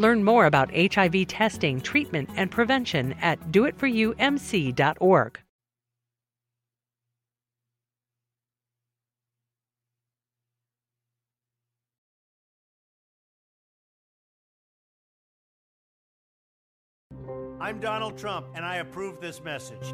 Learn more about HIV testing, treatment, and prevention at doitforyoumc.org. I'm Donald Trump, and I approve this message.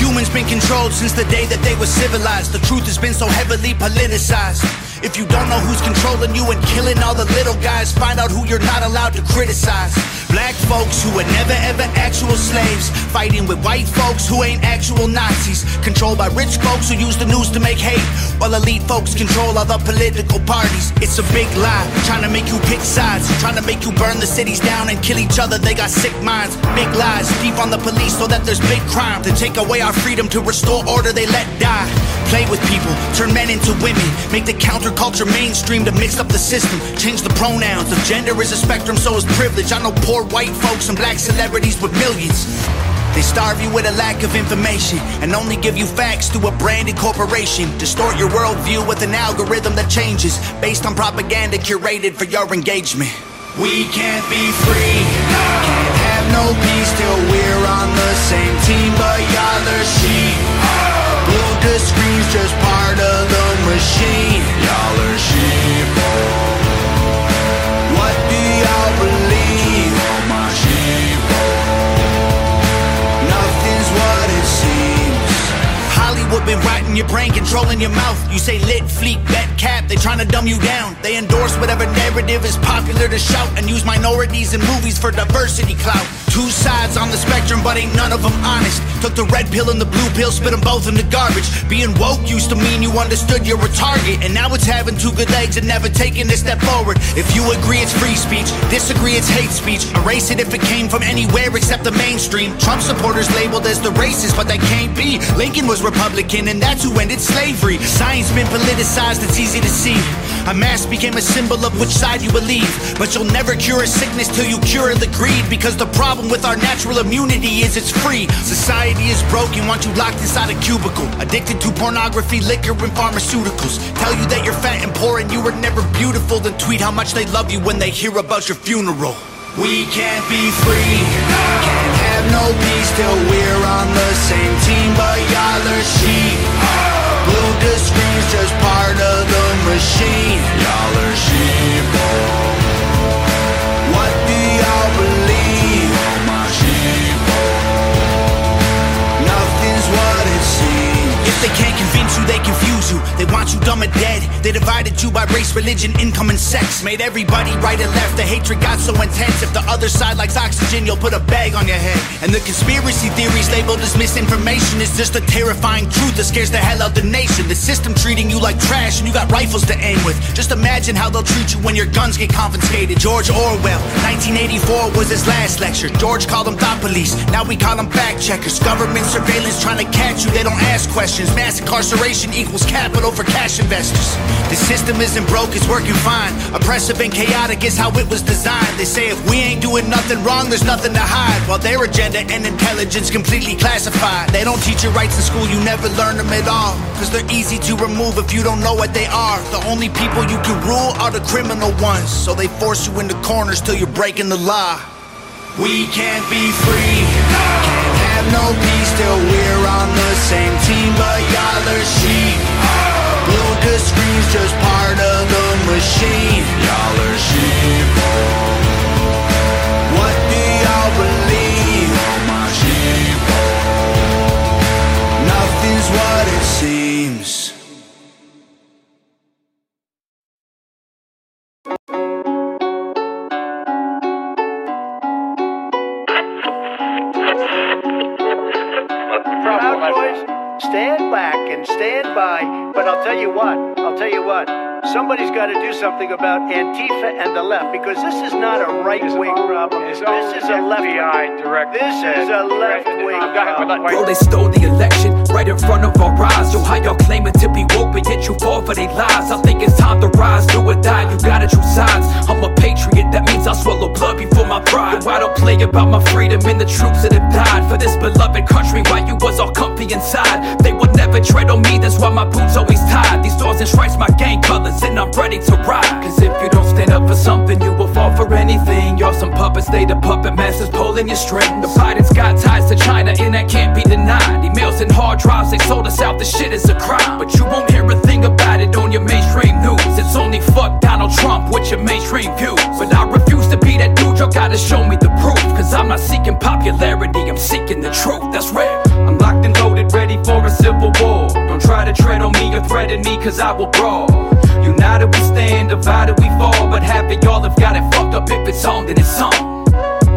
Humans been controlled since the day that they were civilized. The truth has been so heavily politicized. If you don't know who's controlling you and killing all the little guys, find out who you're not allowed to criticize. Black folks who were never ever actual slaves, fighting with white folks who ain't actual Nazis, controlled by rich folks who use the news to make hate, while elite folks control other political parties. It's a big lie, trying to make you pick sides, trying to make you burn the cities down and kill each other. They got sick minds, big lies, deep on the police so that there's big crime. To take away our freedom to restore order, they let die. Play with people, turn men into women, make the counterculture mainstream to mix up the system, change the pronouns. If gender is a spectrum, so is privilege. I know poor white folks and black celebrities with millions. They starve you with a lack of information and only give you facts through a branded corporation. Distort your worldview with an algorithm that changes based on propaganda curated for your engagement. We can't be free, have no peace till we're on the same team, but y'all are sheep. Blue to screens just part of the machine. Y'all are sheep. Been writing your brain, controlling your mouth. You say lit, fleet, bet, cap. They trying to dumb you down. They endorse whatever narrative is popular to shout and use minorities in movies for diversity clout. Two sides on the spectrum, but ain't none of them honest. Took the red pill and the blue pill, spit them both in the garbage. Being woke used to mean you understood you're a target, and now it's having two good legs and never taking a step forward. If you agree, it's free speech. Disagree, it's hate speech. Erase it if it came from anywhere except the mainstream. Trump supporters labeled as the racist, but they can't be. Lincoln was Republican, and that's who ended slavery. Science been politicized, it's easy to see. A mask became a symbol of which side you believe. But you'll never cure a sickness till you cure the greed. Because the problem with our natural immunity is it's free. Society is broken, want you locked inside a cubicle. Addicted to pornography, liquor, and pharmaceuticals. Tell you that you're fat and poor and you were never beautiful. Then tweet how much they love you when they hear about your funeral. We can't be free, can't have no peace till we're on the same team. But y'all are sheep. Blue to screens just the machine. Y'all are sheep. They can't convince you, they confuse you. They want you dumb and dead. They divided you by race, religion, income, and sex. Made everybody right and left. The hatred got so intense. If the other side likes oxygen, you'll put a bag on your head. And the conspiracy theories labeled as misinformation is just a terrifying truth that scares the hell out the nation. The system treating you like trash, and you got rifles to aim with. Just imagine how they'll treat you when your guns get confiscated. George Orwell, 1984 was his last lecture. George called them thought police. Now we call them fact checkers. Government surveillance trying to catch you. They don't ask questions. Mass incarceration equals capital for cash investors. The system isn't broke, it's working fine. Oppressive and chaotic is how it was designed. They say if we ain't doing nothing wrong, there's nothing to hide. While their agenda and intelligence completely classified. They don't teach you rights in school, you never learn them at all. Cause they're easy to remove if you don't know what they are. The only people you can rule are the criminal ones. So they force you into corners till you're breaking the law. We can't be free, can't have no peace till we're on the same team. But y'all are sheep. Blue to screens just part of the machine. Y'all are sheep. But I'll tell you what, I'll tell you what, somebody's got to do something about Antifa and the left because this is not a right wing problem. This is a left wing. Direct This is a left wing problem. Bro, they stole the election right in front of our eyes. Yo, how y'all claiming to be woke, but yet you fall for their lies? I think it's time to rise, do or die. You gotta choose sides. I'm a patriot, that means I swallow blood before my pride. Yo, I don't play about my freedom and the troops that have died for this beloved country. While you was all comfy inside, they would never tread on me. That's why my boots always tied. These stars and stripes, my gang colors, and I'm ready to ride. Cause if you don't stand up for something, you will fall for anything. Y'all some puppets, they the puppet masters pulling your strings. The Biden's got ties to China, and that can't be denied. Emails and hard drives, they sold us out. The shit is a crime, but you won't hear a thing about it on your mainstream news. It's only fuck Donald Trump with your mainstream views. But I refuse to be that dude. Y'all gotta show me the proof. Cause I'm not seeking popularity, I'm seeking the truth. That's rare. I'm locked and loaded, ready for a civil war. Don't try to tread on me or threaten me, cause I will brawl. United we stand, divided we fall. But half of y'all have got it fucked up. If it's on, then it's on.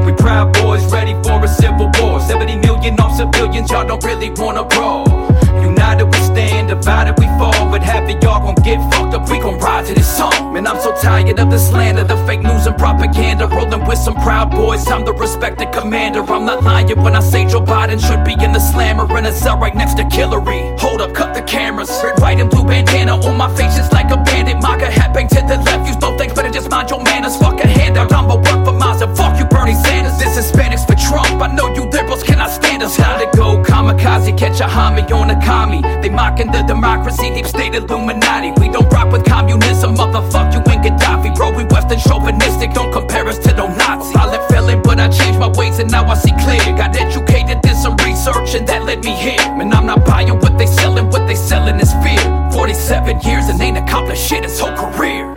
We proud boys ready for a civil war. 70 million on civilians, y'all don't really wanna brawl. United we stand, divided we fall. But half of y'all gon' get fucked up, we gon' ride to this song. Man, I'm so tired of the slander, the fake news and propaganda. Rolling with some proud boys, I'm the respected commander. I'm not lying when I say Joe Biden should be in the slammer in a cell right next to Hillary. Hold up, cut the cameras. Red, white, and blue bandana on my face, just like a bandit. MAGA hat bang to the left, use no thanks, better just mind your manners. Fuck a handout, I'ma work for miles and fuck you, Bernie Sanders. This is Hispanics for Trump. I know you liberals cannot stand us. Time to go kamikaze, catch a homie on a commie. They mocking the democracy, deep state Illuminati. We don't rock with communism, motherfuck you ain't Gaddafi. Bro, we Western chauvinistic, don't compare us to no Nazi. Violent felon, but I changed my ways and now I see clear. Got educated, did some research, and that led me here. Man, I'm not buying what they selling, what they selling is fear. 47 years and ain't accomplished shit his whole career.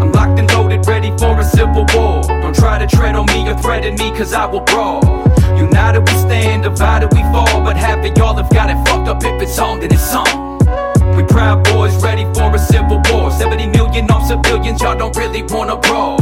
I'm locked and loaded, ready for a civil war. Try to tread on me or threaten me, cause I will brawl. United we stand, divided we fall. But half of y'all have got it fucked up. If it's on, then it's on. We proud boys, ready for a civil war. 70 million on civilians, y'all don't really wanna brawl.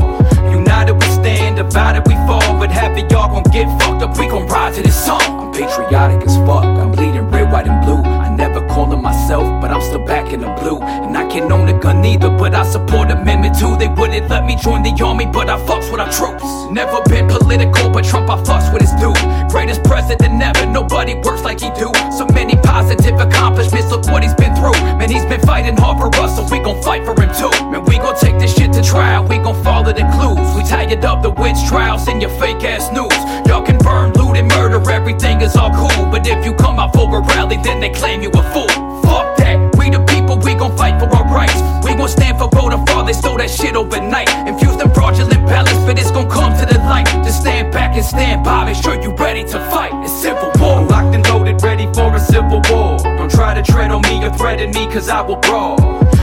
United we stand, divided we fall. But half of y'all gon' get fucked up, we gon' ride to this song. I'm patriotic as fuck, I'm bleeding red, white, and blue. Never call it myself, but I'm still back in the blue. And I can't own a gun either, but I support Amendment 2. They wouldn't let me join the army, but I fucks with our troops. Never been political, but Trump I fucks with his dude. Greatest president ever, nobody works like he do. So many positive accomplishments, look what he's been through. Man, he's been fighting hard for us, so we gon' fight for him too. Man, we gon' take this shit to trial, we gon' follow the clues. We tired of the witch trials and your fake ass news. Y'all can burn, loot, and murder, everything is all cool. But if you come out for a rally, then they claim you a fool. Fuck that, we the people, we gon' fight for our rights. We gon' stand for voter fraud, they stole that shit overnight. Infuse them fraudulent ballots, but it's gon' come to the light. Just stand back and stand by, make sure you ready to fight. It's civil war. I'm locked and loaded, ready for a civil war. Don't try to tread on me or threaten me, cause I will brawl.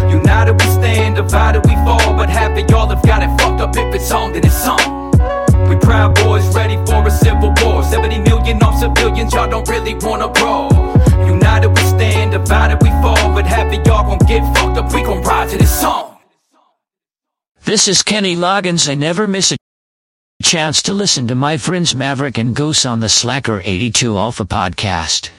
United we stand, divided we fall. But half of y'all have got it fucked up. If it's on, then it's on. We proud boys, ready for a civil war. 70 million on civilians, y'all don't really wanna brawl. United we stand, divided we fall. But half of y'all gon' get fucked up. We gon' ride to this song. This is Kenny Loggins. I never miss a chance to listen to my friends Maverick and Goose on the Slacker 82 Alpha podcast.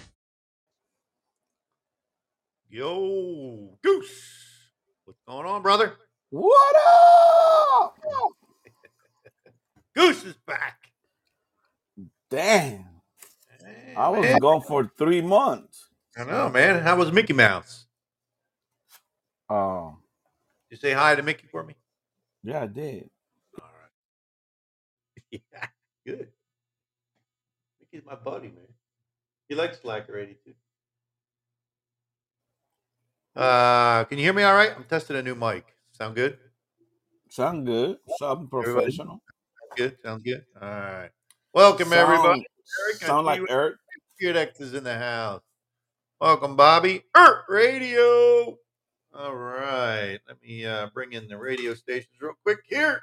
Yo, Goose. What's going on, brother? What up? Goose is back. Damn. I was man. gone for three months. I know, man. How was Mickey Mouse? Oh, You say hi to Mickey for me? yeah, I did. Yeah, good. Mickey's my buddy, man. He likes Slacker 82. Uh, can you hear me all right? I'm testing a new mic. Sound good? Sound good. Sound professional. Sounds good. Sounds good. All right. Welcome, Sound- everybody. Eric, sound like Eric. X is in the house. Welcome, Bobby. Ert Radio. All right. Let me uh, bring in the radio stations real quick here.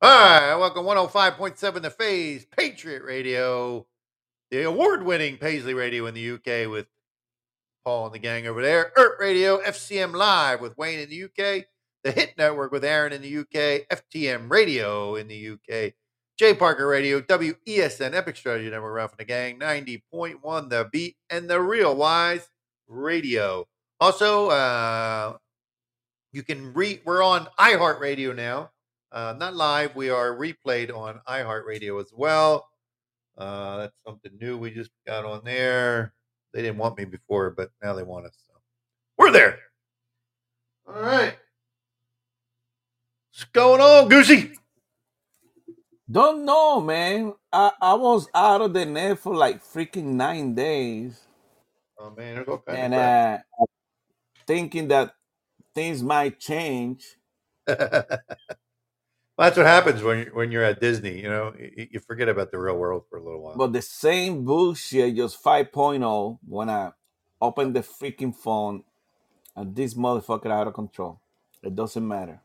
All right. Welcome, 105.7 The Phase, Patriot Radio, the award winning Paisley Radio in the UK with Paul and the gang over there. Ert Radio, FCM Live with Wayne in the UK, the Hit Network with Aaron in the UK, FTM Radio in the UK, J Parker Radio, WESN Epic Strategy Network, Ralph and the Gang, 90.1 The Beat, and The Real Wise. Radio. Also, uh, you can re we're on iHeartRadio now. Uh, not live, we are replayed on iHeartRadio as well. Uh, that's something new we just got on there. They didn't want me before, but now they want us. So we're there. All right. What's going on, Goosey? Don't know, man. I, I was out of the net for like freaking nine days. Oh man, kinds and uh, thinking that things might change. that's what happens when you're, when you're at Disney. You know, you, you forget about the real world for a little while. But the same bullshit, just 5.0, when I open the freaking phone and this motherfucker out of control. It doesn't matter.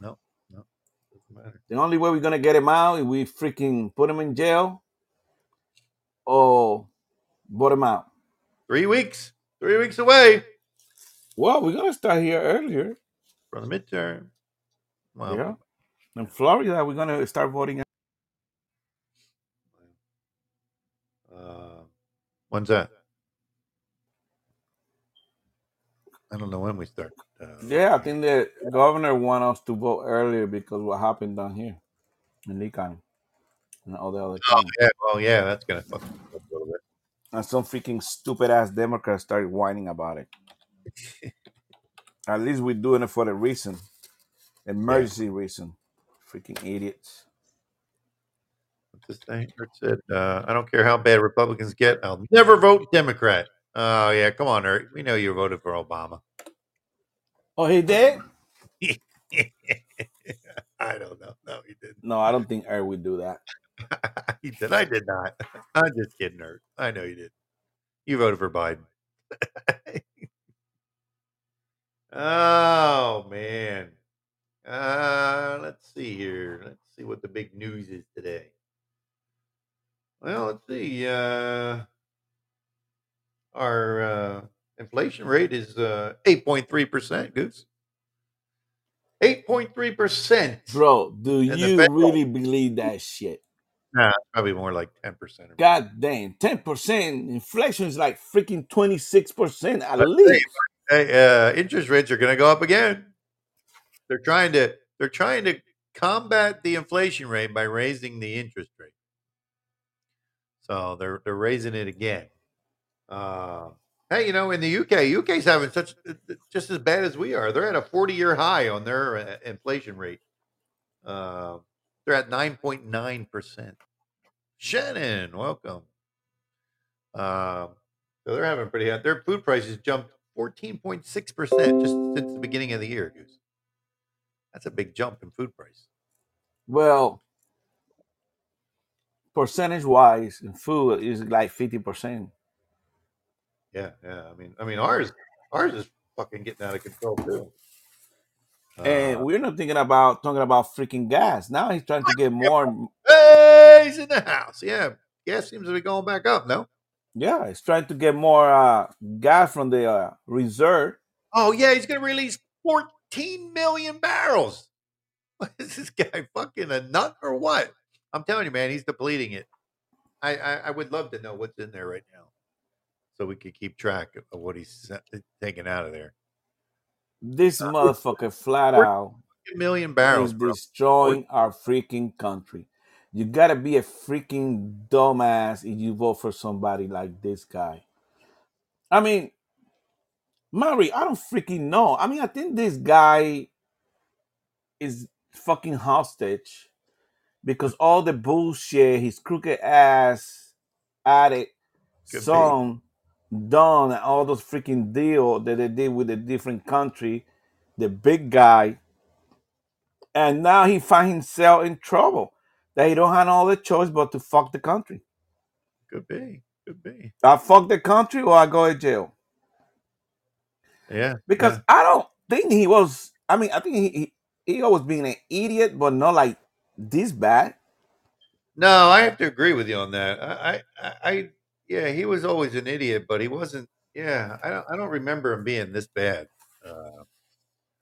No, no, doesn't matter. The only way we're gonna get him out is we freaking put him in jail or put him out. Three weeks, three weeks away Well, we're gonna start here earlier. from the midterm. Well, Yeah. In Florida, we're gonna start voting. uh, when's that? I don't know when we start. Uh, Yeah, I think the governor want us to vote earlier because what happened down here in Lee County and all the other oh counties. yeah, well yeah, that's gonna fuck up a little bit. And some freaking stupid ass Democrats started whining about it. At least we're doing it for a reason, emergency reason. Freaking idiots. This thing? Said, uh, "I don't care how bad Republicans get, I'll never vote Democrat." Oh yeah, come on, Ert. We know you voted for Obama. Oh, he did? I don't know. No, he didn't. No, I don't think Air would do that. he said, "I did not." I'm just kidding, Ert. I know you did. You voted for Biden. oh man. Uh, let's see here. Let's see what the big news is today. Well, let's see. Uh, our uh, inflation rate is uh, 8.3%, Goose. 8.3%. Bro, do you really believe that shit? Nah, probably more like 10%. God damn, 10%. Inflation is like freaking 26% at But least. hey, uh, interest rates are going to go up again. They're trying to they're trying to combat the inflation rate by raising the interest rate. So they're they're raising it again. Uh, hey, you know, in the UK, UK's having such just as bad as we are. They're at a 40 year high on their uh, inflation rate. Uh, they're at 9.9 percent. Shannon, welcome. Um, so they're having pretty. high. Their food prices jumped 14.6 percent just since the beginning of the year. That's a big jump in food price. Well, percentage wise, in food is like 50%. Yeah, yeah. I mean, I mean, ours, ours is fucking getting out of control too. And Uh, we're not thinking about talking about freaking gas. Now he's trying to get more. hey, he's in the house. Yeah, gas seems to be going back up. No. Yeah, he's trying to get more uh, gas from the uh, reserve. Oh yeah, he's gonna release 14 million barrels. What is this guy fucking a nut or what? I'm telling you, man, he's depleting it. I, I, I would love to know what's in there right now, so we could keep track of what he's taking out of there. This Uh, motherfucker flat 14 out million barrels, is bro. destroying our freaking country. You gotta be a freaking dumbass if you vote for somebody like this guy. I mean, Mari, I don't freaking know. I mean, I think this guy is fucking hostage because all the bullshit his crooked ass addict Could be. Done and all those freaking deal that they did with a different country, the big guy, and now he find himself in trouble that he don't have no other choice but to fuck the country. Could be. Could be. I fuck the country or I go to jail Yeah. because yeah. I don't think he was. I mean, I think he he, he always being an idiot, but not like this bad. No, I have to agree with you on that. I, I, I, yeah, he was always an idiot, but he wasn't. Yeah, I don't, I don't remember him being this bad. Uh,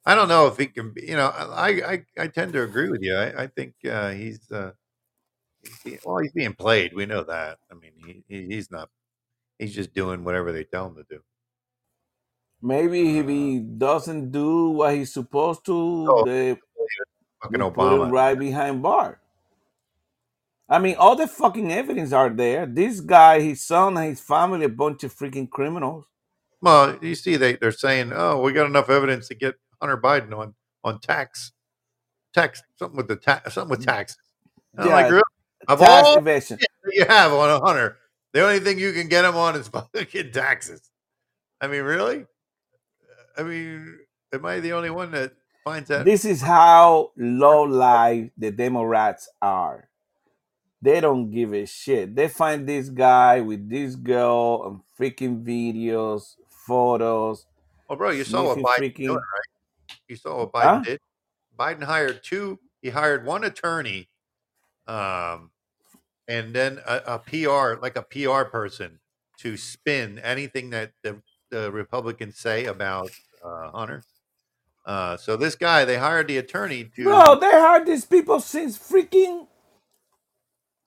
I don't know if he can. be- You know, I, I, I tend to agree with you. I, I think uh, he's, uh, he's, be- well, he's being played. We know that. I mean, he, he, he's not. He's just doing whatever they tell him to do. Maybe if he doesn't do what he's supposed to, Oh, they fucking put him Obama. right behind bar. I mean, all the fucking evidence are there. This guy, his son, and his family, a bunch of freaking criminals. Well, you see, they they're saying, "Oh, we got enough evidence to get Hunter Biden on on tax, tax something with the tax, something with taxes." I'm like, Yeah, really? Of tax all evasion. you have on a Hunter, the only thing you can get him on is fucking taxes. I mean, really? I mean, am I the only one that finds that? This is how low life the Democrats are. They don't give a shit. They find this guy with this girl and freaking videos, photos. Well, bro, you saw what Biden freaking doing, right? You saw what Biden huh? did. Biden hired two. He hired one attorney, um, and then a, a PR, like a PR person, to spin anything that the, the Republicans say about uh, Hunter. Uh, so this guy, they hired the attorney to. Bro, they hired these people since freaking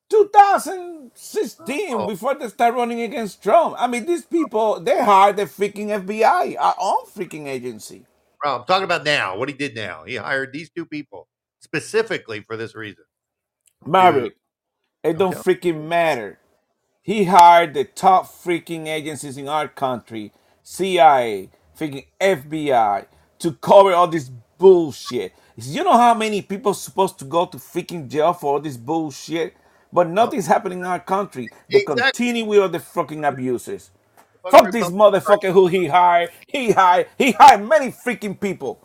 2016 Oh, before they start running against Trump. I mean, these people, they hired the freaking FBI, our own freaking agency. I'm talking about now. What he did now. He hired these two people specifically for this reason. Maverick, it don't okay. freaking matter. He hired the top freaking agencies in our country, CIA, freaking FBI, to cover all this bullshit. You know how many people supposed to go to freaking jail for all this bullshit? But nothing's happening in our country. They exactly. continue with all the fucking abuses. Fucking Fuck this motherfucker who he hired. He hired. He hired many freaking people.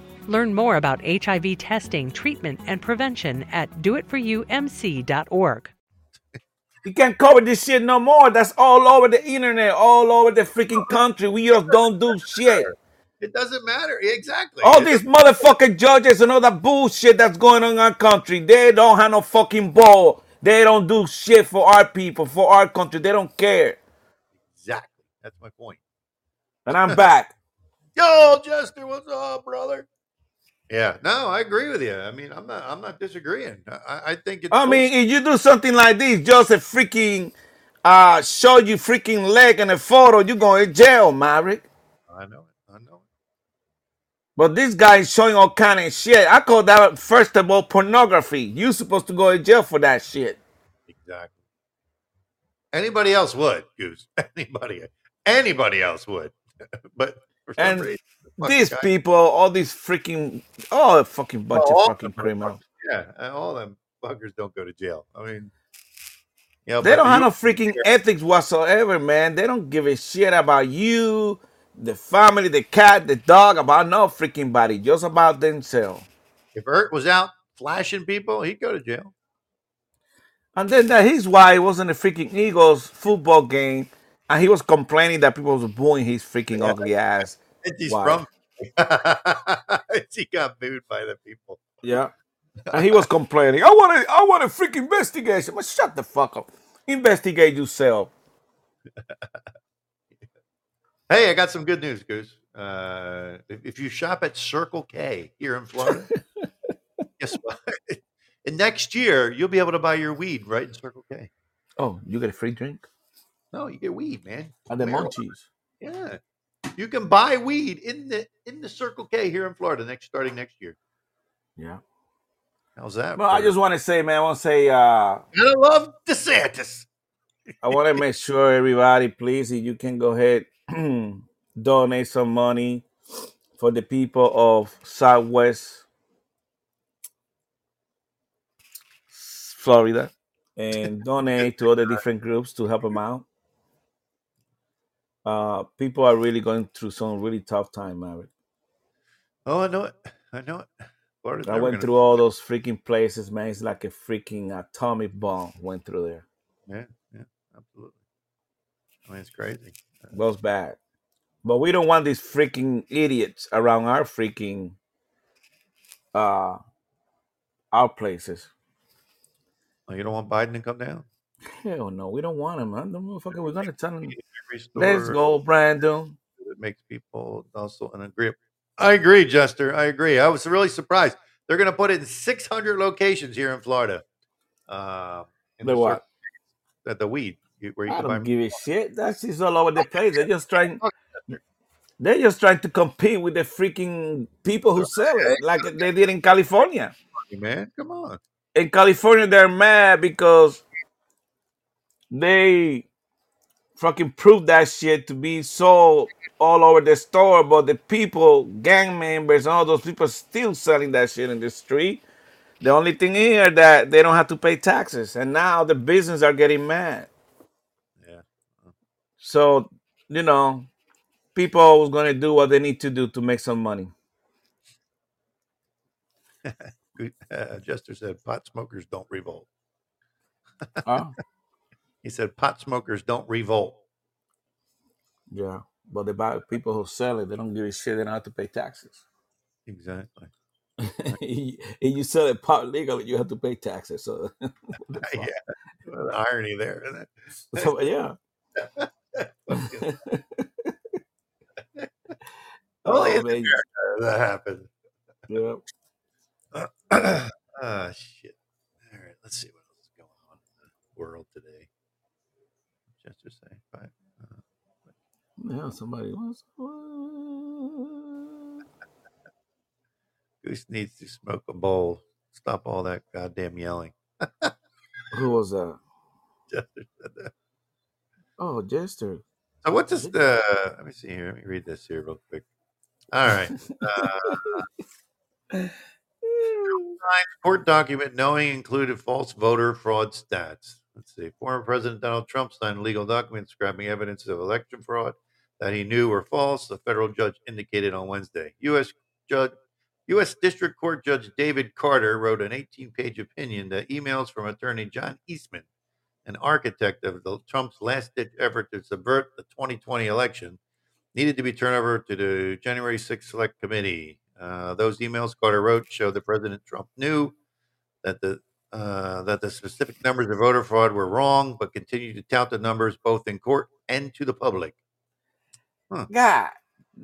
Learn more about HIV testing, treatment, and prevention at doitforyoumc.org. You can't cover this shit no more. That's all over the internet, all over the freaking country. We just don't do shit. It doesn't matter. Exactly. All these motherfucking judges and all that bullshit that's going on in our country, they don't have no fucking ball. They don't do shit for our people, for our country. They don't care. Exactly. That's my point. And I'm back. Yo, Jester, what's up, brother? Yeah, no, I agree with you. I mean, I'm not, I'm not disagreeing. I, I think it's. I mean, if you do something like this, just a freaking uh show you freaking leg in a photo, you're going to jail, Maverick. I know it. I know But this guy is showing all kind of shit. I call that first of all pornography. You supposed to go to jail for that shit. it. Exactly. Anybody else would, Goose. Anybody, anybody else would. but for some And reason, these guy- people, all these freaking, oh, a fucking bunch Well, of fucking criminals. yeah, all them fuckers don't go to jail. I mean, yeah, They don't have you- no freaking ethics whatsoever, man. They don't give a shit about you, the family, the cat, the dog, about no freaking body, just about themselves. If Ert was out flashing people, he'd go to jail. And then that his wife was in a freaking Eagles football game, and he was complaining that people was booing his freaking ugly ass. And he's wife. from. he got booed by the people. Yeah. And he was complaining. I want to. I want a freaking investigation. But shut the fuck up. Investigate yourself. Hey, I got some good news, Goose. Uh, if, if you shop at Circle K here in Florida, guess what? And next year, you'll be able to buy your weed right in Circle K. Oh, you get a free drink No, you get weed, man. and the Marijuana. munchies. Yeah, you can buy weed in the in the Circle K here in Florida next starting next year. Yeah. How's that? Well, I just want to say, man. I want to say. uh I love DeSantis. I want to make sure everybody, please, if you can go ahead, donate some money for the people of Southwest Florida, and donate to other different groups to help them out. Uh, people are really going through some really tough time, Maverick. Oh, I know it. I know it. I went gonna- through all those freaking places, man. It's like a freaking atomic bomb went through there. Yeah, yeah, absolutely. I mean, it's crazy. It was bad. But we don't want these freaking idiots around our freaking uh our places. Oh, you don't want Biden to come down? Hell no, we don't want him, man. The motherfucker, we're gonna tell him. Every Let's store go, Brandon. It makes people also an agree. I agree, Jester. I agree. I was really surprised. They're going to put it in 600 locations here in Florida. Uh, in The what? At the weed, where you I can buy. don't give a shit. That's just all over the place. They're just trying. They're just trying to compete with the freaking people who sell it, like they did in California. Man, come on. In California, they're mad because they fucking proved that shit to be sold all over the store, but the people, gang members, and all those people still selling that shit in the street. The only thing here that they don't have to pay taxes, and now the business are getting mad. Yeah. So you know, people always gonna do what they need to do to make some money. Good- Uh, Jester said pot smokers don't revolt. Huh? He said pot smokers don't revolt. Yeah, but the buy- people who sell it, they don't give a shit. They don't have to pay taxes. Exactly. you sell it pot legally, you have to pay taxes. So, yeah. The irony there. Isn't it? So, yeah. Fucking- Oh, man. That happens. Yeah. Ah, shit. All right, let's see what else is going on in the world today. Just say, right? Uh, Yeah, somebody was. Goose needs to smoke a bowl. Stop all that goddamn yelling. Who was that? Jester said that. Oh, Jester. So what does the? let me see here. Let me read this here real quick. All right. Uh, court document knowing included false voter fraud stats. Let's see. Former President Donald Trump signed legal document describing evidence of election fraud that he knew were false. The federal judge indicated on Wednesday. U.S. judge, U.S. District Court Judge David Carter wrote an 18-page opinion that emails from attorney John Eastman, an architect of the Trump's last-ditch effort to subvert the 2020 election, needed to be turned over to the January 6th Select Committee. Uh, those emails Carter wrote show that President Trump knew that the uh, that the specific numbers of voter fraud were wrong, but continued to tout the numbers both in court and to the public. God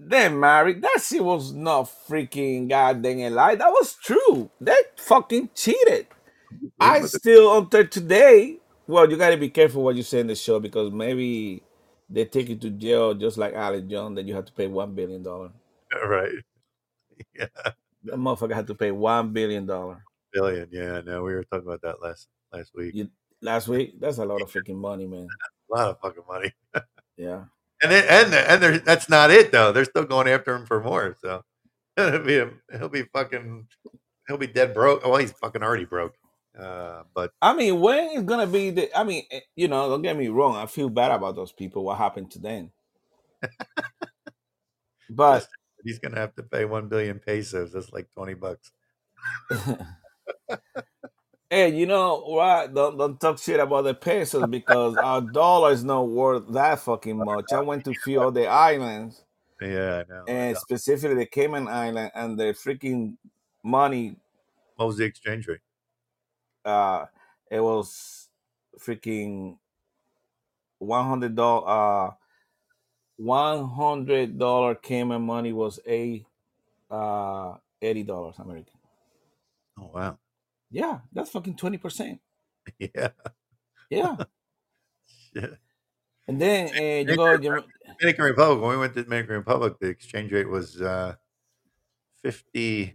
damn, Mary, that shit was not freaking goddamn a lie. That was true. They fucking cheated. I still until today. Well, you gotta be careful what you say in the show because maybe they take you to jail just like Alex Jones. Then you have to pay one billion dollar. Right. Yeah. That motherfucker had to pay one billion dollar Billion. Yeah. No, we were talking about that last last week. You- last week. That's a lot of freaking money, man. A lot of fucking money. Yeah. And then, and and there- that's not it though. They're still going after him for more. So he'll be he'll be fucking he'll be dead broke. Well, he's fucking already broke. Uh, but I mean, when is gonna be the? I mean, eh, you know, don't get me wrong. I feel bad about those people. What happened to them? But he's gonna have to pay one billion pesos. That's like twenty bucks. Hey, you know what? Don't don't talk shit about the pesos because our dollar is not worth that fucking much. I went to a few other islands, Yeah, I know. I and know. specifically the Cayman Island, and the freaking money. What was the exchange rate? Uh, it was freaking one hundred dollar. Uh, one hundred dollar Cayman money was a uh eighty dollars American. Oh wow. Yeah, that's fucking twenty percent. Yeah. Yeah, Shit. and then uh, you go. You, Dominican Republic. When we went to Dominican Republic, the exchange rate was uh, 50,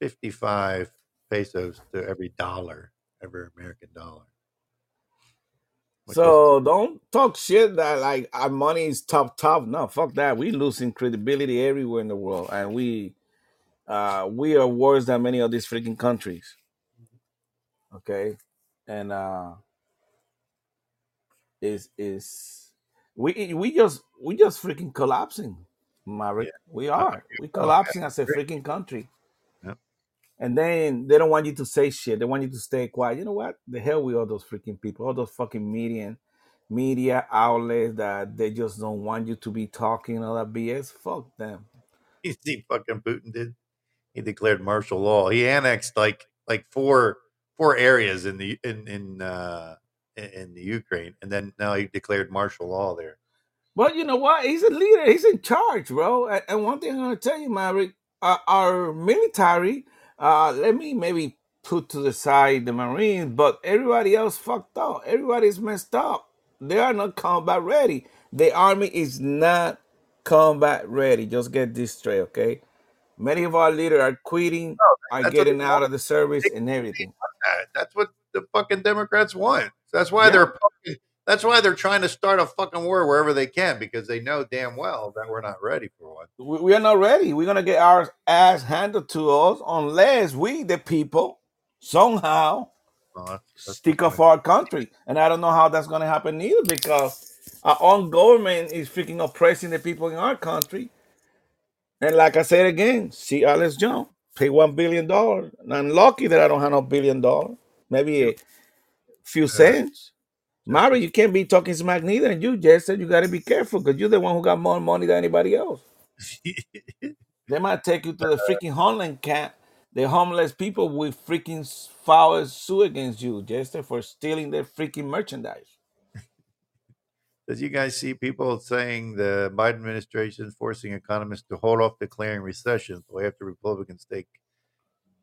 55 pesos to every dollar, every American dollar. So don't talk shit that like our money is top top. No, fuck that. We losing credibility everywhere in the world, and we uh we are worse than many of these freaking countries. Okay, and uh, is is we we just we just freaking collapsing, Maverick. We are we collapsing as a freaking country. And then they don't want you to say shit. They want you to stay quiet. You know what? The hell with all those freaking people, all those fucking media media outlets that they just don't want you to be talking all that BS. Fuck them. You see, fucking Putin did. He declared martial law. He annexed like like four four areas in the in in uh in, the Ukraine, and then now he declared martial law there. Well, you know what? He's a leader. He's in charge, bro. And, and one thing I'm gonna tell you, Maverick, uh, our military. Uh, let me maybe put to the side the Marines, but everybody else fucked up. Everybody's messed up. They are not combat ready. The army is not combat ready. Just get this straight, okay? Many of our leaders are quitting, oh, are That's what they getting out of the service, and everything. that. That's what the fucking Democrats want. That's why Yeah. they're that's why they're trying to start a fucking war wherever they can because they know damn well that we're not ready for one. we, we are not ready. We're gonna get our ass handed to us unless we, the people, somehow uh, that's stick up for our country. And I don't know how that's gonna happen either because our own government is freaking oppressing the people in our country. And like I said again, see Alex Jones, pay one billion dollars. And I'm lucky that I don't have no billion dollars. Maybe a few cents. Mario, you can't be talking smack neither. And you just said you gotta be careful because you're the one who got more money than anybody else. They might take you to the freaking homeland camp. The homeless people will freaking file a sue against you, Jester, for stealing their freaking merchandise. Did you guys see people saying the Biden administration is forcing economists to hold off declaring recession until after Republicans take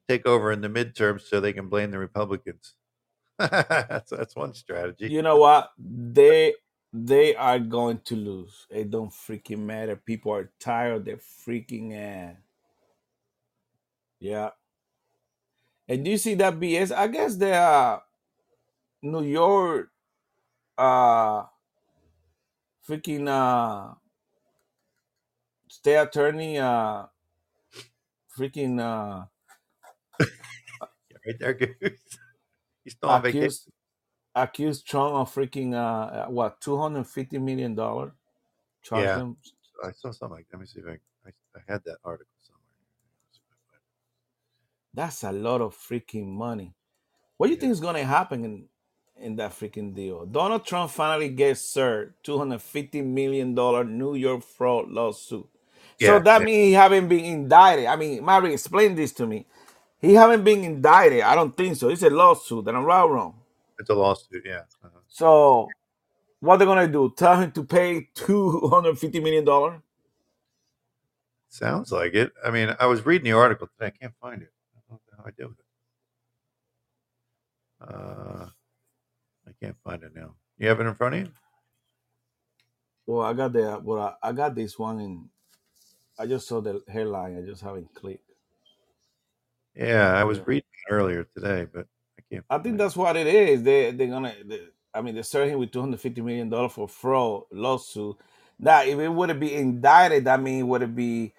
take over in the midterms so they can blame the Republicans? that's that's one strategy. You know what? They they are going to lose. It don't freaking matter. People are tired their freaking ass. Yeah. And do you see that BS? I guess the uh, New York uh freaking uh state attorney uh freaking uh right there, Goose. He's still on vacation. accused accused Trump of freaking uh what two hundred fifty million dollar charge Yeah. him. I saw something like. Let me see if I I, I had that article somewhere. That's a lot of freaking money. What do you think is gonna happen in in that freaking deal? Donald Trump finally gets served two hundred fifty million dollar New York fraud lawsuit. So Yeah, that yeah. means he haven't been indicted. I mean, Mary, explain this to me. He haven't been indicted. I don't think so. It's a lawsuit. That I'm right or wrong. It's a lawsuit. Yeah. Uh-huh. So what they're gonna do? Tell him to pay two hundred fifty million dollar? Sounds like it. I mean, I was reading the article today. I can't find it. I don't know how I did with it. I can't find it now. You have it in front of you? Well, I got the well, I, I got this one, and I just saw the headline. I just haven't clicked. Yeah, I was Yeah. reading it earlier today, but I can't. I think that's what it is. They they're gonna. They, I mean, they're serving him with two hundred fifty million dollars for fraud lawsuit. Now, if it would be indicted, that mean would it be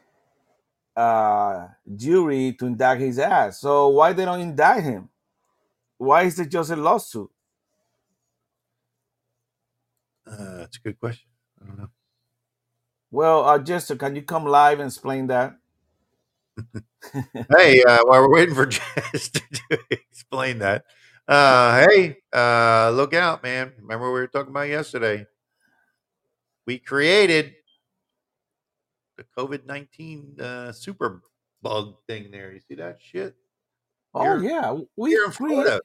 uh jury to indict his ass? So why they don't indict him? Why is it just a lawsuit? Uh, that's a good question. I don't know. Well, uh, Jester, can you come live and explain that? hey, uh, while we're waiting for Jess to explain that, uh, hey, uh, look out, man! Remember what we were talking about yesterday? We created the COVID nineteen uh, super bug thing. There, you see that shit? Oh Here- yeah, we Here in Florida,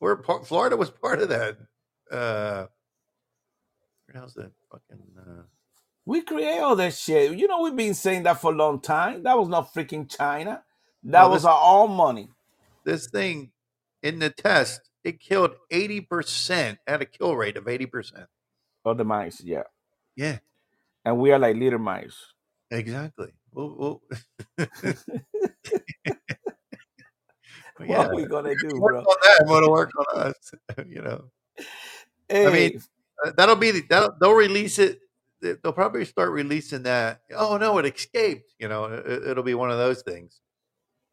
we're Florida was part of that. Uh, hell's that fucking? Uh, We create all that shit. You know, we've been saying that for a long time. That was not freaking China. That No, was this- our own money. this thing in the test, it killed eighty percent. Had a kill rate of eighty percent. Of the mice, yeah. Yeah, And we are like little mice. exactly. Well, well, What yeah, are we gonna do, work bro? on that. Want to work on us? you know, Hey, I mean, that'll be that'll, they'll release it. they- They'll probably start releasing that. Oh no, it escaped. You know, it, it'll be one of those things.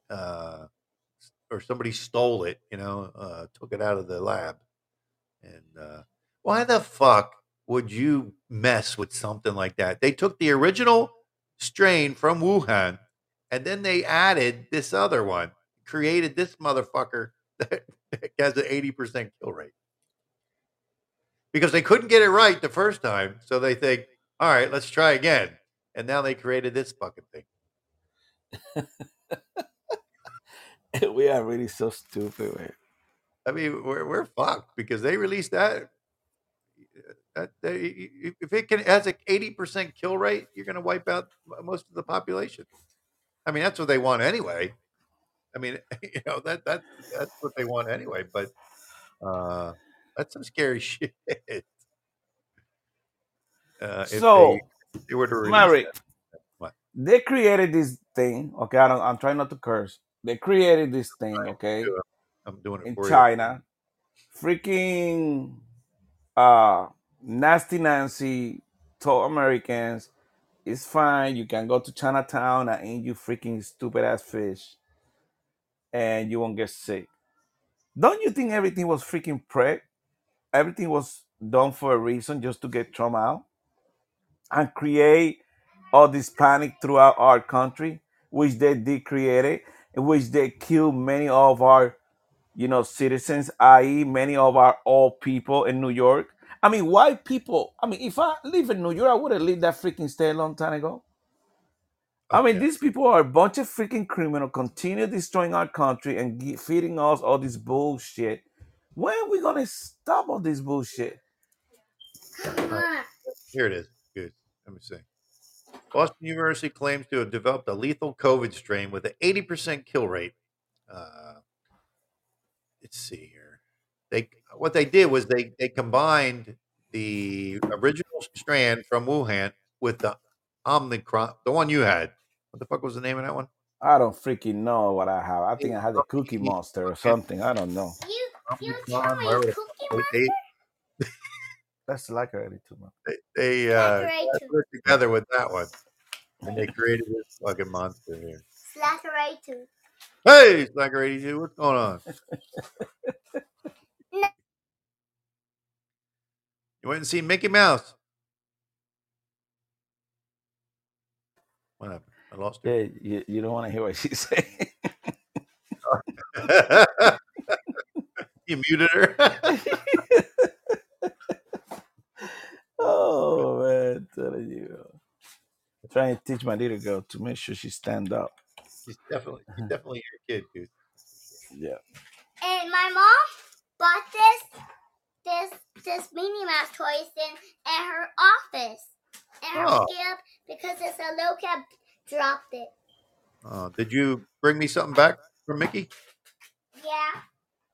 Uh, or somebody stole it. You know, uh, took it out of the lab. And uh, why the fuck would you mess with something like that? They took the original strain from Wuhan, and then they added this other one, created this motherfucker that has an eighty percent kill rate because they couldn't get it right the first time. So they think, all right, let's try again. And now they created this fucking thing. we are really so stupid, man. I mean, we're, we're fucked because they released that. that they, if it can has an eighty percent kill rate, you're going to wipe out most of the population. I mean, that's what they want anyway. I mean, you know that that that's what they want anyway. But uh, that's some scary shit. Uh, So, they, they were to release Mary. What? they created this thing. Okay, I don't, I'm trying not to curse. They created this thing. Okay, I'm doing it in for you. In China, freaking uh, nasty Nancy told Americans, "It's fine. You can go to Chinatown and eat you freaking stupid ass fish, and you won't get sick." Don't you think everything was freaking prep? Everything was done for a reason, just to get Trump out and create all this panic throughout our country, which they did create it, in which they killed many of our, you know, citizens, i.e., many of our old people in New York. I mean, white people. I mean, if I live in New York, I would have lived that freaking state a long time ago. I mean, these people are a bunch of freaking criminals, continue destroying our country and gi- feeding us all this bullshit. When are we gonna stop all this bullshit? Here it is. Good. Let me see. Boston University claims to have developed a lethal COVID strain with an 80% kill rate. Uh, let's see here. They what they did was they they combined the original strand from Wuhan with the Omicron, the one you had. What the fuck was the name of that one? I don't freaking know what I have. I think I had the Cookie Monster or something. I don't know. Omicron, whatever the- they, That's like already too much. they, they uh, Slackeray put together with that one, and they created this fucking monster here. Slackeray too. Hey, Slacker 82, what's going on? You went and see Mickey Mouse. What happened? I lost Yeah, you, you don't want to hear what she's saying. Her. you muted her. oh man, telling you. Trying to teach my little girl to make sure she stand up. She's definitely, she's definitely your kid, dude. Yeah. And my mom bought this this this Minnie Mouse toys in at her office. And her Oh. skip because it's a low cap dropped it. Uh, did you bring me something back from Mickey? Yeah.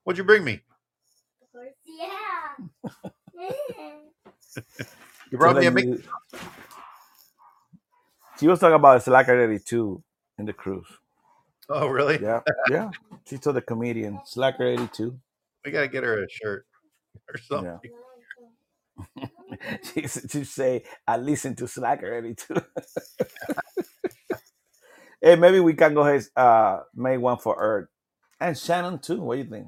What'd you bring me? Yeah. You brought me a Telling Mickey. you- She was talking about Slacker 82 in the cruise. Oh, really? Yeah, yeah. She told the comedian Slacker 82. We gotta get her a shirt or something. she s- she say, I listen to Slacker 82. hey, maybe we can go ahead uh make one for Earth. And Shannon too. What do you think?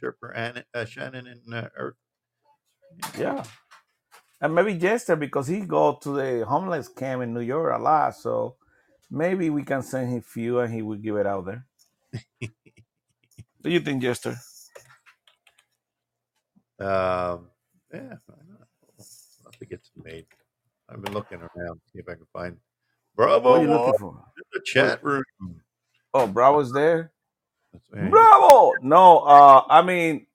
Shirt for Ann, uh, Shannon and uh, Earth. Yeah. And maybe Jester because he go to the homeless camp in New York a lot, so maybe we can send him few and he will give it out there. What do you think, Jester? Um, yeah, why not? I'll have to get some made. I've been looking around, see if I can find Bravo. What are you looking for? in the chat room. Oh, Bravo's there. Bravo! No, uh, I mean,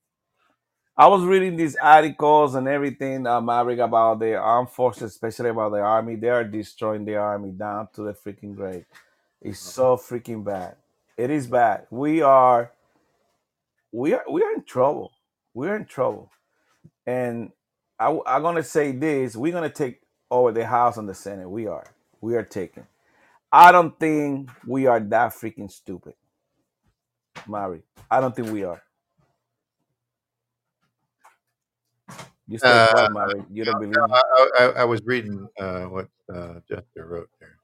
I was reading these articles and everything, uh, Maverick, about the armed forces, especially about the army. They are destroying the army down to the freaking grave. It's so freaking bad. It is bad. We are, we are, we are in trouble. We are in trouble. And I, am gonna say this: we're gonna take over the House and the Senate. We are. We are taking. I don't think we are that freaking stupid, Mari. I don't think we are. You stay Uh, Mari. You don't believe? I, I, I was reading uh, what uh, Jester wrote there.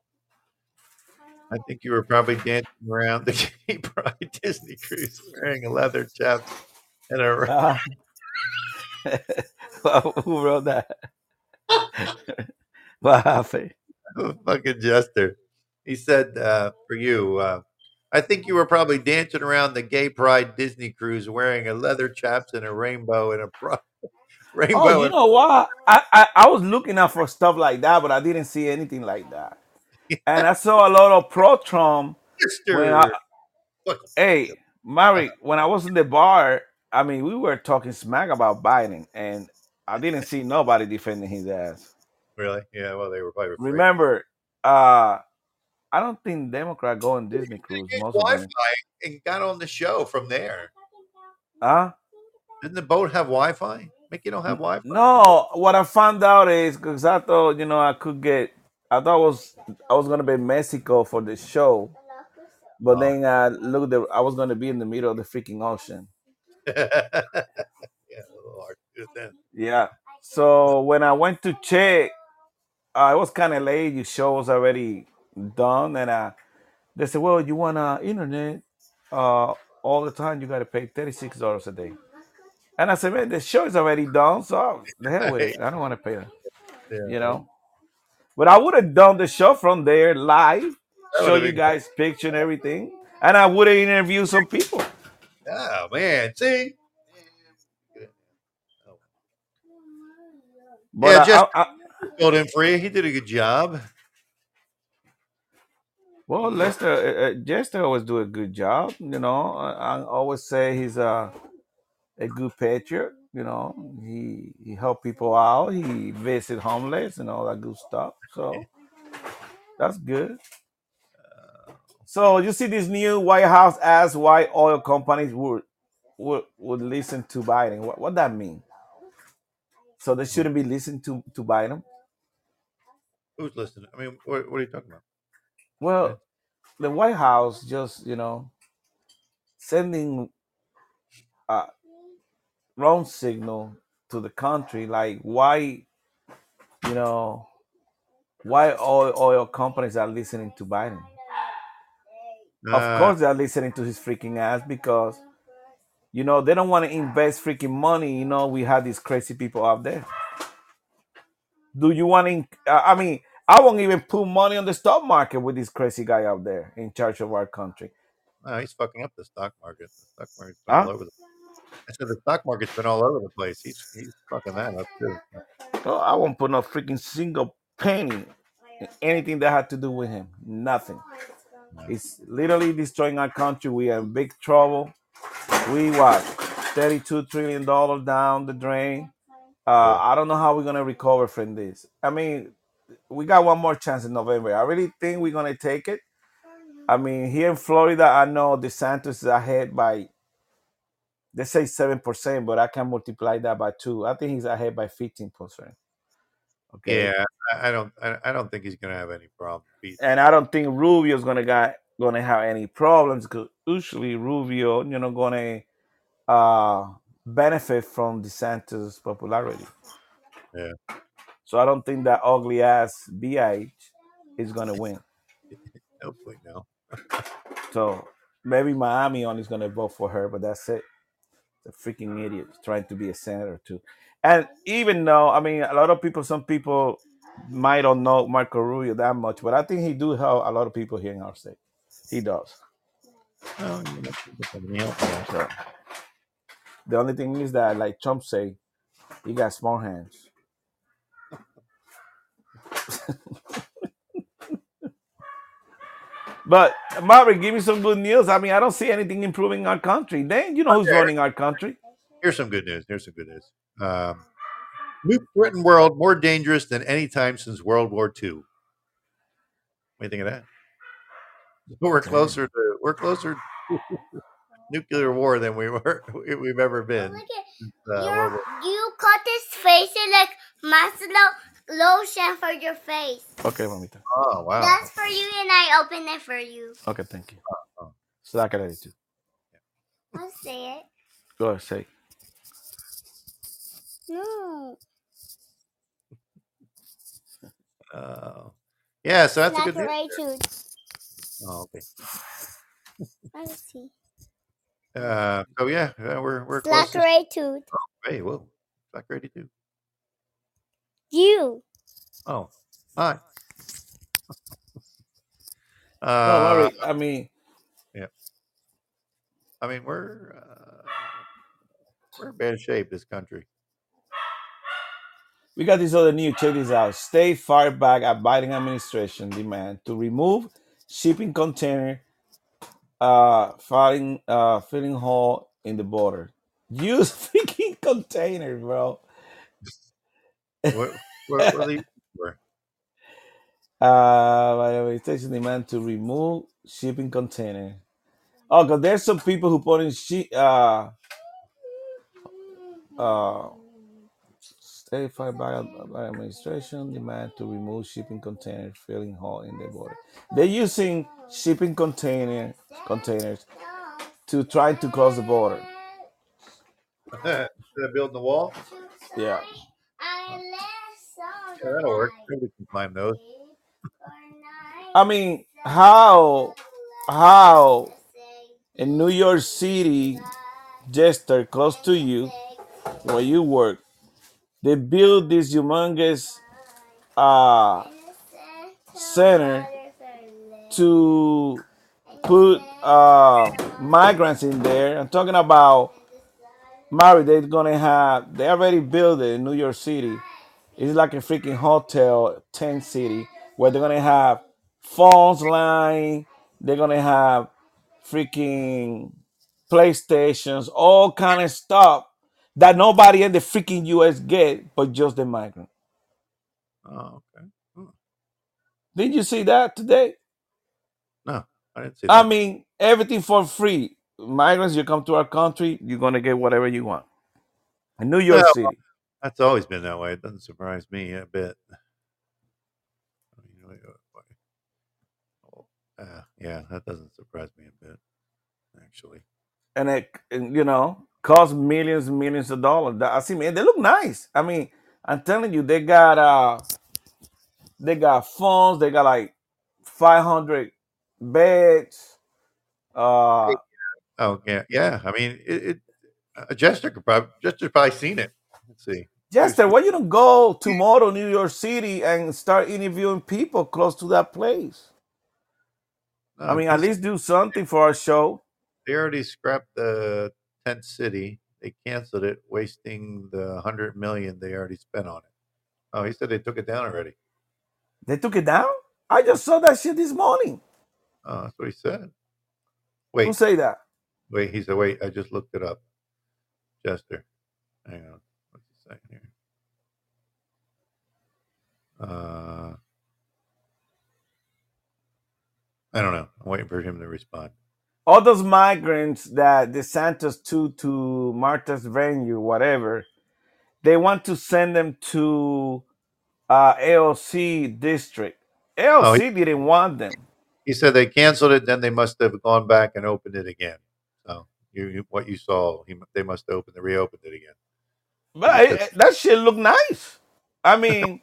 I think you were probably dancing around the gay pride Disney cruise wearing a leather chaps and a Uh, who wrote that? what happened? fucking Jester. He said uh, for you, uh, I think you were probably dancing around the gay pride Disney cruise wearing a leather chaps and a rainbow and a pro- rainbow. Oh, you and- know what? I, I I was looking out for stuff like that, but I didn't see anything like that. And I saw a lot of pro Trump. When I, hey, Mary, when I was in the bar, I mean, we were talking smack about Biden, and I didn't see nobody defending his ass. Really? Yeah. Well, they were probably afraid. Remember, uh, I don't think Democrat go on Disney cruise. Most Wi-Fi them, and got on the show from there. huh? Didn't the boat have Wi-Fi? Mickey don't have Wi-Fi. No, what I found out is because I thought you know I could get. I thought I was I was gonna be in Mexico for the show, but then I looked. At, I was gonna be in the middle of the freaking ocean. yeah, a little hard to do that. Yeah. So when I went to check, uh, it was kind of late. The show was already done, and uh, they said, "Well, you want uh, internet uh, all the time? You got to pay thirty six dollars a day." And I said, "Man, the show is already done, so the hell with it. I don't want to pay that." Yeah. You know. But I would have done the show from there live, That show you been guys picture and everything, and I would have interviewed some people. Oh man, see. But yeah, I- just I- I- for you. He did a good job. Well, Lester, uh, uh, Jester always do a good job. You know, I, I always say he's a a good patriot. You know, he he help people out. He visit homeless and all that good stuff. So that's good. So you see, this new White House asks why oil companies would would would listen to Biden. What what that mean? So they shouldn't be listening to to Biden. Who's listening? I mean, what, what are you talking about? Well, the White House just, you know, sending a wrong signal to the country, like why, you know, why oil, oil companies are listening to Biden. Uh, of course, they're listening to his freaking ass because, you know, they don't want to invest freaking money. You know, we have these crazy people out there. Do you want to? I mean, I won't even put money on the stock market with this crazy guy out there in charge of our country. No, he's fucking up the stock market. The stock market's been Huh? all over the. I said the stock market's been all over the place. He's he's fucking that up too. Oh, I won't put no freaking single penny in anything that had to do with him. Nothing. It's literally destroying our country. We are in big trouble. We what? Thirty-two trillion dollars down the drain. Uh, I don't know how we're gonna recover from this. I mean, we got one more chance in November. I really think we're gonna take it. I mean, here in Florida, I know DeSantis is ahead by they say seven percent, but I can multiply that by two. I think he's ahead by fifteen percent. Okay. Yeah, I, I don't I, I don't think he's gonna have any problem. beating- And I don't think Rubio's gonna got gonna have any problems because usually Rubio, you know, gonna uh benefit from DeSantis' popularity. Yeah. So I don't think that ugly ass BH is gonna win. Hopefully no. So maybe Miami is gonna vote for her, but that's it. The freaking idiot trying to be a senator too. And even though I mean a lot of people, some people might don't know Marco Rubio that much, but I think he do help a lot of people here in our state. He does. Oh, you know, somebody else there. So the only thing is that, like Trump say, he got small hands. But Marvin, give me some good news. I mean, I don't see anything improving our country. Then you know who's Okay. running our country. Here's some good news. Here's some good news. Um, nuke threatened world more dangerous than any time since World War II. What do you think of that? We're closer to we're closer to nuclear war than we were we've ever been. Look since, uh, World War- you cut his face in like muscle lotion for your face. Okay, mamita. Oh wow! That's for you, and I open it for you. Okay, thank you. Slack it too. I'll say it. Go ahead, say. No. Uh, yeah, so that's a good Like news. Oh, okay. Let's see. Uh, so yeah, yeah, we're we're Black close. to- right tooth. Hey, whoa, Black ready too. You. Oh, hi. No, Uh, worry. I mean, yeah. I mean, we're uh, we're in bad shape. This country. we got this other news. Check this out. State fired back at Biden administration demand to remove shipping container uh filling uh filling hole in the border. Use freaking container, bro. What what, what are these for? Uh, by the administration demand to remove shipping container. Oh, because there's some people who put in she uh uh state fired by, by administration demand to remove shipping container filling hole in the border. They're using shipping container containers to try to close the border. Of building the wall, Yeah. Yeah, that'll work. Nobody can climb those. I mean, how how in New York City, Jester, close to you, where you work, they build this humongous uh center to put uh migrants in there. I'm talking about Mary, they're gonna have they already built it in New York City. It's like a freaking hotel tent city where they're gonna have phones line, they're gonna have freaking PlayStations, all kind of stuff that nobody in the freaking US get but just the migrant. Oh, okay. Hmm. Did you see that today? No, I didn't see that. I that. mean, everything for free. Migrants, you come to our country, you're gonna get whatever you want. In New York Well, City. That's always been that way. It doesn't surprise me a bit. You know, uh, uh, yeah, that doesn't surprise me a bit, actually. and it you know cost millions and millions of dollars. I see, man, they look nice. I mean, I'm telling you, they got uh, they got phones. They got like 500 beds. Uh, Oh yeah, yeah. I mean, it. it uh, Jester could probably Jester probably seen it. Let's see. Jester, why you don't you go tomorrow, New York City, and start interviewing people close to that place? I mean, at this- least do something for our show. they already scrapped the tent city. They canceled it, wasting the hundred million they already spent on it. Oh, he said they took it down already. They took it down. I just saw that shit this morning. Oh, that's what he said. Who Wait, say that? wait. He said, wait. I just looked it up. Jester, hang on. He saying here? Uh, I don't know. I'm waiting for him to respond. all those migrants that DeSantis took to Martha's venue, whatever, they want to send them to uh, AOC district. Oh, AOC didn't want them. He said they canceled it, then they must have gone back and opened it again. So you, you what you saw, he, they must have opened, reopened it again. But it- it- that shit look nice. I mean,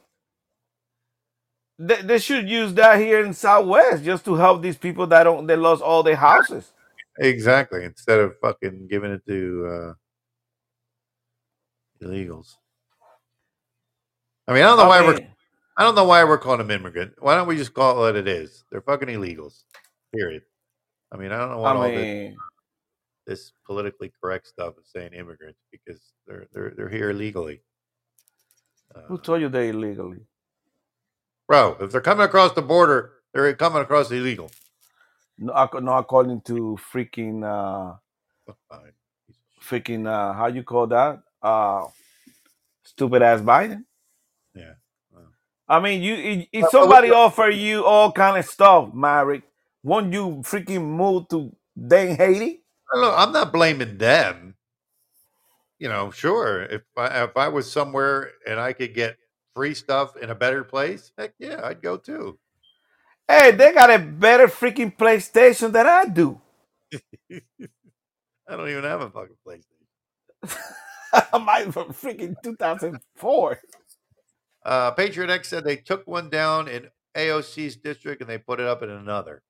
they, they should use that here in Southwest just to help these people that don't they lost all their houses. Exactly. Instead of fucking giving it to uh, illegals. I mean, I don't know I why we're mean- I don't know why we're calling them immigrant. Why don't we just call it what it is? They're fucking illegals. Period. I mean, I don't know what I all this, mean, this politically correct stuff of saying immigrants because they're they're they're here illegally. who told you they're illegally? Bro, if they're coming across the border, they're coming across illegal. No, ac- no according to freaking uh freaking uh how you call that? Uh stupid ass Biden. Yeah. I mean, you if, if Well, somebody well, offer you all kind of stuff, Mary, won't you freaking move to dang Haiti? Look, I'm not blaming them. You know, sure. If I if I was somewhere and I could get free stuff in a better place, heck yeah, I'd go too. Hey, they got a better freaking PlayStation than I do. I don't even have a fucking PlayStation. Mine from freaking 2004. Uh, Patriot X said they took one down in AOC's district and they put it up in another.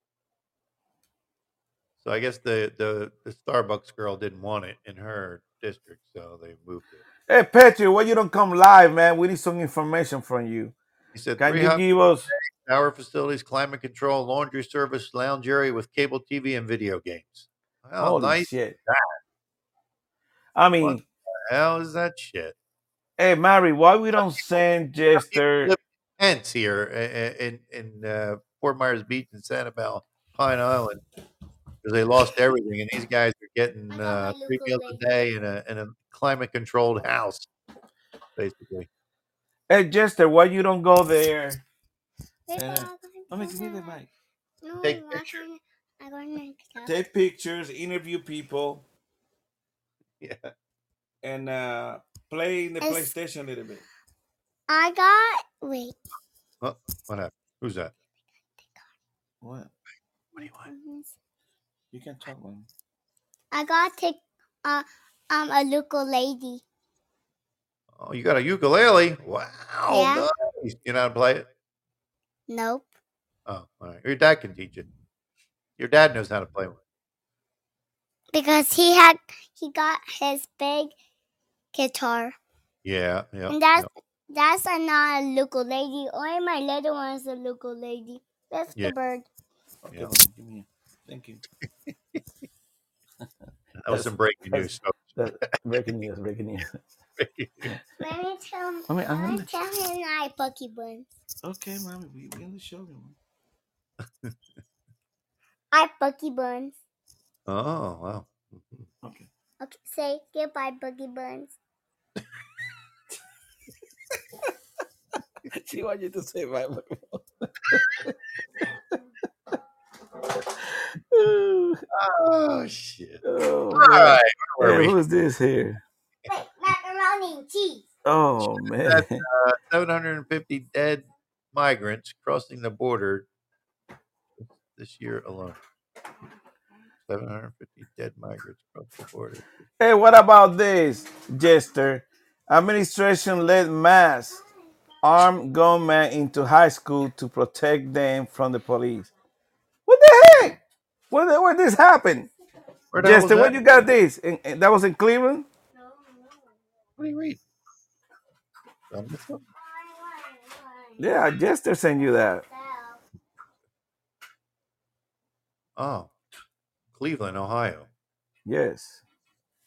So I guess the, the, the Starbucks girl didn't want it in her district, so they moved it. Hey, Patrick, why you don't come live, man? We need some information from you. He said, Can you 300 give us? Shower facilities, climate control, laundry service, lounge area with cable TV and video games. How Holy nice shit. I mean, What the hell is that shit? hey, Mary, why we don't send Jester? tents here i- i- in in uh, Fort Myers Beach and Sanibel, Pine Island, because they lost everything, and these guys are getting uh, three meals a day in a in a climate controlled house, basically. Hey, Jester, why you don't go there? Wait, And, but uh, I'm let going me give me the mic. No, Take I'm not going to. I'm going to stop. Take pictures, interview people, Yeah. and uh, play in the It's- PlayStation a little bit. I got. Wait. Oh, what happened? Who's that? What? What do you want? You can talk, man. I got to take uh, um a local lady. Oh, you got a ukulele? Wow, Yeah. nice. You know how to play it? Nope. Oh, all right. Your dad can teach it. Your dad knows how to play one. Because he had he got his big guitar. Yeah, yeah. and that's yeah. that's a not a local lady. Only my little one is a local lady. That's Yeah. the bird. Okay, Yeah. well, give me. Thank you. That was some breaking news. So That's breaking news. Breaking news. Let me tell I mean, I'm let me gonna- tell him I Bucky Buns. Okay, mommy, we we in the show, man. I Bucky Buns. Oh, wow. Okay. Okay, say goodbye, Bucky Buns. she wants you to say bye. Oh, shit. Oh, All right, where Hey, were we? who's this here? Wait, macaroni and cheese. Oh man. That's, uh, 750 dead migrants crossing the border this year alone. 750 dead migrants cross the border. Hey, what about this, Jester? Administration led mass armed gunmen into high school to protect them from the police. What the heck? Where, the- where this happened? Where the hell was Jester, where that? you got this? In, in- that was in Cleveland? What do you read? One? Yeah, Jester sent you that. Oh, Cleveland, Ohio. Yes.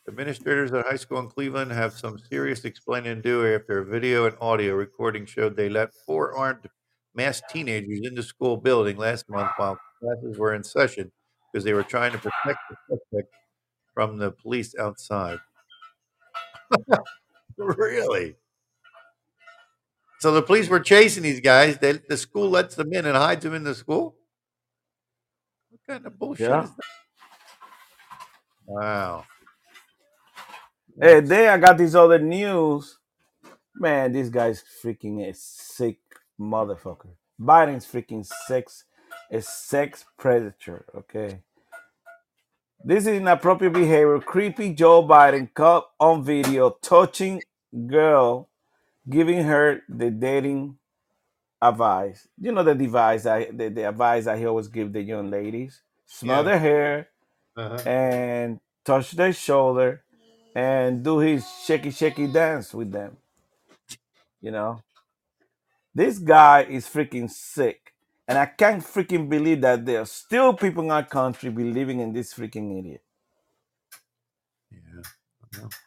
Administrators at high school in Cleveland have some serious explaining to do after a video and audio recording showed they let four armed masked teenagers into school building last month while classes were in session because they were trying to protect the suspect from the police outside. really? So the police were chasing these guys. They, the school lets them in and hides them in the school. What kind of bullshit Yeah. is that? Wow. Hey, then I got this other news. Man, this guy's freaking a sick motherfucker. Biden's freaking sex, a sex predator. Okay. This is inappropriate behavior. Creepy Joe Biden caught on video touching girl, giving her the dating advice. You know the device, I, the, the advice I always give the young ladies. Smell Yeah. their hair Uh-huh. and touch their shoulder and do his shaky shaky dance with them. You know, this guy is freaking sick. And I can't freaking believe that there are still people in our country believing in this freaking idiot. Yeah.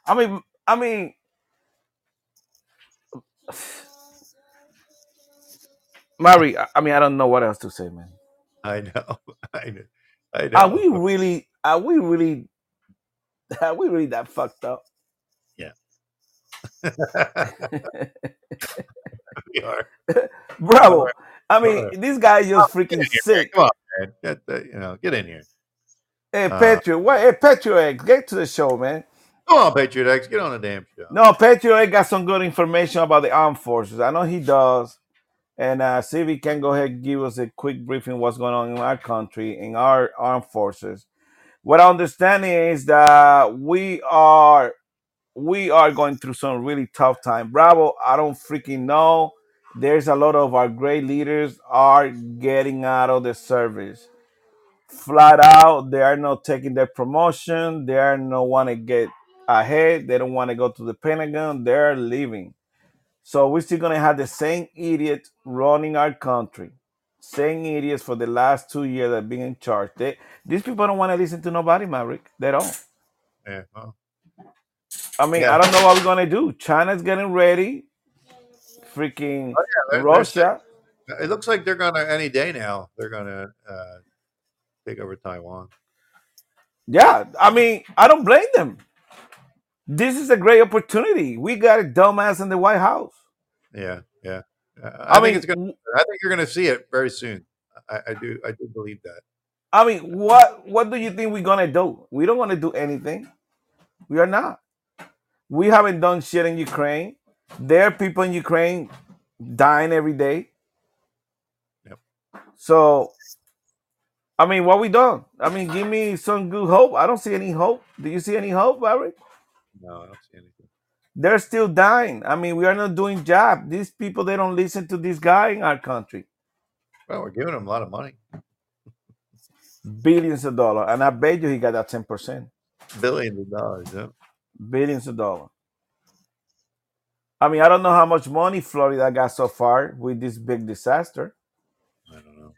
I mean, I mean, Mary. I I mean, I don't know what else to say, man. I know. I know. I know. Are we really? Are we really? Are we really that fucked up? Yeah. we are. Bravo. I mean, right. this guy is just Get freaking in sick. Come on, man. Get the, you know, get in here. Hey, Uh, Patriot, what? Hey, Patriot, X, get to the show, man. Come on, Patriot X. Get on the damn show. No, Patriot got some good information about the armed forces. I know he does. And uh, see if he can go ahead and give us a quick briefing what's going on in our country, in our armed forces. What I understand is that we are we are going through some really tough time. Bravo, I don't freaking know. There's a lot of our great leaders are getting out of the service. Flat out, they are not taking their promotion. They are not want to get ahead. They don't want to go to the Pentagon. They're leaving. So we're still gonna have the same idiot running our country. Same idiots for the last two years that have been in charge. They, these people don't want to listen to nobody, Maverick. They don't. Yeah. Well, I mean, Yeah. I don't know what we're gonna do. China's getting ready. Freaking Oh, yeah, Russia. it looks like they're gonna any day now. They're gonna uh, take over Taiwan. Yeah, I mean, I don't blame them. This is a great opportunity. We got a dumbass in the White House. Yeah, yeah. Uh, I, I think mean, it's gonna. I think you're gonna see it very soon. I, I do. I do believe that. I mean, what what do you think we're gonna do? We don't wanna do anything. We are not. We haven't done shit in Ukraine. There are people in Ukraine dying every day. Yep. So I mean, what we done? I mean, give me some good hope. I don't see any hope. Do you see any hope, Eric? No, I don't see anything. They're still dying. I mean, we are not doing job. These people they don't listen to this guy in our country. Well, we're giving them a lot of money, Billions of dollars. And I bet you he got that 10%. billions of dollars. Yeah. Billions of dollars. I mean, I don't know how much money Florida got so far with this big disaster. I don't know.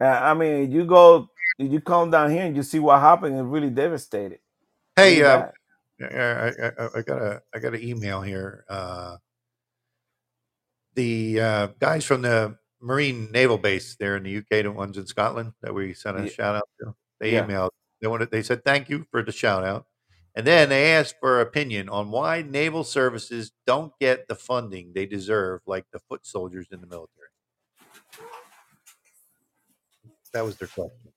Uh, I mean, you go, you come down here and you see what happened. It's really devastated. Hey, Really uh, bad. I, I, I- I got a I got an email here. Uh, the uh, guys from the Marine Naval Base there in the UK, the ones in Scotland that we sent a Ye- shout out to, they Yeah. emailed. They wanted. They said thank you for the shout out, and then they asked for opinion on why naval services don't get the funding they deserve, like the foot soldiers in the military. That was their question.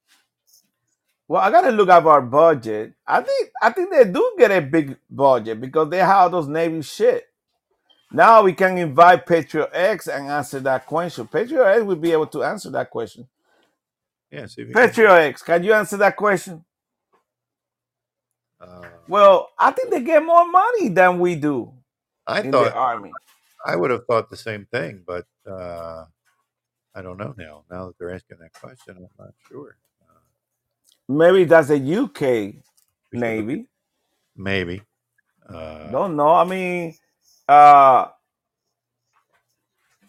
Well, I gotta look up our budget. I think I think they do get a big budget because they have those Navy shit. Now we can invite Patriot X and answer that question. Patriot X will be able to answer that question. Yeah, see if you can. Patriot X, can you answer that question? Uh, Well, I think they get more money than we do I in thought the army. I would have thought the same thing, but uh, I don't know now. Now that they're asking that question, I'm not sure. Maybe that's the UK Navy. Maybe. Uh, Don't know. I mean, uh,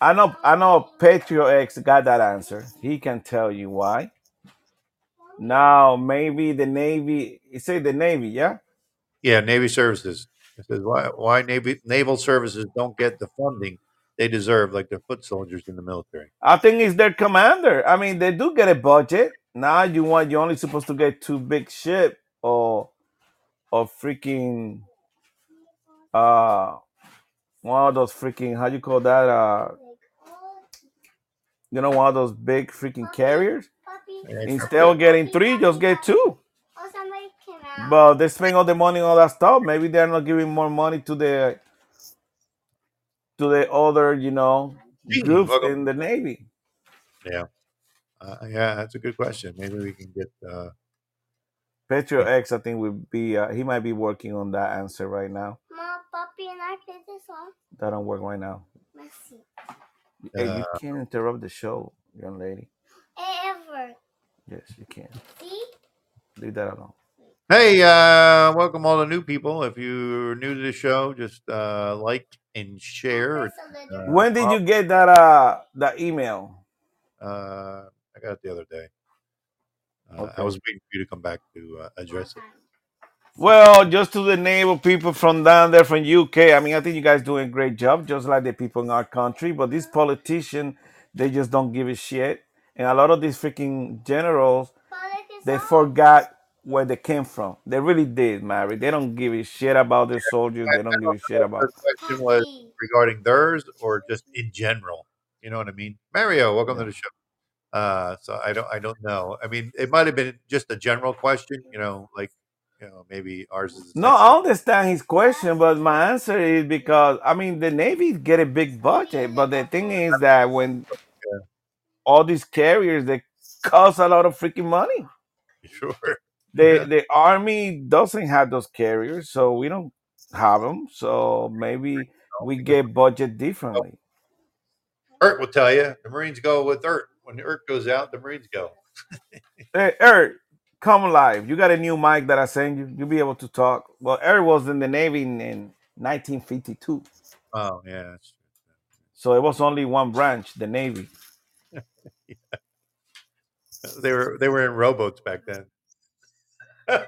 I know. I know. Patriot X got that answer. He can tell you why. Now, maybe the Navy. You say the Navy, yeah? yeah, Navy services. It says why why Navy naval services don't get the funding they deserve, like the foot soldiers in the military. I think it's their commander. I mean, they do get a budget. Now you want you're only supposed to get two big ship or or freaking uh one of those freaking how do you call that uh you know one of those big freaking carriers. Instead of getting three, just get two. Oh, somebody came out. But they spend all the money on all that stuff. Maybe they're not giving more money to the to the other, you know, Gee, groups welcome. in the Navy. Yeah, uh, yeah, that's a good question. Maybe we can get. Uh, Patriot X, I think would be uh, he might be working on that answer right now. Mom, Papi, and I play this song. That don't work right now. Messi. Hey, you Uh, can't interrupt the show, young lady. Ever. Yes, you can. See? Leave that alone. hey, uh, welcome all the new people. If you're new to the show, just uh, like and share. There's a little Uh, When did you get that uh that email? Uh, I got it the other day. Uh, I was waiting for you to come back to uh, address it. Well, just to the neighbor people from down there from UK. I mean, I think you guys doing a great job, just like the people in our country. But these politicians, they just don't give a shit. And a lot of these freaking generals, they forgot where they came from. They really did, Mary. They don't give a shit about their soldiers. They don't give a shit about. The question was regarding theirs or just in general. You know what I mean? Mario, welcome to the show. Uh, so I don't, I don't know. I mean, it might have been just a general question. You know, like, you know, maybe ours is. No, I understand his question, but my answer is because I mean the Navy get a big budget, but the thing is that when all these carriers they cost a lot of freaking money. Sure. The the army doesn't have those carriers, so we don't have them. So maybe we get budget oh. differently. Ert will tell you. The Marines go with Ert. When Ert goes out, the Marines go. Hey, Eric, come live. You got a new mic that I sent you. You'll be able to talk. Well, Eric was in the Navy in, in 1952, Oh yeah, that's so it was only one branch, the Navy. They were they were in rowboats back then. they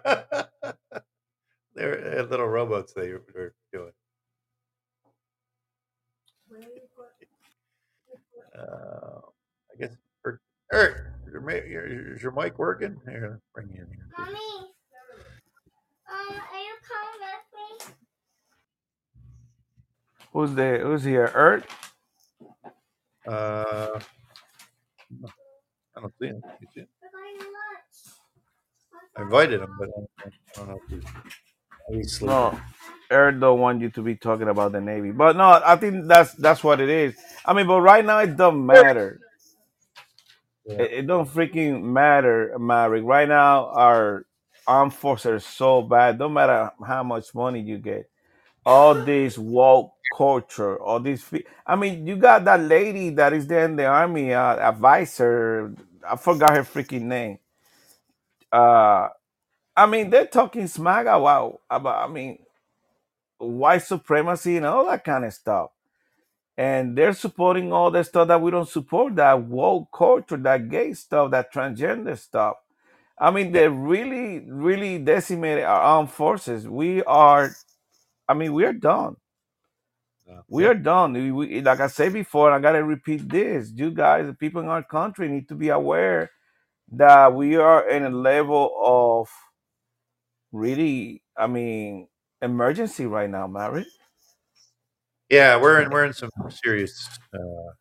were uh, little rowboats they were doing. Uh, I guess. Or, Eric, your, your, is your mic working? Here, bring you in here. Mommy, um, are you coming with me? Who's there? Who's here? Ert? Uh, I don't see him. You see him? We're going to lunch. I invited him, but I don't, know if he's, he's sleeping. No, Eric don't want you to be talking about the Navy. But no, I think that's that's what it is. I mean, but right now it don't matter. It, it don't freaking matter, Maverick. Right now, our armed forces are so bad. Don't matter how much money you get. All this woke culture, all these. Fe- I mean, you got that lady that is there in the army, uh, advisor. I forgot her freaking name. Uh, I mean, they're talking smack about, about. I mean, white supremacy and all that kind of stuff. And they're supporting all the stuff that we don't support, that woke culture, that gay stuff, that transgender stuff. I mean, they really, really decimated our armed forces. We are, I mean, we're done. We are done. We, we- like I said before, and I got to repeat this. You guys, the people in our country, need to be aware that we are in a level of really, I mean, emergency right now, Mary. Yeah, we're in we're in some serious uh,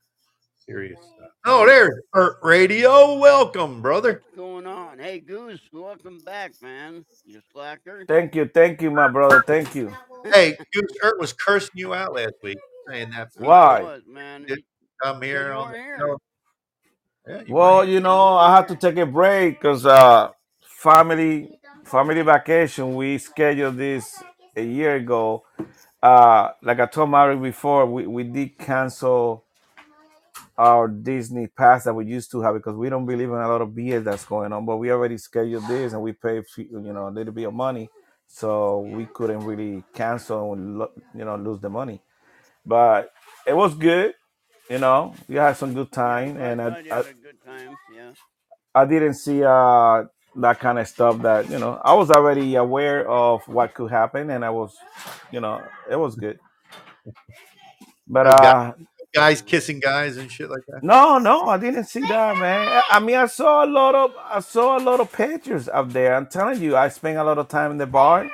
serious. Oh, there's Ert Radio. Welcome, brother. What's going on? Hey, Goose, welcome back, man. You slacker. Thank you, thank you, my brother. Thank you. Hey, Goose Ert was cursing you out last week, saying that. Why? What, man? Did come here on the show. Yeah, you Well, you know, I had to take a break because uh, family family vacation. We scheduled this a year ago. Uh, like I told Mary before, we, we did cancel our Disney pass that we used to have because we don't believe in a lot of BS that's going on. But we already scheduled this and we paid you know a little bit of money, so we couldn't really cancel and lo- you know lose the money. But it was good. You know, we had some good time, and I, Glad you I, had a good time. Yeah. I didn't see uh that kind of stuff that you know I was already aware of what could happen and I was you know it was good but No uh guy- guys kissing guys and shit like that. no no I didn't see that man I mean I saw a lot of I saw a lot of pictures up there I'm telling you I spent a lot of time in the bar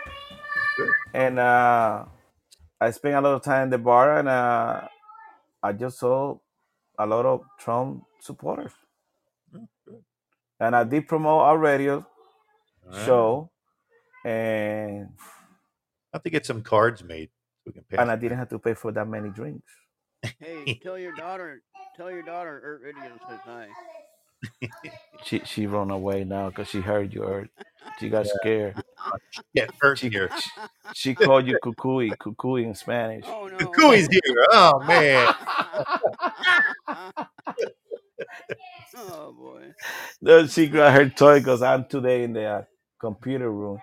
and uh I spent a lot of time in the bar and uh I just saw a lot of Trump supporters and I did promote our radio show and I have to get some cards made so we can pass. and I didn't have to pay for that many drinks. Hey, tell your daughter, tell your daughter, Ert Radio says hi. She she run away now because she heard you. Heard. She got Yeah. scared. Get hurt She, here. she she called you cucuy, cucuy in Spanish. Oh no. Cuckoo's here. Oh man. oh boy. Then she got her toy because I'm today in the uh, computer room,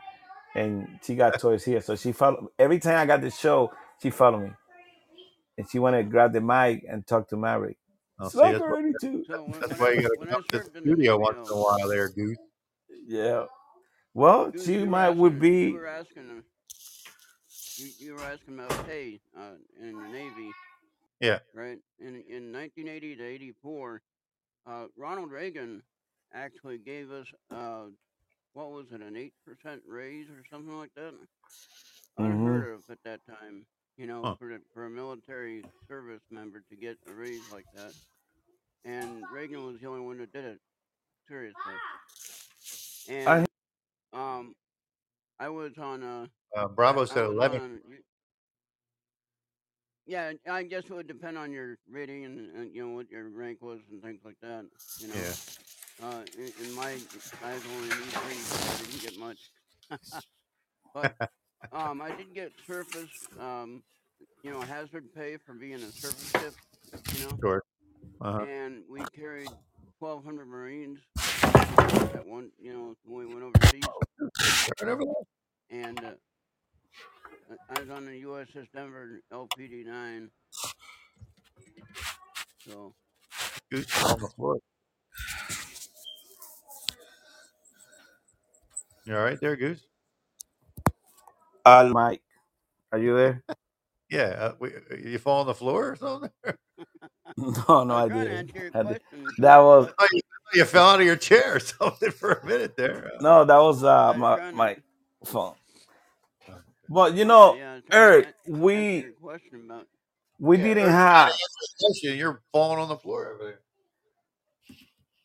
and she got toys here. So she follow every time I got the show. She followed me, and she wanted to grab the mic and talk to Mary. I'll see, that's Slacker why, 82. So when, that's when why you gotta come to the served in the studio once in a while there, Goose. Yeah. Well, Goose, she you were might would asking, you be. were asking, uh, you, you were asking about pay uh, in the Navy, Yeah. right? In in 1980 to 84, uh, Ronald Reagan actually gave us uh, what was it, an eight percent raise or something like that? hmm Unheard of at that time, you know, Huh. for the, for a military service member to get a raise like that. And Reagan was the only one that did it. Seriously. And I um, I was on uh, Uh, Bravo said 11. on. Yeah, I guess it would depend on your rating and, and you know what your rank was and things like that. You know, Yeah. uh, in, in my I was only three, so I didn't get much. but um, I did get surface, um, you know, hazard pay for being a surface ship. You know, Sure. Uh-huh. and we carried 1,200 Marines at one, you know, when we went overseas. Right. And uh, I- was on the USS Denver LPD 9. So, Goose on the floor. You all right there, Goose? Uh, Mike, are you there? Yeah. Uh, we, you fall on the floor or something? No, no, I I was trying to didn't. answer your I did. question, That was but Oh, you, you fell out of your chair or something for a minute there. Uh, no, that was I uh was my trying to. my phone. But you know, yeah, I was trying to Eric, an- answer we your question about. we yeah, didn't Eric's trying to have. answer the question. You're falling on the floor over there.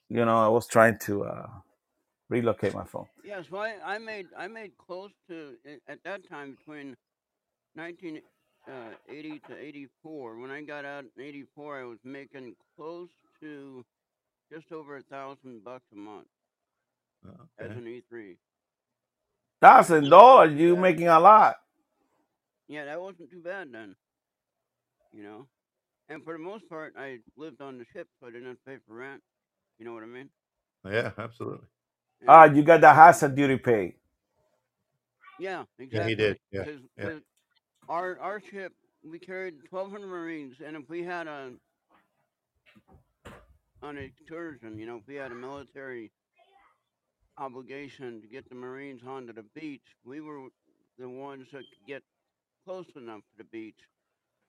You know, I was trying to uh relocate my phone. Yeah, so I, I made I made close to eh, at that time between 1980 uh, to 84. When I got out in 84, I was making close to just over a thousand bucks a month Oh, as an E3. Thousand Wasn't dollars, you bad. making a lot. Yeah, that wasn't too bad then, you know. And for the most part, I lived on the ship, so I didn't have to pay for rent. You know what I mean? Yeah, absolutely. Ah, And you got the hazard duty pay. yeah, Yeah, he did. exactly. Yeah. Because Yeah. our our ship, we carried 1,200 Marines, and if we had a an excursion, you know, if we had a military obligation to get the Marines onto the beach, we were the ones that could get close enough to the beach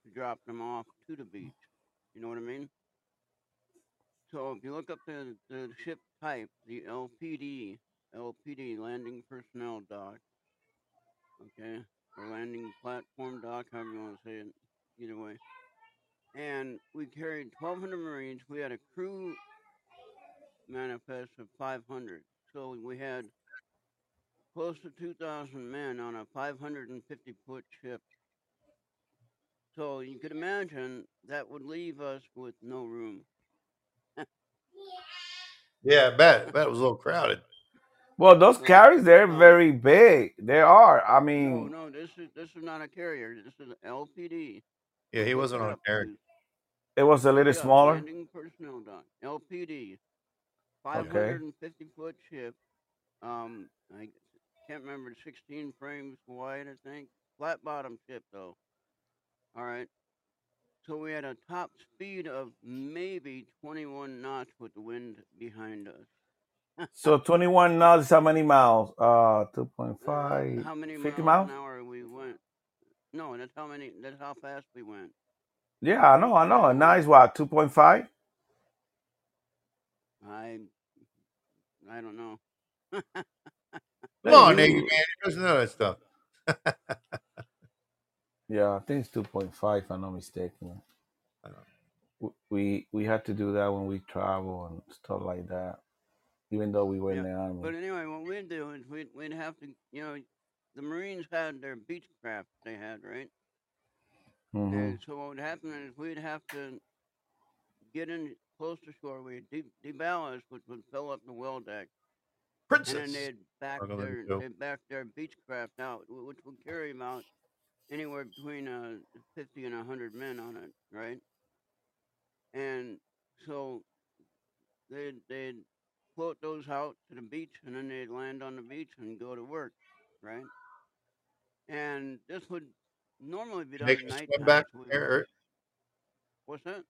to drop them off to the beach. You know what I mean? So if you look up the, the ship type, the LPD, LPD, landing personnel dock, okay, or landing platform dock, however you want to say it, either way. And we carried 1,200 Marines. We had a crew manifest of 500. So we had close to 2,000 men on a 550 foot ship. So you could imagine that would leave us with no room. Yeah, I bet. I bet it was a little crowded. Well, those So, carries they're um, very big. They are. I no, mean, no, this is this is not a carrier. This is an LPD. Yeah, he Look wasn't it on a up, carrier. dude. it was a little it up. smaller. Landing personnel dock. LPD. Okay. 550 foot ship. Um, I can't remember. 16 frames wide, I think. Flat bottom ship though. All right. So we had a top speed of maybe 21 knots with the wind behind us. So 21 knots is how many miles? Uh, Uh, 2.5, how many 50 miles miles? an hour we went? No, that's how many. That's how fast we went. Yeah, I know, I know. And now it's what, 2.5? I I don't know. Come Hey, on, Navy man. you, He doesn't know that stuff. yeah, I think it's 2.5 if I'm not mistaken. I don't know. W- We we had to do that when we travel and stuff like that, even though we were in yeah. the army. But anyway, what we'd do is we'd we'd have to, you know, the Marines had their Beechcraft they had, right? hmm And so what would happen is we'd have to get in close to shore. We'd de- deballast, which would fill up the well deck, and then Princess. they'd back I'm their go. they'd back their Beechcraft out, wh- which would carry about anywhere between uh, 50 and 100 men on it, right? And so they'd they'd float those out to the beach, and then they'd land on the beach and go to work, right? And this would normally be done Make at him swim back So we there. would. Or, What's that?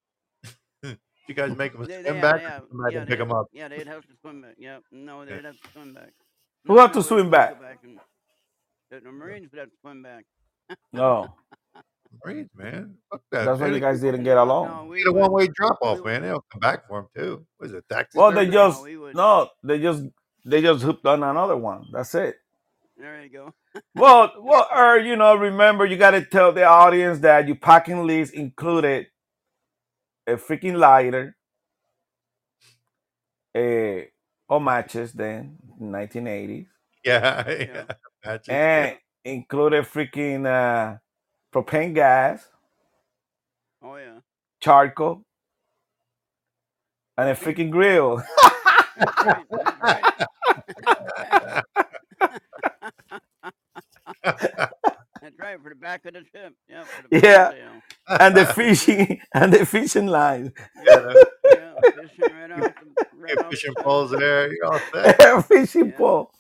You guys make them They, they swim have, back. they have, Come back yeah, and they pick them up. yeah, they'd have to swim back. Yeah, no, they'd have to swim back. Who No, have to swim back? Back and, the, the Marines would have to swim back. No, Marines, man. Fuck that. that's why They you guys didn't get along. No, we Get a one way drop off, man. They'll come back for him too. What is it? Taxi Well, they service? just we would. no, they just they just hooked on another one. That's it. There you go. Well, well, er, you know, remember you got to tell the audience that your packing list included a freaking lighter, a or matches then, 1980s, Yeah, Yeah. yeah. Matches, and included freaking uh, propane gas, Oh yeah. charcoal, and a freaking grill. Right, that's right. That's right for the back of the ship. Yeah, for the Yeah. sail. and the fishing and the fishing line, yeah. Yeah, fishing right off the right Get off fishing the poles there. You're all set. fishing Yeah. pole.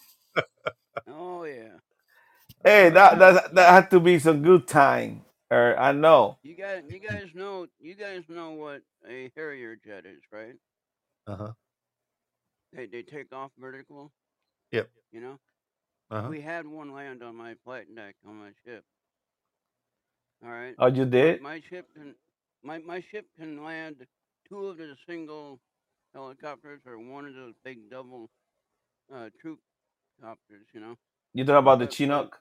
Yeah. Hey, that that that had to be some good time. Er, I know. You guys, you guys know, you guys know what a Harrier jet is, right? Uh huh. They they take off vertical. Yep. You know, Uh huh. we had one land on my flight deck on my ship. All right. Oh, you did? My ship can, my my ship can land two of the single helicopters or one of those big double uh, troop copters. You know. You talking about the But- but- Chinook?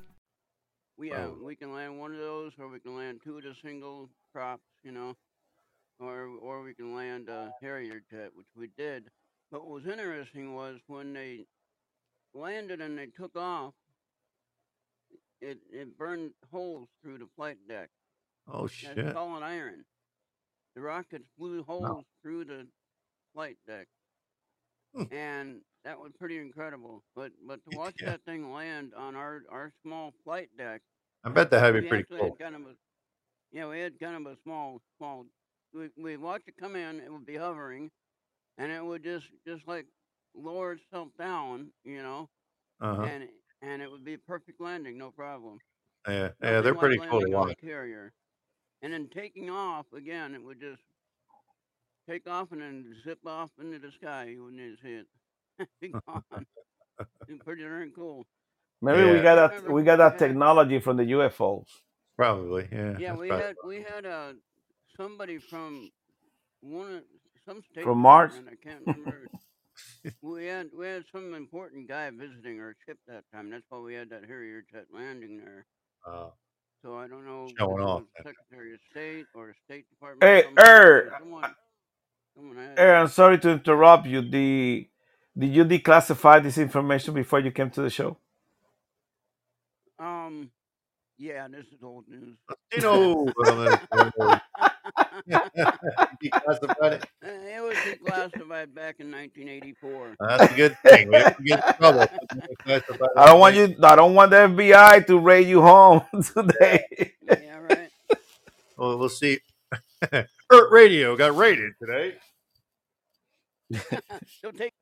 We uh, we can land one of those, or we can land two of the single props, you know, or or we can land a Harrier jet, which we did. But what was interesting was when they landed and they took off, it it burned holes through the flight deck. Oh That's shit. solid iron. The rockets blew holes through the flight deck, Hmm. and that was pretty incredible. But but to watch Yeah. that thing land on our our small flight deck, I bet that had to be pretty cool. kind of a yeah, we had kind of a small small. We we watched it come in. It would be hovering, and it would just just like lower itself down, you know, Uh-huh. and and it would be a perfect landing, no problem. Yeah, yeah, Nothing they're like pretty cool to landing on a watch. carrier. And then taking off again, it would just take off and then zip off into the sky. You wouldn't even see it. be gone. It's pretty darn cool. Maybe we got that we got that technology from the UFOs. Probably, yeah. Yeah, we probably- had we had uh, somebody from one of some state From Mars? department, I can't remember. we had we had some important guy visiting our ship that time. That's why we had that Harrier jet landing there. Oh. So I don't know Showing off. Secretary of State or State Department. Hey, somebody, er, someone, someone had I'm sorry to interrupt you. The did you declassify this information before you came to the show? Um, yeah, this is old news. You know, declassified it. It was declassified back in 1984. That's a good thing. We don't get in trouble. I don't want you. I don't want the FBI to raid you home today. yeah, right. Well, we'll see. Earth Radio got raided today. She'll take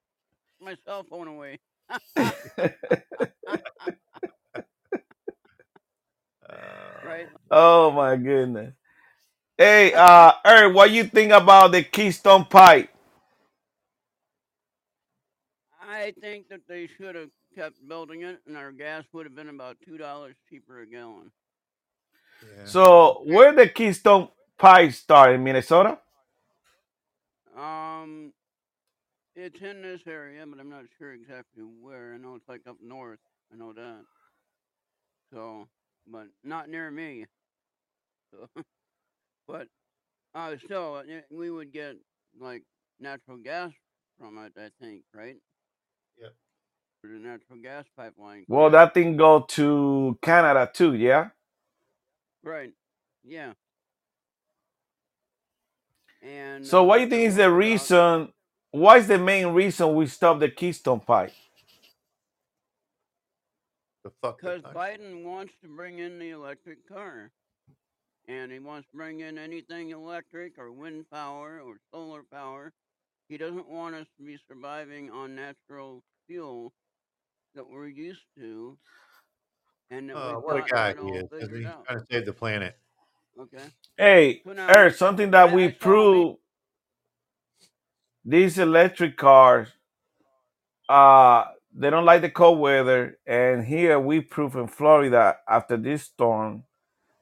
my cell phone away. Right? oh my goodness. Hey, uh, Eric, what you think about the Keystone Pipe? I think that they should have kept building it, and our gas would have been about two dollars cheaper a gallon. So, where the Keystone Pipe start in Minnesota? Um, it's in this area, but I'm not sure exactly where. I know it's like up north. I know that. So, but not near me. So, but uh, still, uh, we would get like natural gas from it. I think, right? Yeah. The natural gas pipeline. Well, that thing go to Canada too, yeah. Right. Yeah. And So, uh, what do you think is the reason? Why is the main reason we stopped the Keystone Pipe? The fuck. Because Biden wants to bring in the electric car. And he wants to bring in anything electric or wind power or solar power. He doesn't want us to be surviving on natural fuel that we're used to. And that Oh, we've what a got guy it he all is. 'cause figured He's out. trying to save the planet. Okay. Hey, So now, Eric, something that I- we I saw a prove these electric cars, uh, they don't like the cold weather. And here we prove in Florida after this storm,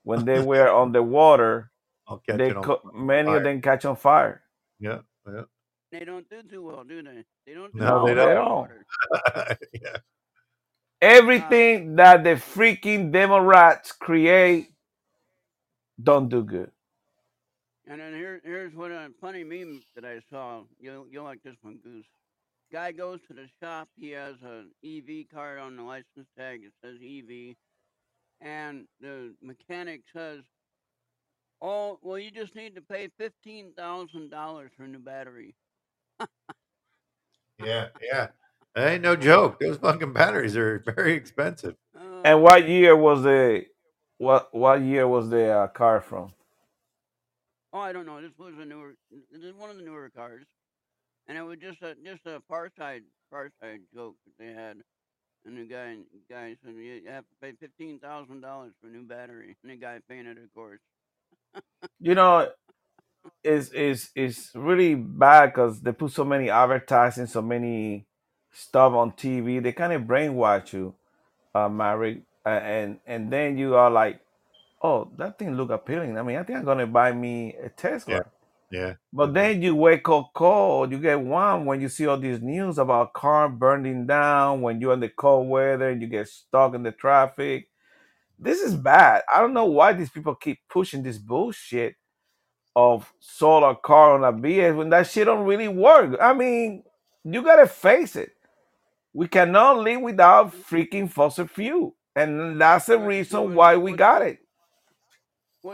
when they were on the water, I'll they it on co- many fire. of them catch on fire. Yeah, yeah. They don't do too well, do they? They don't do No, well they No, they don't. don't. yeah. Everything ah. that the freaking Democrats create don't do good. And then here, here's what a funny meme that I saw. You'll, you'll like this one, Goose. Guy goes to the shop. He has an EV card on the license tag. It says EV, and the mechanic says, "Oh, well, you just need to pay fifteen thousand dollars for a new battery." Yeah, yeah. That ain't no joke. Those fucking batteries are very expensive. And what year was the what what year was the uh, car from? Oh, I don't know. This was a newer, this is one of the newer cars, and it was just a just a far side far side joke that they had. And the guy guy said you have to pay fifteen thousand dollars for a new battery, and the guy painted, of course. You know, it's it's it's really bad because they put so many advertising, so many stuff on TV. They kind of brainwash you, uh, Mary, uh, and and then you are like, oh, that thing look appealing. I mean, I think I'm gonna buy me a Tesla. Yeah, yeah. But then you wake up cold, you get warm when you see all these news about car burning down, when you're in the cold weather and you get stuck in the traffic. This is bad. I don't know why these people keep pushing this bullshit of solar car on a BS when that shit don't really work. I mean, you gotta face it. We cannot live without freaking fossil fuel. And that's the reason why we got it.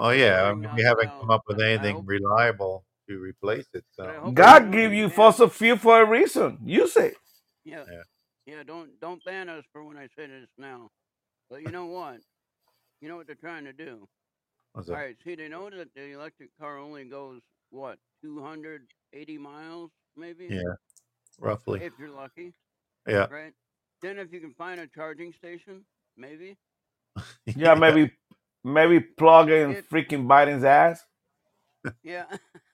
Oh yeah, we haven't come up with anything reliable to replace it. So God give you fossil fuel for a reason. Use it. Yeah. yeah. don't don't ban us for when I say this now. But you know what? You know what they're trying to do. What's All that? right. See, they know that the electric car only goes what 280 miles, maybe. Yeah, roughly. If you're lucky. Yeah. Right. Then if you can find a charging station, maybe. Yeah, maybe maybe plug in It- freaking Biden's ass. Yeah.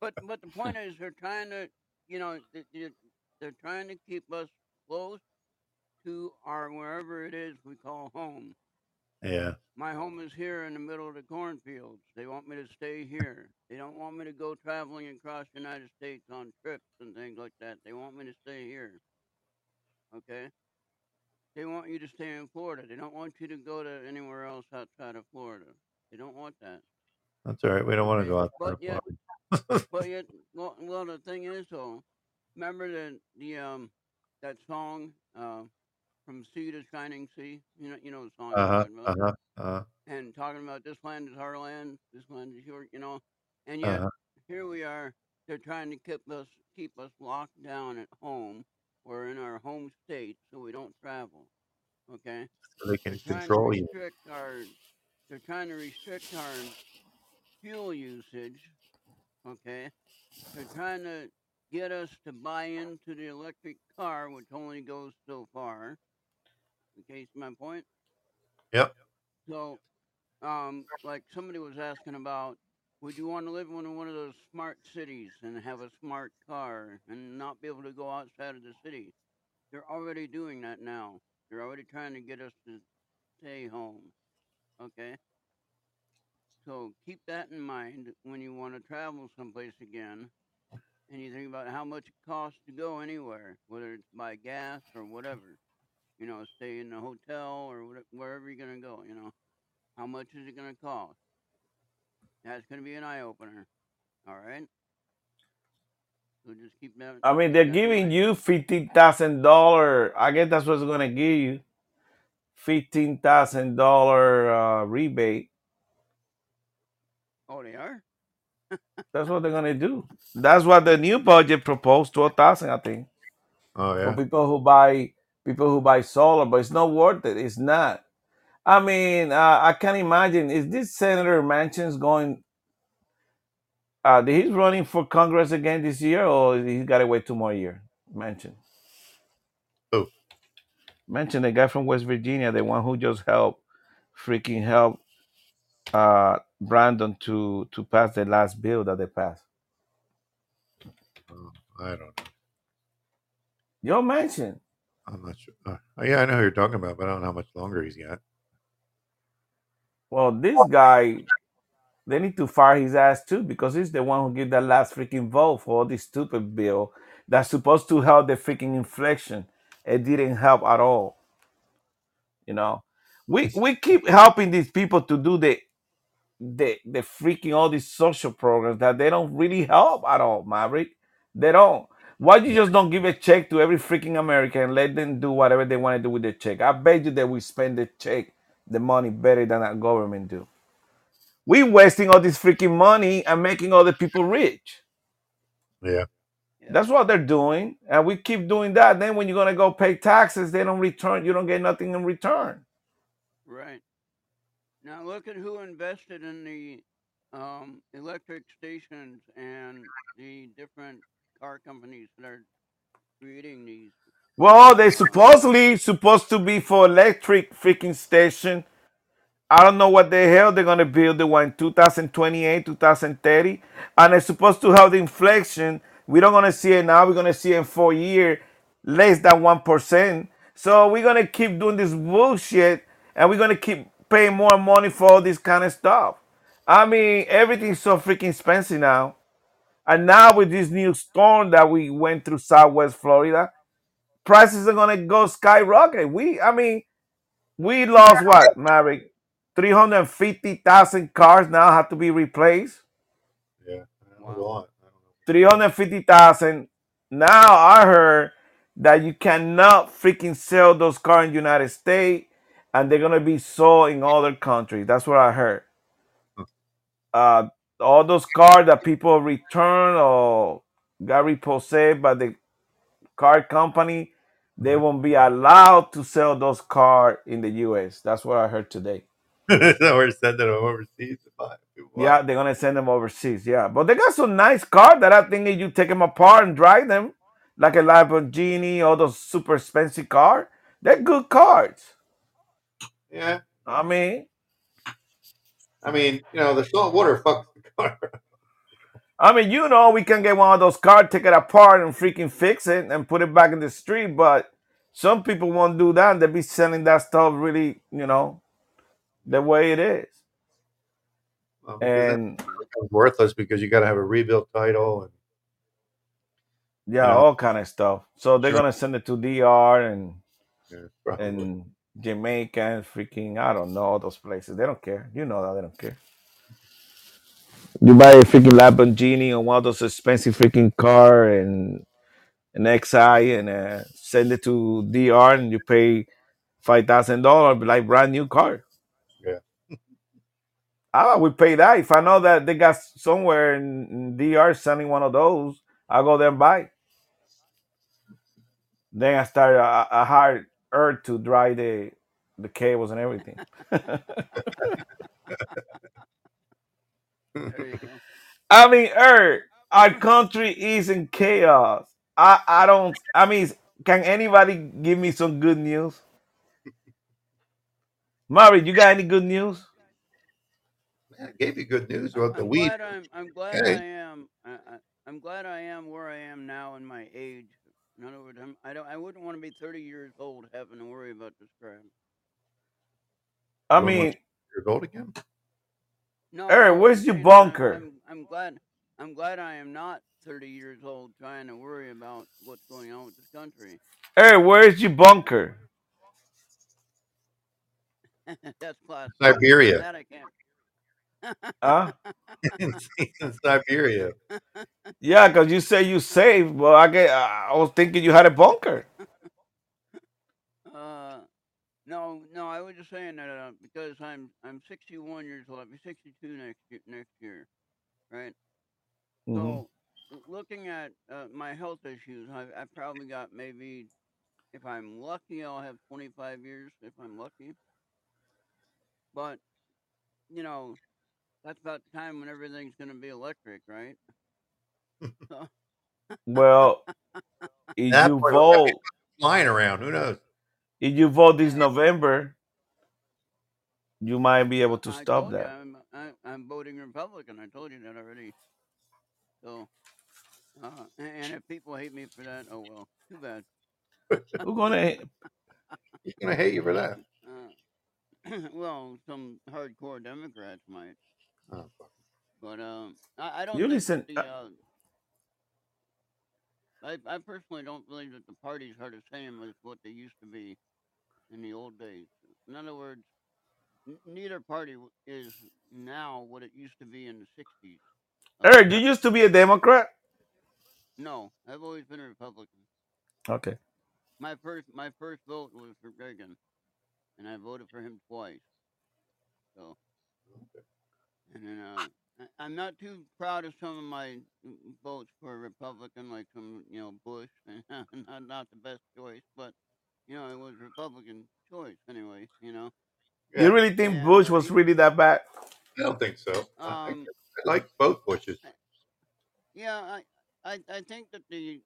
but but the point is, they're trying to, you know, th- th- they're trying to keep us close to our wherever it is we call home. Yeah. My home is here in the middle of the cornfields. They want me to stay here. They don't want me to go traveling across the United States on trips and things like that. They want me to stay here. Okay? They want you to stay in Florida. They don't want you to go to anywhere else outside of Florida. They don't want that. That's all right. We don't want to go out there. But yet, but yet, well, well, the thing is, though, remember the the um that song uh, from Sea to Shining Sea. You know, you know the song. I'm Uh huh. talking uh-huh. Uh And talking about this land is our land, this land is your, you know, and yet Uh-huh. here we are. They're trying to keep us keep us locked down at home or in our home state so we don't travel. Okay. So they can They're control you. our. They're trying to restrict our fuel usage. Okay. They're trying to get us to buy into the electric car, which only goes so far. Okay, see my point? Yep. So, um, like somebody was asking about, would you want to live in one of those smart cities and have a smart car and not be able to go outside of the city? They're already doing that now. They're already trying to get us to stay home. Okay? So keep that in mind when you want to travel someplace again. and you think about how much it costs to go anywhere, whether it's by gas or whatever. You know, stay in a hotel or whatever, wherever you're gonna go. You know, how much is it gonna cost? That's gonna be an eye opener. All right. So just keep that. I mean, they're keep giving mind. you fifteen thousand dollar. I guess that's what's gonna give you fifteen thousand dollar uh, rebate. Oh, they are. That's what they're gonna do. That's what the new budget proposed, twelve thousand, I think, Oh for yeah. people who buy people who buy solar. But it's not worth it. It's not. I mean, uh, I can't imagine. Is this Senator Manchin's going? Uh, he's running for Congress again this year, or he's got to wait two more years? Manchin. Who? Manchin, the guy from West Virginia, the one who just helped, freaking help uh, Brandon to to pass the last bill that they passed. Oh, I don't know. Your Manchin. I'm not sure. Uh, yeah, I know who you're talking about, but I don't know how much longer he's got. Well, this guy, they need to fire his ass too because he's the one who gave that last freaking vote for all this stupid bill that's supposed to help the freaking inflation. It didn't help at all. You know, we we keep helping these people to do the the the freaking all these social programs that they don't really help at all, Maverick. They don't. Why you just don't give a check to every freaking American and let them do whatever they want to do with the check? I bet you that we spend the check, the money better than our government do. We wasting all this freaking money and making other people rich. Yeah. That's what they're doing, and we keep doing that. Then when you're gonna go pay taxes, they don't return. You don't get nothing in return. Right. Now look at who invested in the um, electric stations and the different car companies that are creating these. Well, they supposedly supposed to be for electric freaking station. I don't know what the hell they're gonna build the one 2028, 2030, and it's supposed to have the inflation. We don't gonna see it now. We're gonna see it in four years, less than one percent. So we're gonna keep doing this bullshit, and we're gonna keep paying more money for all this kind of stuff. I mean, everything's so freaking expensive now. And now with this new storm that we went through Southwest Florida, prices are gonna go skyrocket. We, I mean, we lost what, Maverick? 350,000 cars now have to be replaced. Yeah. That was a lot. 350,000. Now I heard that you cannot freaking sell those cars in the United States and they're going to be sold in other countries. That's what I heard. Uh, all those cars that people return or got repossessed by the car company, they won't be allowed to sell those cars in the US. That's what I heard today. we're sending them overseas to buy. people buy. Yeah, they're gonna send them overseas. Yeah, but they got some nice cars that I think if you take them apart and drive them, like a Lamborghini, all those super expensive cars, they're good cars. Yeah. I mean, I mean, you know, the salt water fucks the car. I mean, you know, we can get one of those cars, take it apart, and freaking fix it and put it back in the street. But some people won't do that. And they be selling that stuff really, you know, the way it is. Well, because And becomes worthless because you got to have a rebuilt title and yeah, you know, all kind of stuff. So they're sure. gonna send it to DR and Yeah, probably. and Jamaica and freaking I don't know all those places. They don't care. You know that they don't care. You buy a freaking Lamborghini or one of those expensive freaking car and an XI and uh, send it to DR and you pay five thousand dollars like brand new car. Yeah. Ah, I would pay that if I know that they got somewhere in, in DR selling one of those. I'll go there and buy. Then I start a, a hard earth to dry the the cables and everything. There you go. I mean, Earth, our country is in chaos. I I don't. I mean, can anybody give me some good news? Mari, you got any good news? Man, I gave you good news about the I'm weed. glad I'm. I'm glad I Hey, am. I, I, I'm glad I am where I am now in my age. In other words, I'm, I don't. I wouldn't want to be 30 years old having to worry about this crap. I mean you want mean, years old again? No, Earth, where's your saying that I'm. bunker? I'm, I'm glad. I'm glad I am not 30 years old trying to worry about what's going on with this country. Hey, where's your bunker? That's classic. Siberia. That I can't. Huh? in Siberia. Yeah, because you say you saved. Well, I get. I was thinking you had a bunker. No, no, I was just saying that uh, because I'm I'm 61 years old. I'll be 62 next year, next year, right? Mhm. So, looking at uh, my health issues, I I probably got maybe, if I'm lucky, I'll have 25 years if I'm lucky. But, you know, that's about the time when everything's gonna be electric, right? So- Well, That you vote, flying around. Who knows? If you vote this November, you might be able to I stop told you, that. I'm, I, I'm voting Republican. I told you that already. So, uh, and and if people hate me for that, oh well, too bad. Who's gonna? Who's gonna hate you for that? Uh, well, some hardcore Democrats might, Oh, fuck. but um, I, I don't You think listen. that the. Uh, I, I personally don't believe that the parties are the same as what they used to be in the old days. In other words, n- neither party is now what it used to be in the '60s. Eric, you used to be a Democrat. No, I've always been a Republican. Okay. My first my first vote was for Reagan, and I voted for him twice. So, and then uh, I- I'm not too proud of some of my votes for Republican, like some you know Bush, not not the best choice, but you know it was Republican choice anyway. You know. You really think And, Bush was really that bad? I don't think so. I, Um, I like both Bushes. Yeah, I, I, I think that the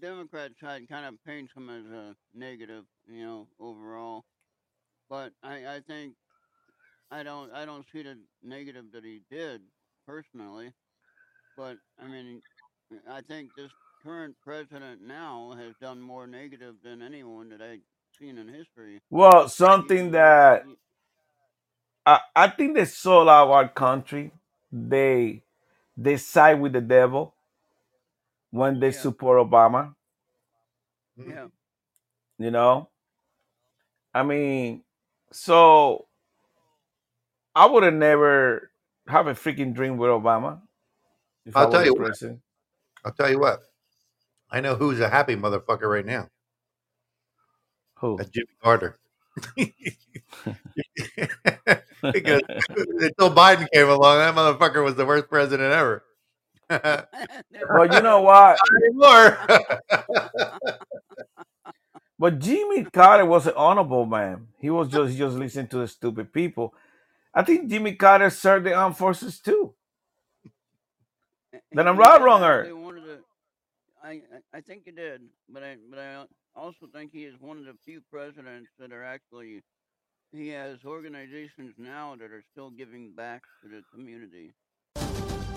Democrat side kind of paints him as a negative, you know, overall. But I, I think I don't I don't see the negative that he did personally. But I mean, I think this current president now has done more negative than anyone that I've seen in history. Well, something that I, I think they sold out our country. They they side with the devil when they support Obama. Mm-hmm. Yeah. You know, I mean, so I would have never have a freaking dream with Obama if I I'll tell the you what. president. I'll tell you what. I know who's a happy motherfucker right now. Who? That's Jimmy Carter. because until Biden came along, that motherfucker was the worst president ever. But you know what? But Jimmy Carter was an honorable man. He was just he just listening to the stupid people. I think Jimmy Carter served the armed forces too. Then I'm He right, did wrong, actually or one of the. I I think he did, but I but I also think he is one of the few presidents that are actually. He has organizations now that are still giving back to the community.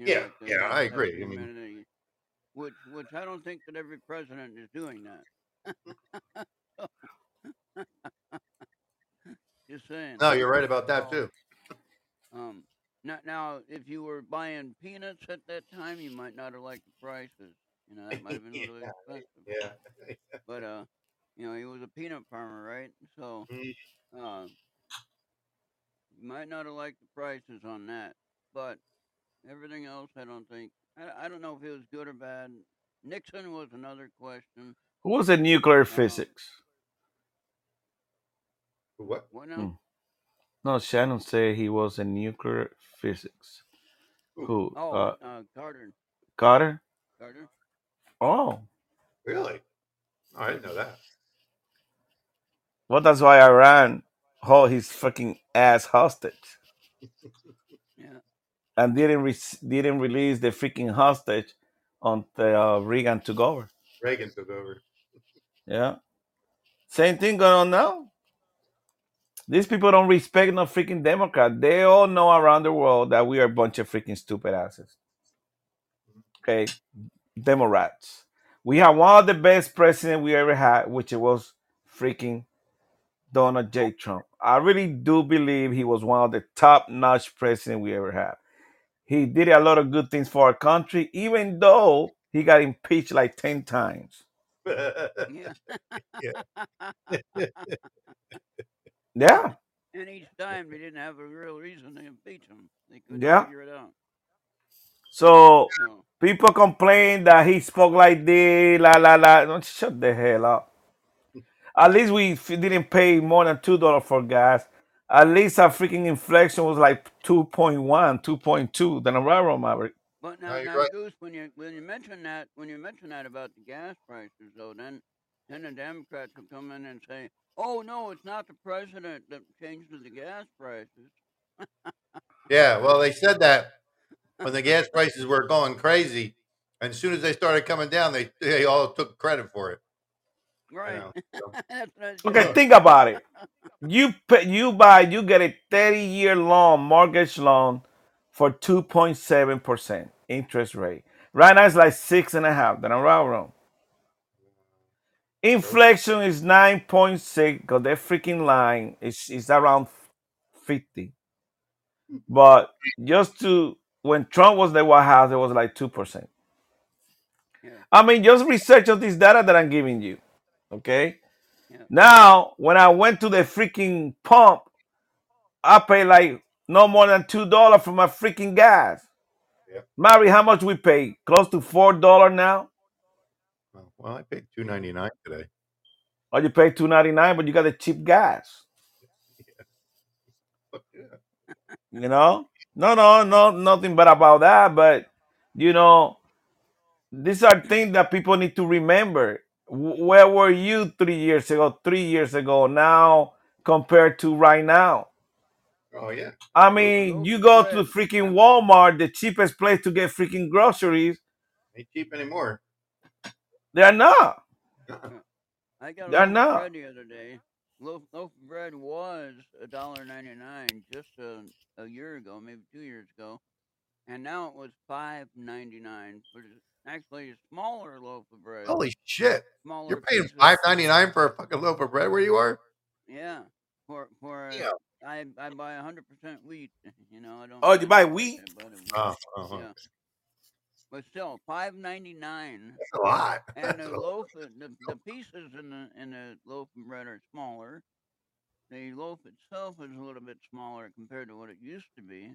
You know, Yeah, like yeah, I agree. I mean- which which I don't think that every president is doing that. Just saying. No, you're right about that too. Um, now, now, if you were buying peanuts at that time, you might not have liked the prices. You know, that might have been Yeah, expensive. Yeah. But uh, you know, he was a peanut farmer, right? So, Mm-hmm. uh, you might not have liked the prices on that, but everything else, I don't think. I, I don't know if it was good or bad. Nixon was another question. who was in nuclear physics? What? What now? Hmm. No, Shannon said he was in nuclear physics. Who? Oh, Uh, uh, Carter. Carter? Carter. Oh, Really? Oh, I didn't know that. well, that's why Iran hold his fucking ass hostage. And didn't re- didn't release the freaking hostage until uh, Reagan took over. Reagan took over. Yeah, same thing going on now. These people don't respect no freaking Democrat. They all know around the world that we are a bunch of freaking stupid asses. Okay, Democrats. We have one of the best presidents we ever had, which was freaking Donald J. Trump. I really do believe he was one of the top notch presidents we ever had. He did a lot of good things for our country, even though he got impeached like 10 times. Yeah. yeah. Yeah. and each time they didn't have a real reason to impeach him. They couldn't Yeah. figure it out. So So, people complain that he spoke like this, la la la. Don't shut the hell up. At least we didn't pay more than two dollars for gas. At least our freaking inflation was like 2.1, 2.2. Then I'm right, wrong, Maverick. but No, now, you're now right. Goose, when you when you mention that when you mention that about the gas prices, though, then then the Democrats will come in and say, "Oh no, it's not the president that changes the gas prices." Yeah, well, they said that when the gas prices were going crazy, and as soon as they started coming down, they they all took credit for it. Right. know, so- That's what I said. Okay, think about it. You pay, you buy, you get a 30 year loan, mortgage loan for 2.7% interest rate. Right now it's like six and a half. Then I'm right or wrong. Inflation is 9.6 because that freaking line is, is around 50. But just to, when Trump was the White House, it was like 2%. Yeah. I mean, just research of this data that I'm giving you. Okay. Yeah. Now, when I went to the freaking pump, I paid like no more than two dollars for my freaking gas. Yeah. Mary, how much we pay? Close to four dollar now. Well, well, I paid two ninety nine today. Or you pay two ninety nine, but you got the cheap gas. Yeah. You know? No, no, no, nothing but about that. But you know, these are things that people need to remember. Wh- Where were you three years ago, three years ago, now compared to right now? Oh yeah, I mean, you go to freaking Walmart, the cheapest place to get freaking groceries. ain't cheap anymore. They're not. I got a They're loaf not. bread the other day. Loaf, loaf of bread was a dollar ninety nine just a, a year ago, maybe two years ago, and now it was five ninety nine. But it's actually a smaller loaf of bread. Holy shit! Smaller You're paying five ninety nine for a fucking loaf of bread where you are? Yeah, for for Yeah. I I buy hundred percent wheat. You know I don't. Oh, you buy wheat? I buy the wheat. Oh, uh-huh. Yeah. But still, five ninety nine. That's a lot. And That's the a lot. loaf, of- the, the pieces in the in the loaf of bread are smaller. The loaf itself is a little bit smaller compared to what it used to be.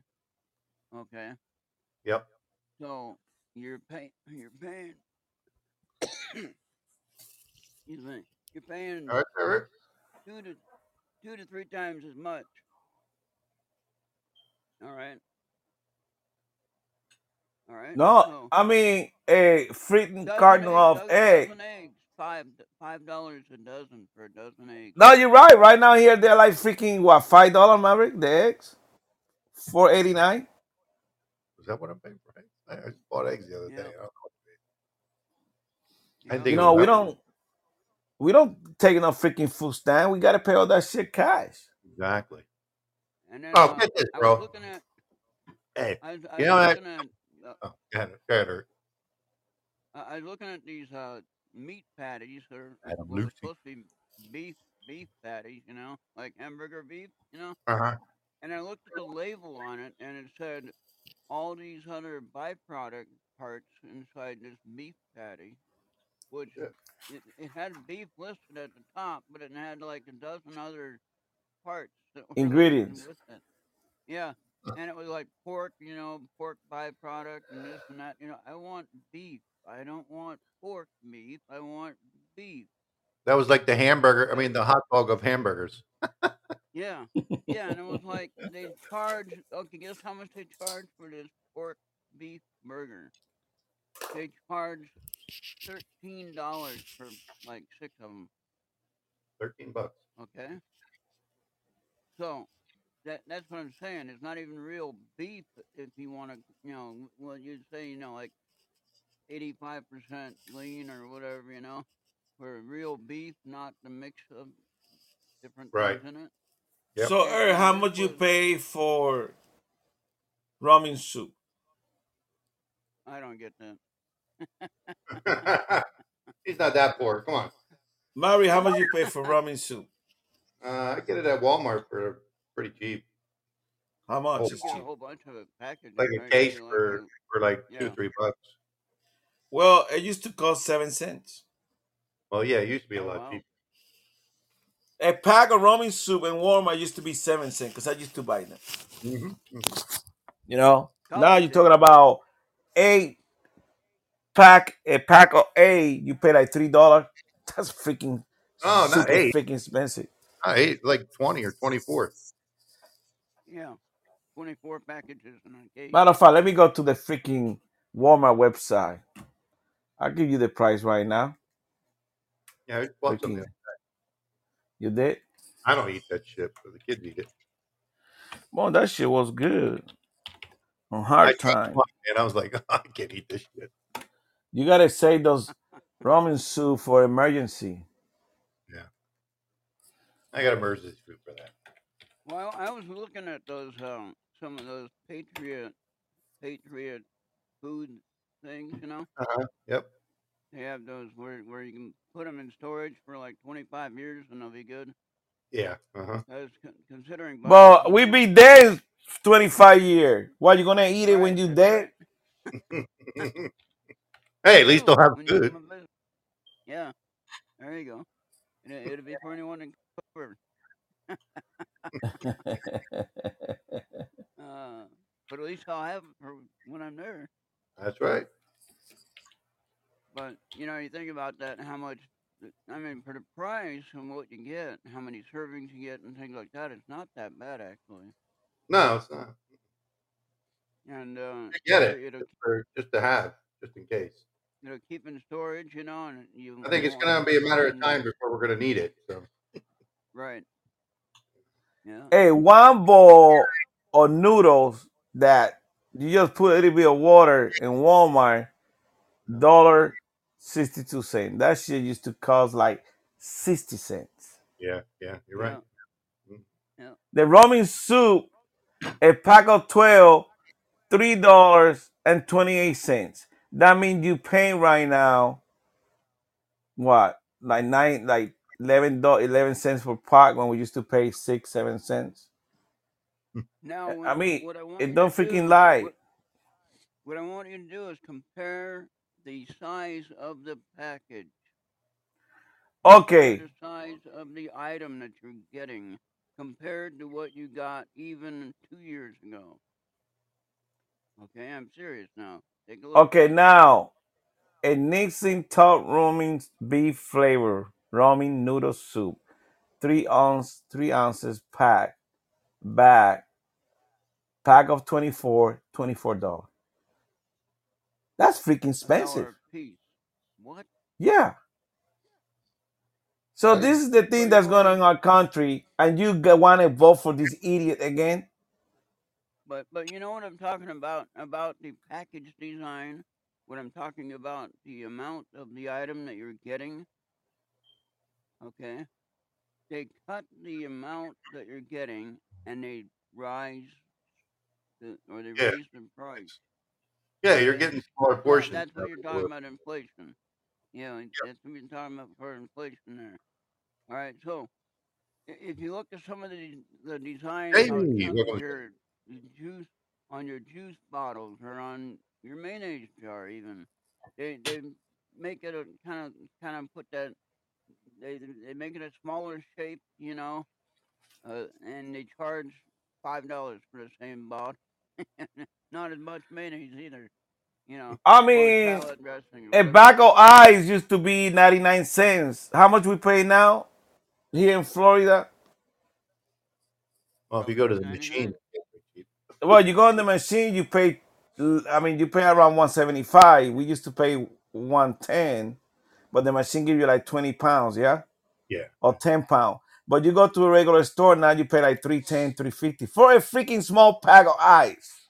Okay, Yep. so you're paying you're paying. excuse me. You're paying All right, all right. two to two to three times as much. All right. All right. No, so- I mean a freaking Dozen carton egg- of dozen- egg. dozen eggs, five five dollars a dozen for a dozen eggs. No, you're right. Right now here they're like freaking what five dollar Maverick the eggs, four eighty nine. Is that what I'm paying for eggs? I I just bought eggs the other day. Yeah. I don't know. I think You know we don't we don't take no freaking food stand. We gotta pay all that shit cash. Exactly. And then, Oh, uh, get this, I bro. was looking at. Hey, I I you know that? at. Uh, Oh, go ahead, go ahead, Eric. I I was looking at these uh, meat patties that are Adam what are Lucy. supposed to be beef beef patties, you know, like hamburger beef, you know. Uh huh. And I looked at the label on it, and it said all these other byproduct parts inside this beef patty, which Yeah. it, it had beef listed at the top, but it had like a dozen other parts that were Ingredients. Yeah, and it was like pork, you know, pork byproduct and this and that. You know, I want beef. I don't want pork beef. I want beef. That was like the hamburger. I mean, the hot dog of hamburgers. Yeah, yeah, and it was like they charge. Okay, guess how much they charge for this pork beef burger? They charge thirteen dollars for like six of them. Thirteen bucks. Okay. So that that's what I'm saying. It's not even real beef if you want to, you know, well you'd say, you know, like 85% lean or whatever, you know, for real beef, not the mix of different Right. things in it. Yep. So, Eric, how much you pay for ramen soup? I don't get that. He's not that poor. Come on. Mary, how much you pay for ramen soup? Uh, I get it at Walmart for pretty cheap. How much Oh, is Get a whole bunch of it packaged. Like a case Like for a- for like two yeah. three bucks. Well, it used to cost seven cents. Well, yeah, it used to be a Oh, lot wow. cheaper. A pack of ramen soup in Walmart used to be seven cents because I used to buy them. hmm You know, now you're days. talking about a pack, a pack of A, you pay like three dollars. That's freaking Oh, not super eight. freaking expensive. Not eight, like twenty or twenty four. Yeah. 24 packages in a case. Matter of fact, let me go to the freaking Walmart website. I'll give you the price right now. Yeah, I bought some. Freaking, you did? I don't eat that shit, but the kids eat it. Well, that shit was good. On hard tried time. and I was like, I can't eat this shit. You gotta save those ramen soup for emergency. Yeah. I got emergency food for that. Well, I was looking at those, um, some of those Patriot, Patriot food things, you know? Uh huh. Yep. They have those where, where you can put them in storage for like 25 years and they'll be good. Yeah. Uh huh. I was con- considering buying But some. we be dead 25 years. Why you gonna eat it when Right, you that's dead? hey, at least True. they'll have When you food. come a visit. Yeah, there you go. And it, it'll be for anyone to cover. Uh, but at least I'll have it for when I'm there. That's right. But you know, you think about that, how much. I mean, for the price and what you get, how many servings you get, and things like that, it's not that bad actually. No, it's not. And uh, I get it'll, it. it'll Just, for, just to have, just in case. it'll keep in storage, you know, and you. I think it's gonna be a matter of time before we're gonna need it. So Right. Yeah. hey, one bowl of noodles that you just put a little bit of water in Walmart, dollar sixty two cent. That shit used to cost like sixty cents. yeah, yeah, you're right. Yeah. Mm-hmm. The ramen soup, a pack of 12, three dollars and twenty eight cents. That means you paying right now what like nine like eleven dollars eleven cents per pack when we used to pay six seven cents. Now, I mean, what I want it don't freaking do, lie. What, what I want you to do is compare the size of the package. Okay, The size of the item that you're getting compared to what you got even two years ago. Okay, I'm serious now. Take a look. okay, now a Nissin top ramen beef flavor ramen noodle soup, three ounce three ounces pack bag pack of 24 24 dollars. That's freaking expensive. dollar a piece. What? Yeah. So this is the thing that's going on in our country, and you want to vote for this idiot again? But but you know what I'm talking about about the package design. What I'm talking about the amount of the item that you're getting. Okay, they cut the amount that you're getting and they rise the or they Yeah. raise the price. Yeah, you're getting smaller portions. that's what you're talking about inflation. Yeah, that's what you're talking about for inflation there. All right, so if you look at some of the the design, Hey, how it comes welcome with to your juice on your juice bottles or on your mayonnaise jar, even they they make it a kind of kind of put that they they make it a smaller shape, you know, uh, and they charge five dollars for the same bottle. Not as much mayonnaise either, you know. I mean, salad dressing or a whatever. bag of ice used to be 99 cents. How much we pay now here in Florida? Well, if you go to the 99. machine, Well, you go in the machine, you pay, I mean, you pay around 175. We used to pay 110, but the machine give you like 20 pounds, yeah? yeah, Or 10 pounds. But you go to a regular store now, you pay like 310 350 for a freaking small pack of ice.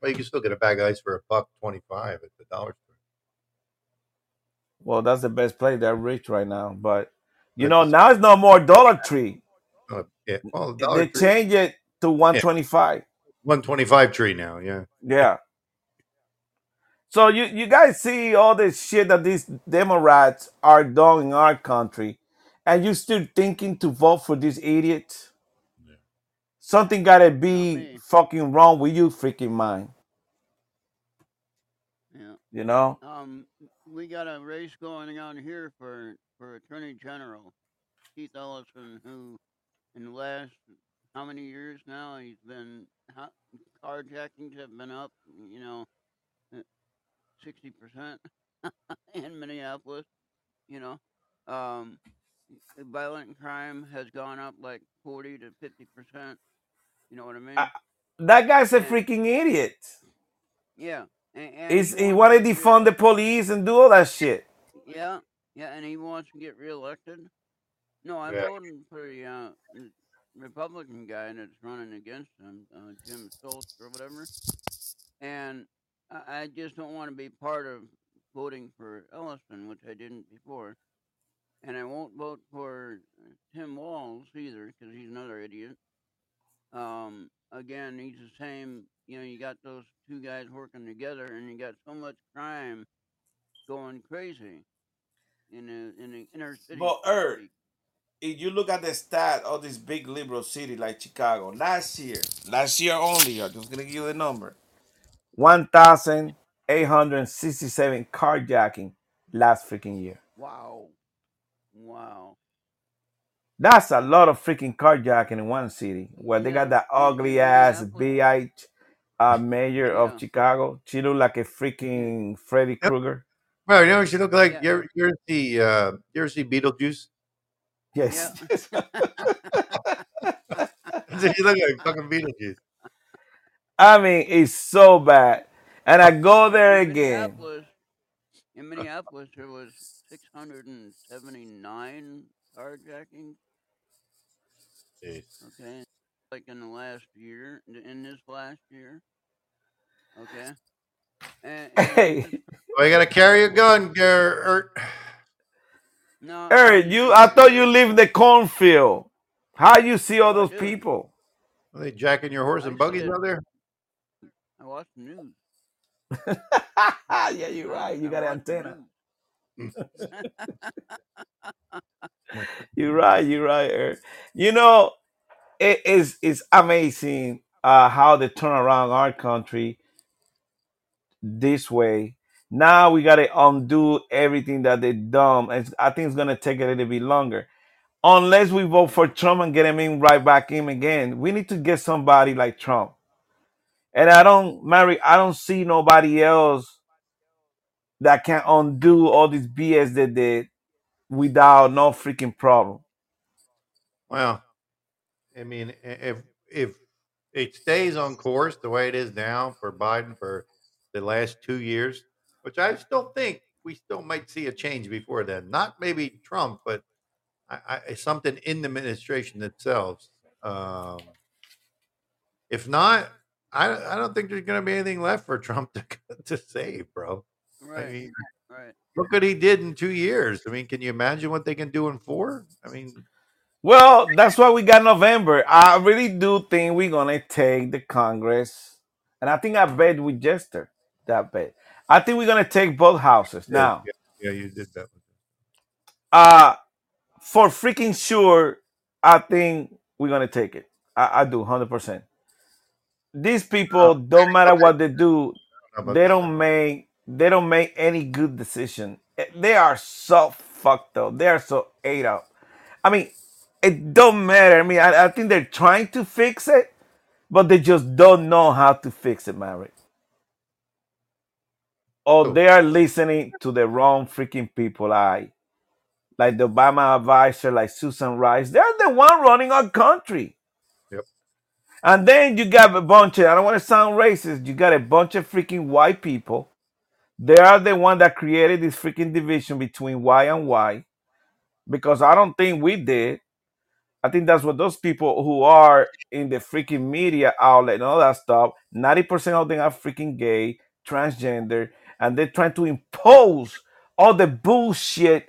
Well, you can still get a bag of ice for a buck twenty-five at the dollar store. Well, that's the best place. They're rich right now. But, you know, now it's no more Dollar Tree. Uh, yeah, well, They Dollar Tree, change it to 125 one twenty-five tree now. Yeah, Yeah. So you, you guys see all this shit that these Democrats are doing in our country, and you still thinking to vote for these idiots? Something gotta be fucking wrong with you, freaking mind. Yeah. You know? Um, we got a race going on here for for Attorney General Keith Ellison, who in the last how many years now he's been carjackings have been up, you know, sixty percent in Minneapolis. You know, um, violent crime has gone up like forty to fifty percent. You know what I mean? That guy's a freaking idiot. yeah. And, and He's, he wants wanna to defund the police and do all that shit. Yeah, yeah, and he wants to get reelected. No, I'm Yeah. voting for the uh, Republican guy that's running against him, uh, Jim Schultz or whatever. And I, I just don't want to be part of voting for Ellison, which I didn't before. And I won't vote for Tim Walz either, because he's another idiot. Um, again, he's the same. You know, you got those two guys working together, and you got so much crime going crazy in the in the inner city. But Erd, if you look at the stat of this big liberal city like Chicago, last year, last year only, I'm just gonna give you the number. 1,867 carjacking last freaking year. Wow, wow. That's a lot of freaking carjacking in one city where they got that ugly ass BH uh, mayor of Chicago. She look like a freaking Freddy Krueger. Well, you know, she look like you ever, you ever see uh, you ever see Beetlejuice? Yes. you look like fucking Beetlejuice. I mean, it's so bad. And I go there again. Minneapolis, in Minneapolis, there was 679 carjackings. Okay, like in the last year, in- in this last year. Okay. And, and Hey, Well, you gotta carry a gun, Garrett. no, Eric, you I thought you live in the cornfield. How you see all those people? Are they jacking your horse and buggies out there? I watch the news. yeah, you're right. You got an antenna. You're right. You're right, Eric. You know, it is it's amazing uh, how they turn around our country this way. Now we got to undo everything that they done. And I think it's gonna take a little bit longer, unless we vote for Trump and get him in right back in again. We need to get somebody like Trump. And I don't, Mary, I don't see nobody else that can undo all this BS they did without no freaking problem. Well, I mean, if if it stays on course the way it is now for Biden for the last two years, which I still think we still might see a change before then. Not maybe Trump, but I, I, something in the administration itself. Um, if not, I, I don't think there's going to be anything left for Trump to to save, bro. I mean, Right. look what he did in two years. I mean, can you imagine what they can do in four? I mean, Well, that's why we got November. I really do think we're gonna take the Congress, and I think I bet with Jester that bet. I think we're gonna take both houses yeah, now. yeah, yeah, you did that. Uh for freaking sure, I think we're gonna take it. I, I do, hundred percent. These people don't matter what they do, they don't make they don't make any good decision. Eh, They are so fucked up. They are so ate up. I mean, it don't matter. I mean, I, I think they're trying to fix it, but they just don't know how to fix it, Mary. Or they are listening to the wrong freaking people. I like the Obama advisor, like Susan Rice. They're the one running our country. Yep. And then you got a bunch of, I don't want to sound racist, you got a bunch of freaking white people. They are the one that created this freaking division between white and white. Because I don't think we did. I think that's what those people who are in the freaking media outlet and all that stuff, 90% of them are freaking gay, transgender, and they're trying to impose all the bullshit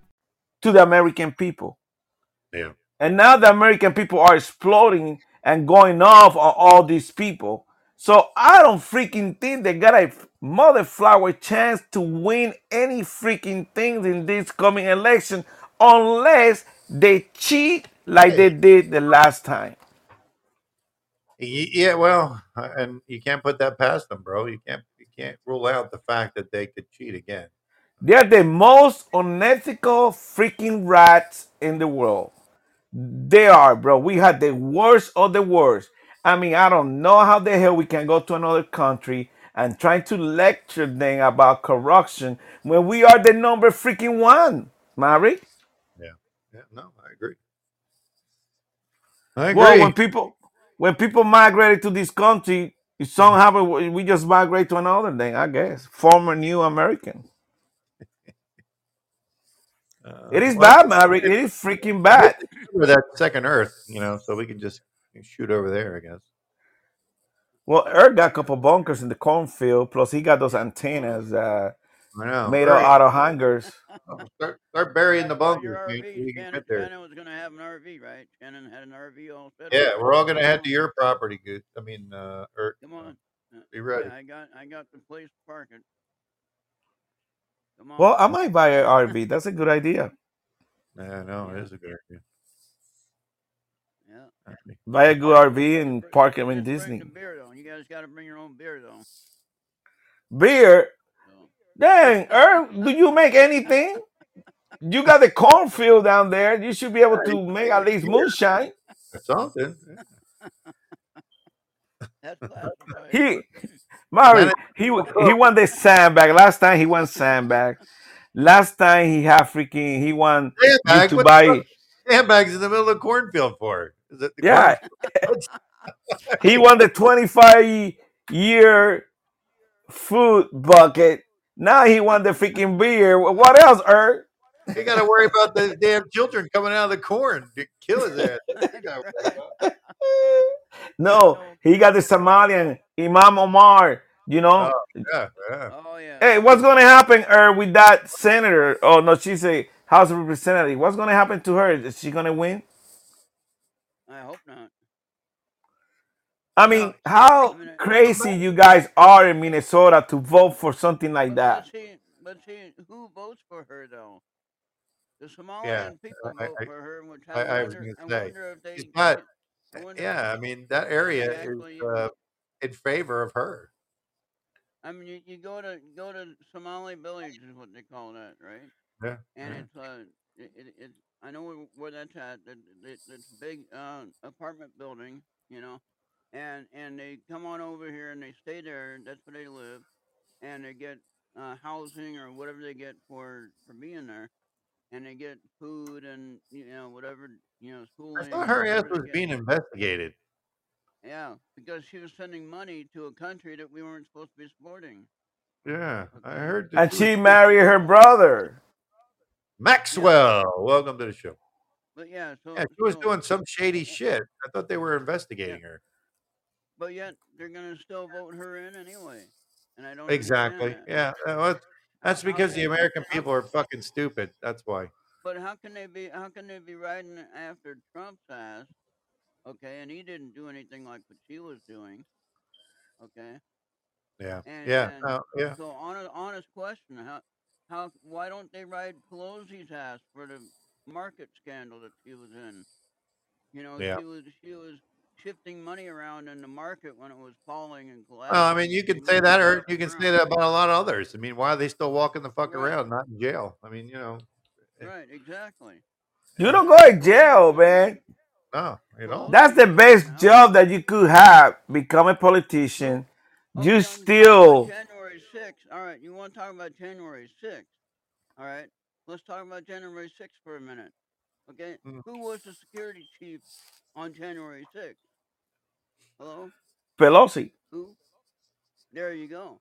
to the American people. Yeah. And now the American people are exploding and going off on all these people. So I don't freaking think they got a motherflower chance to win any freaking things in this coming election unless they cheat like they did the last time. Yeah, well, uh, and you can't put that past them, bro. You can't you can't rule out the fact that they could cheat again. They're the most unethical freaking rats in the world. They are, bro. We had the worst of the worst. I mean, I don't know how the hell we can go to another country and try to lecture them about corruption when we are the number freaking one, Mary. Yeah. Yeah, no, I agree. I agree. Well, when people when people migrated to this country, somehow we just migrate to another thing, I guess. Former new American. It is Uh, well, bad, Mary. It is freaking bad. Or that second Earth, you know, so we can just shoot over there, I guess. Well, Eric got a couple bunkers in the cornfield, plus he got those antennas uh, I know. made Right. out of hangers. Start, start burying the About your bunkers. man, so RV, we can Shannon, get there. Shannon was going to have an RV, right? Shannon had an RV all set. Yeah, we're all gonna head to your property, good. I mean, uh, or Come on. Uh, be ready. Yeah, I got, I got the place to park it. Come on. Well, I might buy an RV. That's a good idea. Yeah, no, it is a good idea. Yeah. Buy a good RV and park him in Bring Disney. the beer though. You guys got to bring your own beer though. Beer? Dang, Earl, do you make anything? You got the cornfield down there. You should be able to make at least moonshine. Something. That's classic, right? He, Mari, he he won the sandbag. Last time he won sandbag. Last time he had freaking he won Sandbag? to What buy. sandbags in the middle of the cornfield for? Is it the Yeah, cornfield? he won the 25 year food bucket. Now he won the freaking beer. What else, Er? You got to worry about the damn children coming out of the corn to kill his ass. That's what you gotta worry about. No, he got the Somalian Ilhan Omar. You know, Oh, yeah, yeah. Oh yeah. hey, what's gonna happen, Er, with that senator? Oh no, she's a House of Representative. What's gonna happen to her? Is she gonna win? I hope not. I mean, how crazy you guys are in Minnesota to vote for something like that? But see, but see, who votes for her though? The Somalian Yeah, people I- vote I- for her, which I, I, I was wonder, going I to say, wonder if they. not. Yeah, I mean that area they is uh, in favor of her. I mean, you, you go to go to Somali village is what they call that, right? Yeah, And yeah. it's uh, it, it, it I know where, where that's at. It, it, it's a big uh, apartment building, you know, and and they come on over here and they stay there. That's where they live, and they get uh, housing or whatever they get for for being there, and they get food and you know whatever you know I schooling. thought her ass was being investigated. Yeah, because she was sending money to a country that we weren't supposed to be supporting. Yeah, I heard. that And was- she married her brother. Maxwell, welcome to the show. But yeah, so Yeah, she was so- doing some shady shit. I thought they were investigating her. But yet they're gonna still vote her in anyway, and I don't Exactly. Yeah. well, That's because the can- American people are fucking stupid. That's why. But how can they be? How can they be riding after Trump's ass? Okay, and he didn't do anything like what she was doing. Okay. Yeah. And, Yeah. and Oh, uh, yeah. so, honest, honest question: How, how, why don't they ride Pelosi's ass for the market scandal that she was in? You know, Yeah. she was she was shifting money around in the market when it was falling and collapsing. Well, I mean, you can say that, or you can say that about a lot of others. I mean, why are they still walking the fuck Right. around, not in jail? I mean, you know, Right, exactly. You don't go to jail, man. no, you don't. That's the best job that you could have. Become a politician. You still January 6th. All right, you want to talk about January 6th? All right, let's talk about January 6th for a minute. Okay, Mm. who was the security chief on January 6th? Hello? Pelosi. Who? There you go.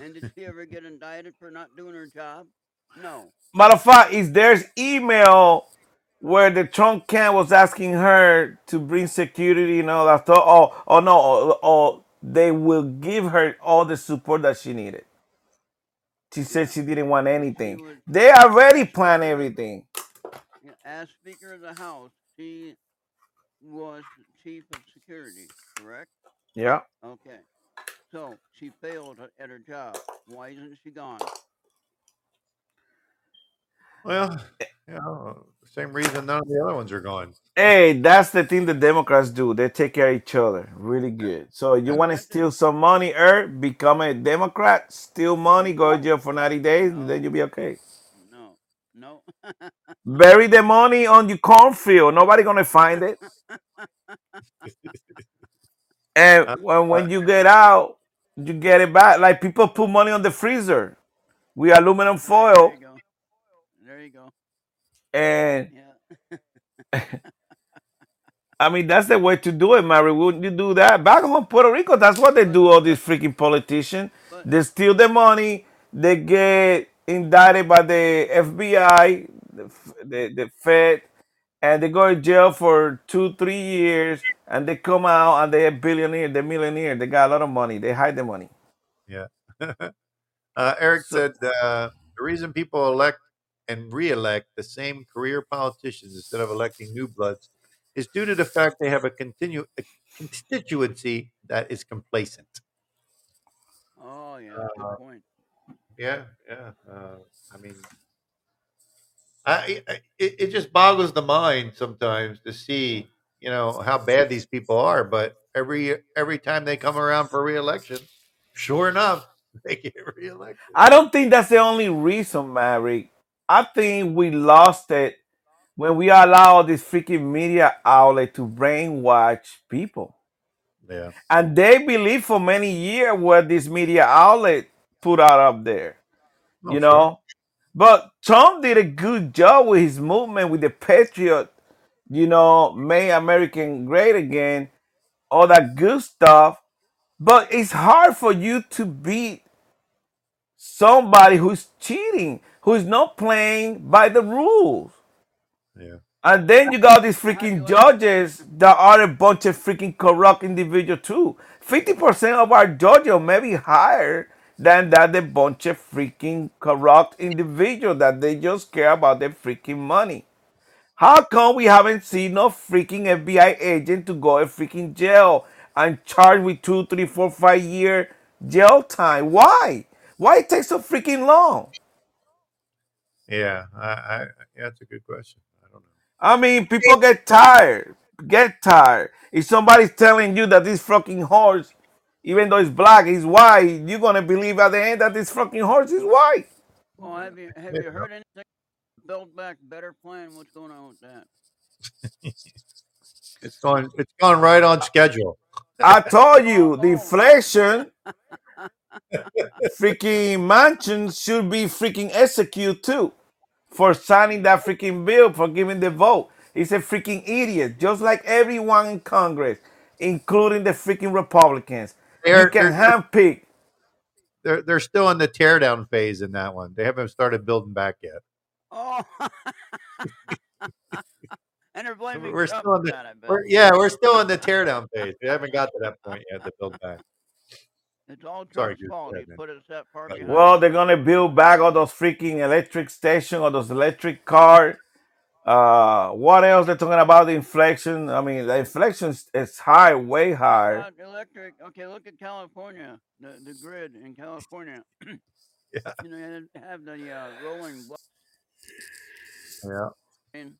And did she ever get indicted for not doing her job? No. Matter of fact, is there's email where the Trump camp was asking her to bring security and all that stuff. Oh, oh no, oh, oh, they will give her all the support that she needed. She said she didn't want anything. They already planned everything. Yeah, As Speaker of the House, she was chief of security, correct? Yeah. Okay. So she failed at- at her job. Why isn't she gone? Well, you know, same reason none of the other ones are gone. Hey, that's the thing the Democrats do. They take care of each other really good. So you want to steal some money, er, become a Democrat, steal money, go to jail for 90 days, and then you'll be okay. No. No. Bury the money on your cornfield. Nobody gonna find it. And when, when you get out, you get it back. Like people put money on the freezer with aluminum There foil, you go. There you go. and Yeah. I mean that's the way to do it, Mary. Wouldn't you do that back home, Puerto Rico? That's what they do. All these freaking politicians, they steal the money, they get indicted by the FBI, the, f- the, the Fed, and they go to jail for two, three years, and they come out and they're billionaire, they're millionaire, they got a lot of money, they hide the money. Yeah. uh, Eric said uh, the reason people elect and re-elect the same career politicians instead of electing new bloods is due to the fact they have a continue a constituency that is complacent. Oh yeah. Uh, Good point. Yeah, yeah. Uh, I mean, I, I it, it just boggles the mind sometimes to see you know how bad these people are. But every every time they come around for re-election, sure enough, they get reelected. I don't think that's the only reason, Mary. I think we lost it when we allow this freaking media outlet to brainwash people. Yeah. And they believe for many years what this media outlet put out up there. Oh, you sure. know? But Trump did a good job with his movement with the Patriot, you know, make American great again, all that good stuff. But it's hard for you to beat somebody who's cheating, who's not playing by the rules. Yeah. And then you got these freaking judges that are a bunch of freaking corrupt individuals too. Fifty percent of our judges may be higher than that a bunch of freaking corrupt individuals that they just care about their freaking money. How come we haven't seen no freaking FBI agent to go to freaking jail and charged with two, three, four, five year jail time? Why? Why it takes so freaking long? Yeah, I, I yeah, that's a good question. I don't know. I mean, people get tired. Get tired. If somebody's telling you that this fucking horse, even though it's black, is white, you're gonna believe at the end that this fucking horse is white. Well, have you have you heard anything? Build back better plan. What's going on with that? It's going it's gone right on schedule. I told you oh. the inflation freaking Manchin's should be freaking executed too for signing that freaking bill for giving the vote. He's a freaking idiot, just like everyone in Congress, including the freaking Republicans. They're- you can they're- handpick. They're they're still in the teardown phase in that one. They haven't started building back yet. Oh. and they're blaming We're Trump still in the that. We're, yeah, we're still in the teardown phase. We haven't got to that point yet to build back. It's all Sorry, Trump's dude. fault. Go He put us that far behind. Well, they're gonna build back all those freaking electric stations or those electric cars Uh, what else they're talking about? The inflation. I mean, the inflation is is high, way How high. about electric? Okay, look at California, the the grid in California. Yeah. You know, they have the uh, rolling. blo- Yeah. And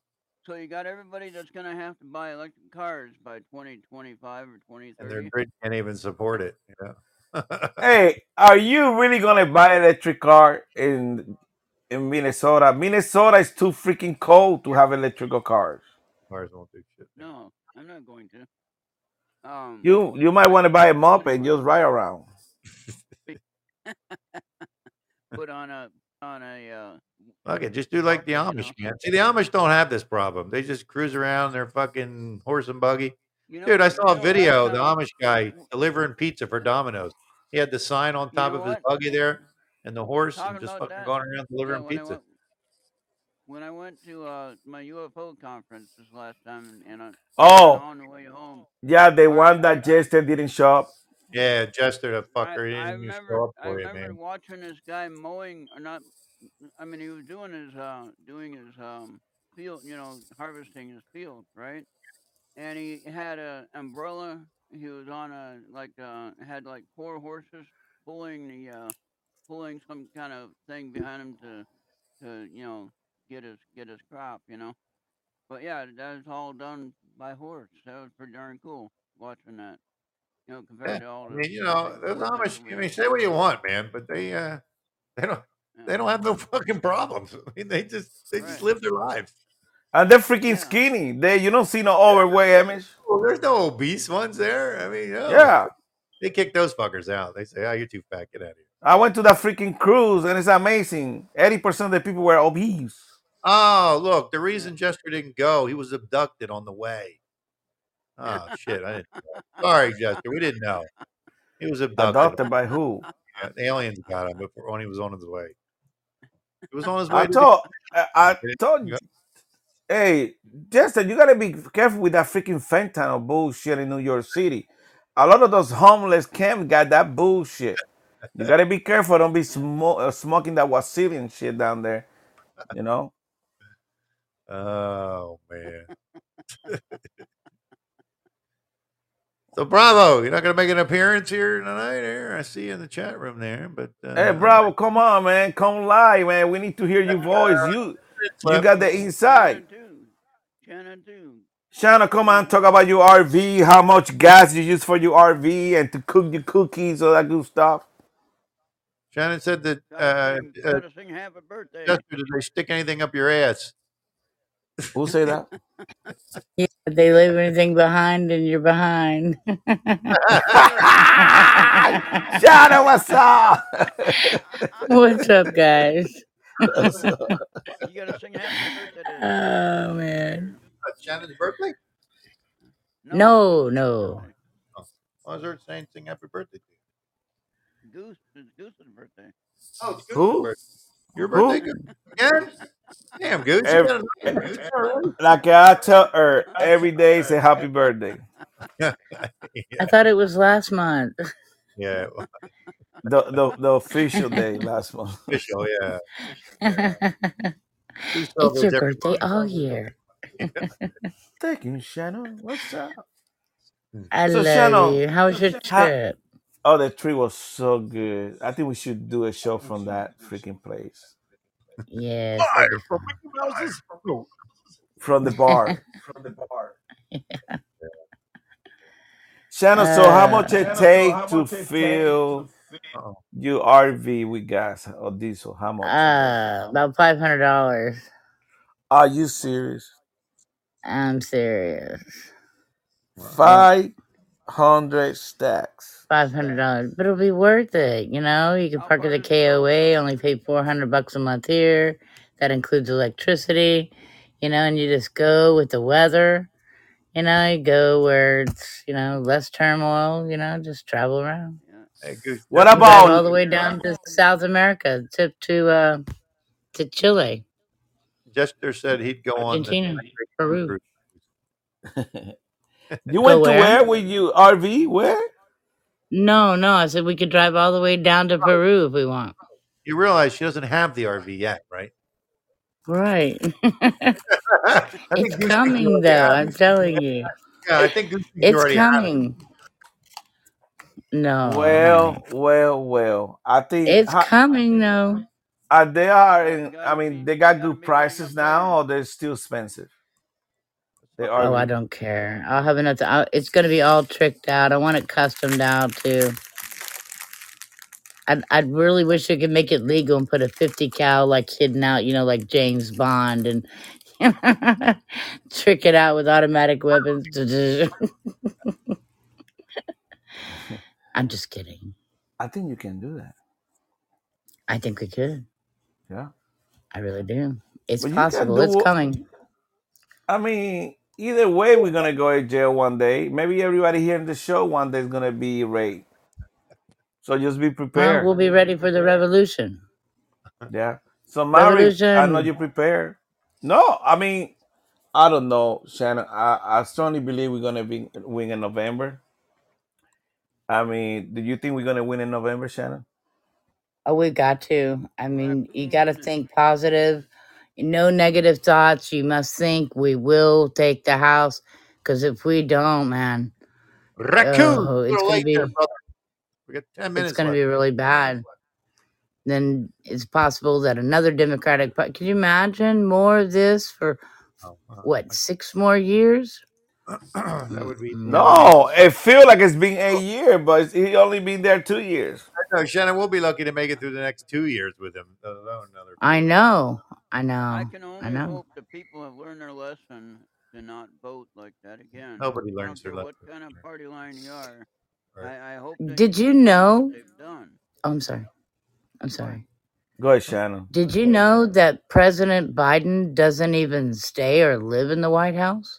so you got everybody that's gonna have to buy electric cars by 2025 or And their 2030. grid can't even support it. Yeah. Hey, are you really gonna buy an electric car in in Minnesota? Minnesota is too freaking cold to have electrical cars. Cars won't do shit. No, I'm not going to. Um, You you might want to buy a moped and just ride around. put on a on a uh, Okay, just do like the Amish, man. See, the Amish don't have this problem. They just cruise around their fucking horse and buggy. You know- Dude, I you saw a know, last video. The time- Amish guy delivering pizza for Domino's. He had the sign on top know of his what? buggy there, and the horse, and just fucking that, going around delivering yeah, when I pizza. went- When I went to uh, my UFO conference this last time, and I Oh. on the way home, Yeah, the one that Jester didn't show up. Yeah, Jester, the I, fucker, he I didn't even remember show up I for you, remember man. watching this guy mowing or not. I mean, he was doing his uh doing his um field, you know, harvesting his field, right? And he had an umbrella. He was on a like uh had like four horses pulling the uh pulling some kind of thing behind him to to you know get his get his crop, you know. But yeah, that was all done by horse. That was pretty darn cool watching that. You know, compared Yeah, to all I the mean, you know, the those horses Amish. I mean, say what you want, man, but they, uh, they don't, they don't have no fucking problems. I mean, they just, they just live their lives. And they're freaking skinny. They you don't see no overweight Amish. Well, there's no obese ones there. I mean, no. Yeah. They kick those fuckers out. They say, "Oh, you're too fat. Get out of here." I went to that freaking cruise and it's amazing. Eighty percent of the people were obese. Oh, look, the reason Jester didn't go, he was abducted on the way. Oh shit, I didn't. know. Sorry, Jester, we didn't know. He was abducted. Adopted by who? Yeah, the aliens got him before when he was on his way. He was on his way. I to the- told I, I told you. Hey, Jester, you gotta be careful with that freaking fentanyl bullshit in New York City. A lot of those homeless camps got that bullshit. You gotta be careful. Don't be smo- uh, smoking that Wasilian shit down there. You know. Oh man. so Bravo, you're not gonna make an appearance here tonight. Here, I see you in the chat room there, but uh, Hey, Bravo, come on, man. Come live, man. We need to hear your voice. You, you got the inside. Shannon too. Shanna, come on, talk about your RV, how much gas you use for your RV, and to cook your cookies, all that good stuff. Shannon said that uh, uh, sing happy birthday. Did they stick anything up your ass? Who say that? Yeah, if they leave anything behind, and you're behind. Shanna, what's up? What's up, guys? What's up? You gotta sing happy birthday. to- Oh man. That's Shannon's birthday. No, no. Why is there saying sing happy birthday? to you? Goose, it's Goose's birthday. Oh, it's Goose's Who? birthday. Your birthday Goose? again? Damn, Goose. you got a Goose, already? like I tell her every day, say happy birthday. I thought it was last month. Yeah, The the, the official day last month. official. Yeah. Who it's celebrates your every birthday all year. Thank you, Shannon. What's up? I So, love Shannon, you. How was your how- trip? Oh, the tree was so good. I think we should do a show from that freaking place. Yes. Live from Mickey Mouse's room. From the bar. from the bar. Shannon, so how much it Uh, take to fill your RV with gas or diesel? How much? Uh, about five hundred dollars. Are you serious? I'm serious. Five hundred stacks. Five hundred dollars, but it'll be worth it. You know, you can park at the KOA, only pay four hundred bucks a month here. That includes electricity. You know, and you just go with the weather. You know, you go where it's you know less turmoil. You know, just travel around. Hey, Goose. What You drive all about the way down to South America, to to uh, to Chile, Jester said he'd go on the Argentina, Peru. you Go went to where? where with you RV? Where? No, no. I said we could drive all the way down to Peru if we want. You realize she doesn't have the RV yet, right? Right. It's coming though, I'm telling you. Yeah, I think It's already it. coming. No. Well, well, well. I think It's how, coming though. uh, they are in. I mean, they got good prices now, or they're still expensive. They oh, are. Oh, I don't care. I'll have enough. To, i it's going to be all tricked out. I want it customed out too. I I really wish they could make it legal and put a 50 cal like hidden out, you know, like James Bond and trick it out with automatic weapons. I'm just kidding. I think you can do that. I think we could. Yeah. I really do. It's But you can possible. It's coming. I mean, either way, we're gonna go to jail one day. Maybe everybody here in the show one day is gonna be raped. So just be Well, prepared. we'll be ready for the revolution. Yeah. So Mary, I know you're prepared. No, I mean, I don't know, Shannon. I, I strongly believe we're gonna be win in November. I mean, do you think we're gonna win in November, Shannon? Oh, we got to. I mean, you got to think positive. No negative thoughts. You must think we will take the house. Because if we don't, man, Raccoon. oh, A it's little gonna late be brother. We got ten it's minutes gonna left. be really bad. Then it's possible that another Democratic Party. Can you imagine more of this for Oh, what six more years? that would be. No, it feels like it's been a oh. year, but it's, he only been there two years. No, Shannon, we'll be lucky to make it through the next two years with him. let alone Another. I know. I I know. can I only know. hope that people have learned their lesson to not vote like that again. Nobody I learns don't their care lesson. what kind of party line you are. Right. I, I hope that Did you you learn from know? they've done. Oh, I'm sorry. I'm sorry. Go ahead, Shannon. Did you know that President Biden doesn't even stay or live in the White House?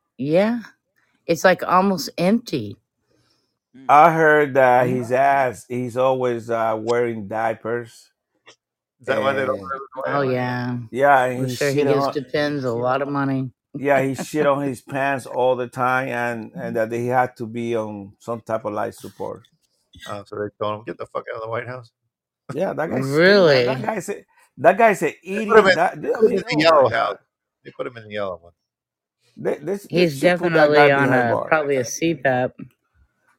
yeah. It's like almost empty. I heard that his ass, he's always uh, wearing diapers. Is that why they don't? And- Oh, yeah. Yeah, and I'm he sure he shit gives on, Depends a lot of money. yeah, he shit on his pants all the time, and and that he had to be on some type of life support. Uh, so they told him, "Get the fuck out of the White House." Yeah, that guy's Really? That guy's a, that guy's a They idiot. put him in, That, they I put him mean, in the yellow my house. They put him in the yellow one. They- this, He's should put that definitely guy on behind a bars. probably a CPAP.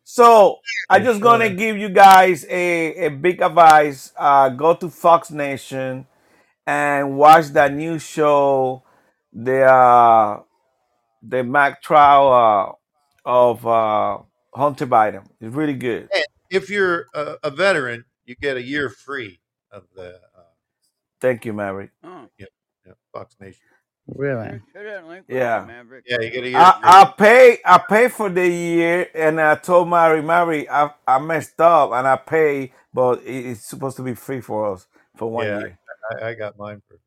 So I They just gonna should. give you guys a, a big advice. Uh, go to Fox Nation and watch that new show, the uh, the Mac trial uh, of uh, Hunter Biden. It's really good. And if you're a, a veteran, you get a year free of the uh, Thank you, Maverick. Oh, yeah, yeah, Fox Nation. Really? share, share that link with Yeah. me, Yeah, you get a year I. I pay I pay for the year and I told Mary Mary I, I messed up and I pay but it- it's supposed to be free for us for one Yeah, year. I, I got mine for free.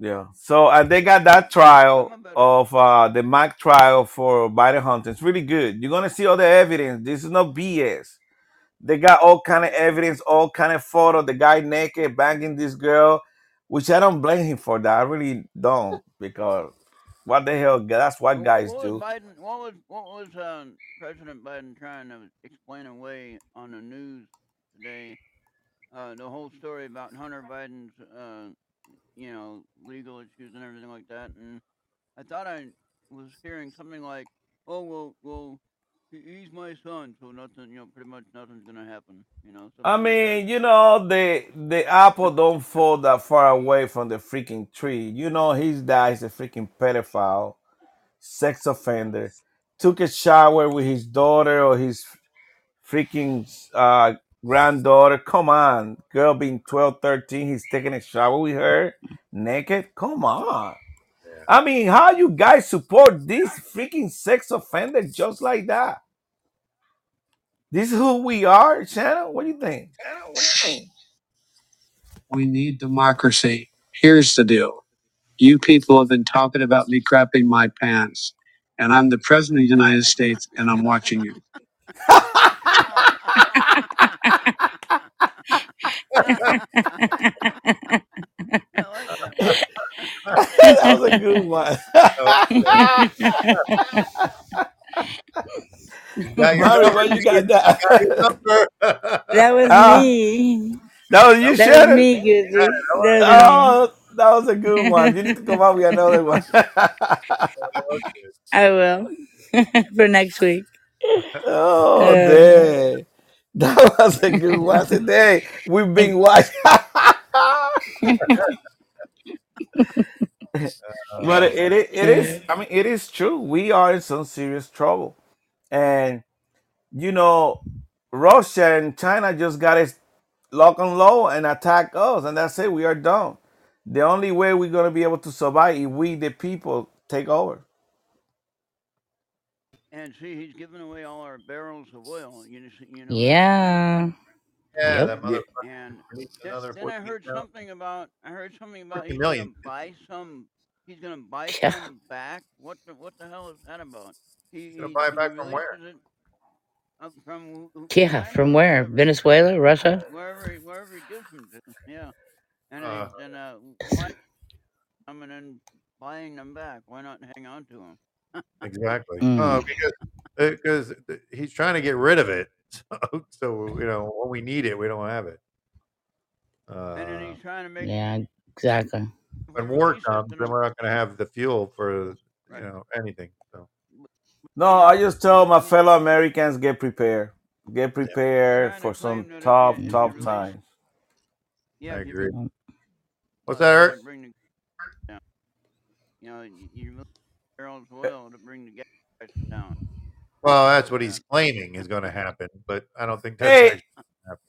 Yeah. So and they got that trial of uh the Mac trial for Biden Hunter. It's really good. You're gonna see all the evidence. This is no BS. They got all kind of evidence, all kind of photo. The guy naked banging this girl, which I don't blame him for that. I really don't because what the hell? That's what guys what was do. Biden? What was what was um, President Biden trying to explain away on the news today? Uh, the whole story about Hunter Biden's, uh, you know, legal issues and everything like that. And I thought I was hearing something like, "Oh, we'll we'll He's my son, so nothing, you know, pretty much nothing's gonna happen. You know. I mean, you know, the the apple don't fall that far away from the freaking tree. You know, his dad is a freaking pedophile, sex offender. Took a shower with his daughter or his freaking uh, granddaughter. Come on, girl being 12, 13, he's taking a shower with her naked. Come on. I mean, how you guys support this freaking sex offender just like that? This is who we are, Shannon. What do you think? We need democracy. Here's the deal. You people have been talking about me crapping my pants, and I'm the president of the United States, and I'm watching you. that was a good one. Got your Mari, number, where you got that? Got your number. That was Ah, me. that was you, That was me, Gizzy. That was me. Oh, that was a good one. You need to come up with another one. I will for next week. oh, Uh, dang. That was a good one today. We've been watching. but it, it, it is, I mean, it is true. We are in some serious trouble. And, you know, Russia and China just got us lock and low and attack us. And that's it. We are done. The only way we're going to be able to survive is we, the people, take over. And see, he's giving away all our barrels of oil. You know, you know. yeah. Yeah, Yep. that Yeah. And then, then I heard mil- something about I heard something about 14 he's million. gonna buy some. He's gonna buy Yeah. some back. What the what the hell is that about? He Gonna he, buy it he back from where? it up from who- who- Yeah. From where? Venezuela? Russia? wherever he, wherever he gives them to. Yeah. And Uh, uh, then uh, why coming and buying them back? Why not hang on to them? exactly. Mm. Oh, because because he's trying to get rid of it. So, so you know, when we need it, we don't have it. and then Uh, he's trying to make Yeah. Exactly. when we war release it, comes, then then we're not going to have the fuel for you know anything. So No, I just tell my fellow Americans get prepared. Get prepared trying for some that if tough, you, tough times. yeah, I agree. What's that, that Eric? would bring the. You know, you, you release barrels of oil to bring the gas prices down. Well, that's what he's claiming is going to happen, but I don't think that's Hey, actually gonna happen.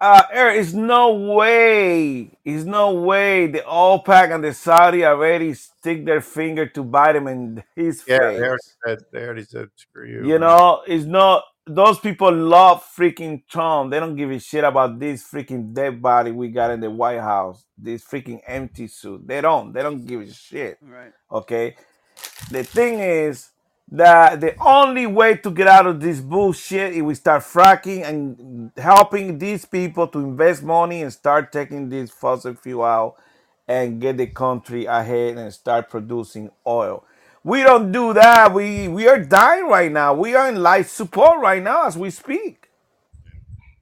uh, Eric, it's no way, it's no way the OPEC and the Saudi already stick their finger to bite him in his Yeah, they already face. said they already said screw you. You Right? know, it's not, those people love freaking Trump. They don't give a shit about this freaking dead body we got in the White House, this freaking empty suit. They don't, they don't give a shit. Right. Okay. The thing is that the only way to get out of this bullshit is we start fracking and helping these people to invest money and start taking this fossil fuel out and get the country ahead and start producing oil. We don't do that. We we are dying right now. We are in life support right now as we speak.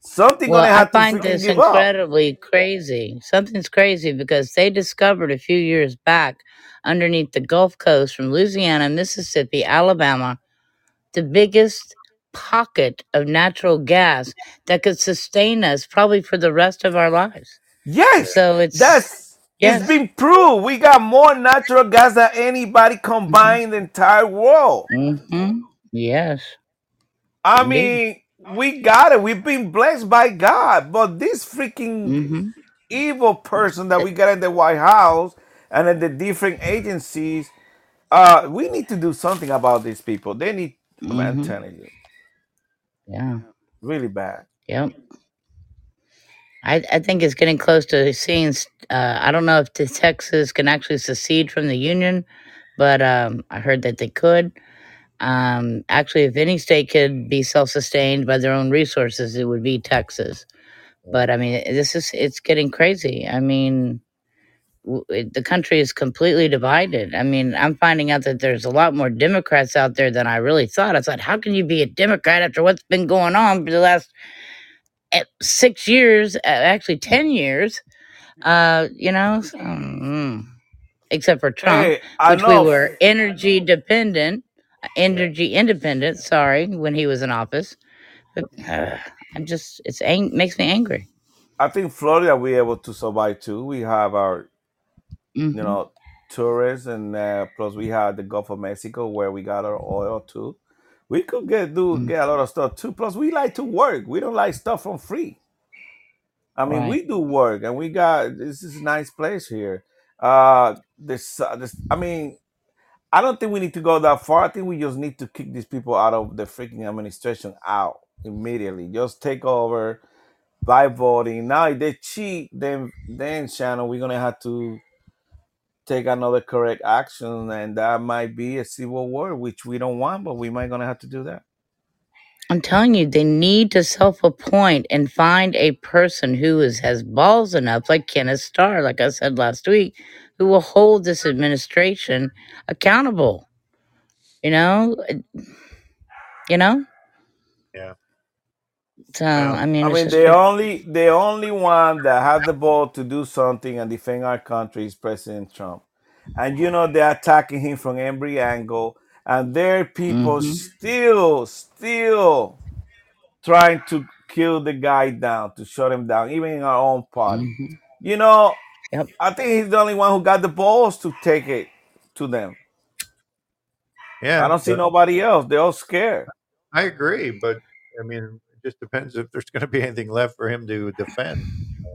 Something Well, gonna I have to find freaking this give up. incredibly crazy. Something's crazy because they discovered a few years back underneath the Gulf Coast from Louisiana, Mississippi, Alabama, the biggest pocket of natural gas that could sustain us probably for the rest of our lives. Yes, So it's, that's it's yes. been proved. We got more natural gas than anybody combined in the entire world. Mm-hmm. Yes, I indeed. mean, we got it. We've been blessed by God. But this freaking Mm-hmm. evil person that we got in the White House and in the different agencies, uh, we need to do something about these people. They need, I'm Mm-hmm. telling you, Yeah. really bad. Yep. I, I think it's getting close to seeing. Uh, I don't know if the Texas can actually secede from the union, but um, I heard that they could. Um, actually, if any state could be self-sustained by their own resources, it would be Texas. But I mean, this is it's getting crazy. I mean, the country is completely divided. I mean, I'm finding out that there's a lot more Democrats out there than I really thought. I thought, how can you be a Democrat after what's been going on for the last eh, six years, uh, actually ten years? Uh, you know, so, mm, except for Trump, Hey, which we were energy dependent. Energy independent. Sorry, when he was in office, but uh, I'm just it's ang- makes me angry. I think Florida we able to survive too. We have our you Mhm. know tourists and uh, plus we have the Gulf of Mexico where we got our oil too. We could get do Mm. get a lot of stuff too. Plus we like to work. We don't like stuff from free. I mean, Right. we do work, and we got this is a nice place here. Uh, this, uh, this, I mean, I don't think we need to go that far. I think we just need to kick these people out of the freaking administration out immediately. Just take over by voting. Now, if they cheat, then then Shannon, we're gonna have to take another correct action, and that might be a civil war, which we don't want, but we might gonna have to do that. I'm telling you, they need to self-appoint and find a person who is has balls enough, like Kenneth Starr, like I said last week, who will hold this administration accountable. You know, you know. Yeah. So I mean, I mean, the only the only one that has the ball to do something and defend our country is President Trump, and you know they're attacking him from every angle, and there are people Mhm. still still trying to kill the guy down to shut him down, even in our own party. Mhm. You know, Yep. I think he's the only one who got the balls to take it to them. Yeah, I don't see but- nobody else. They're all scared. I agree, but I mean, it just depends if there's going to be anything left for him to defend. uh,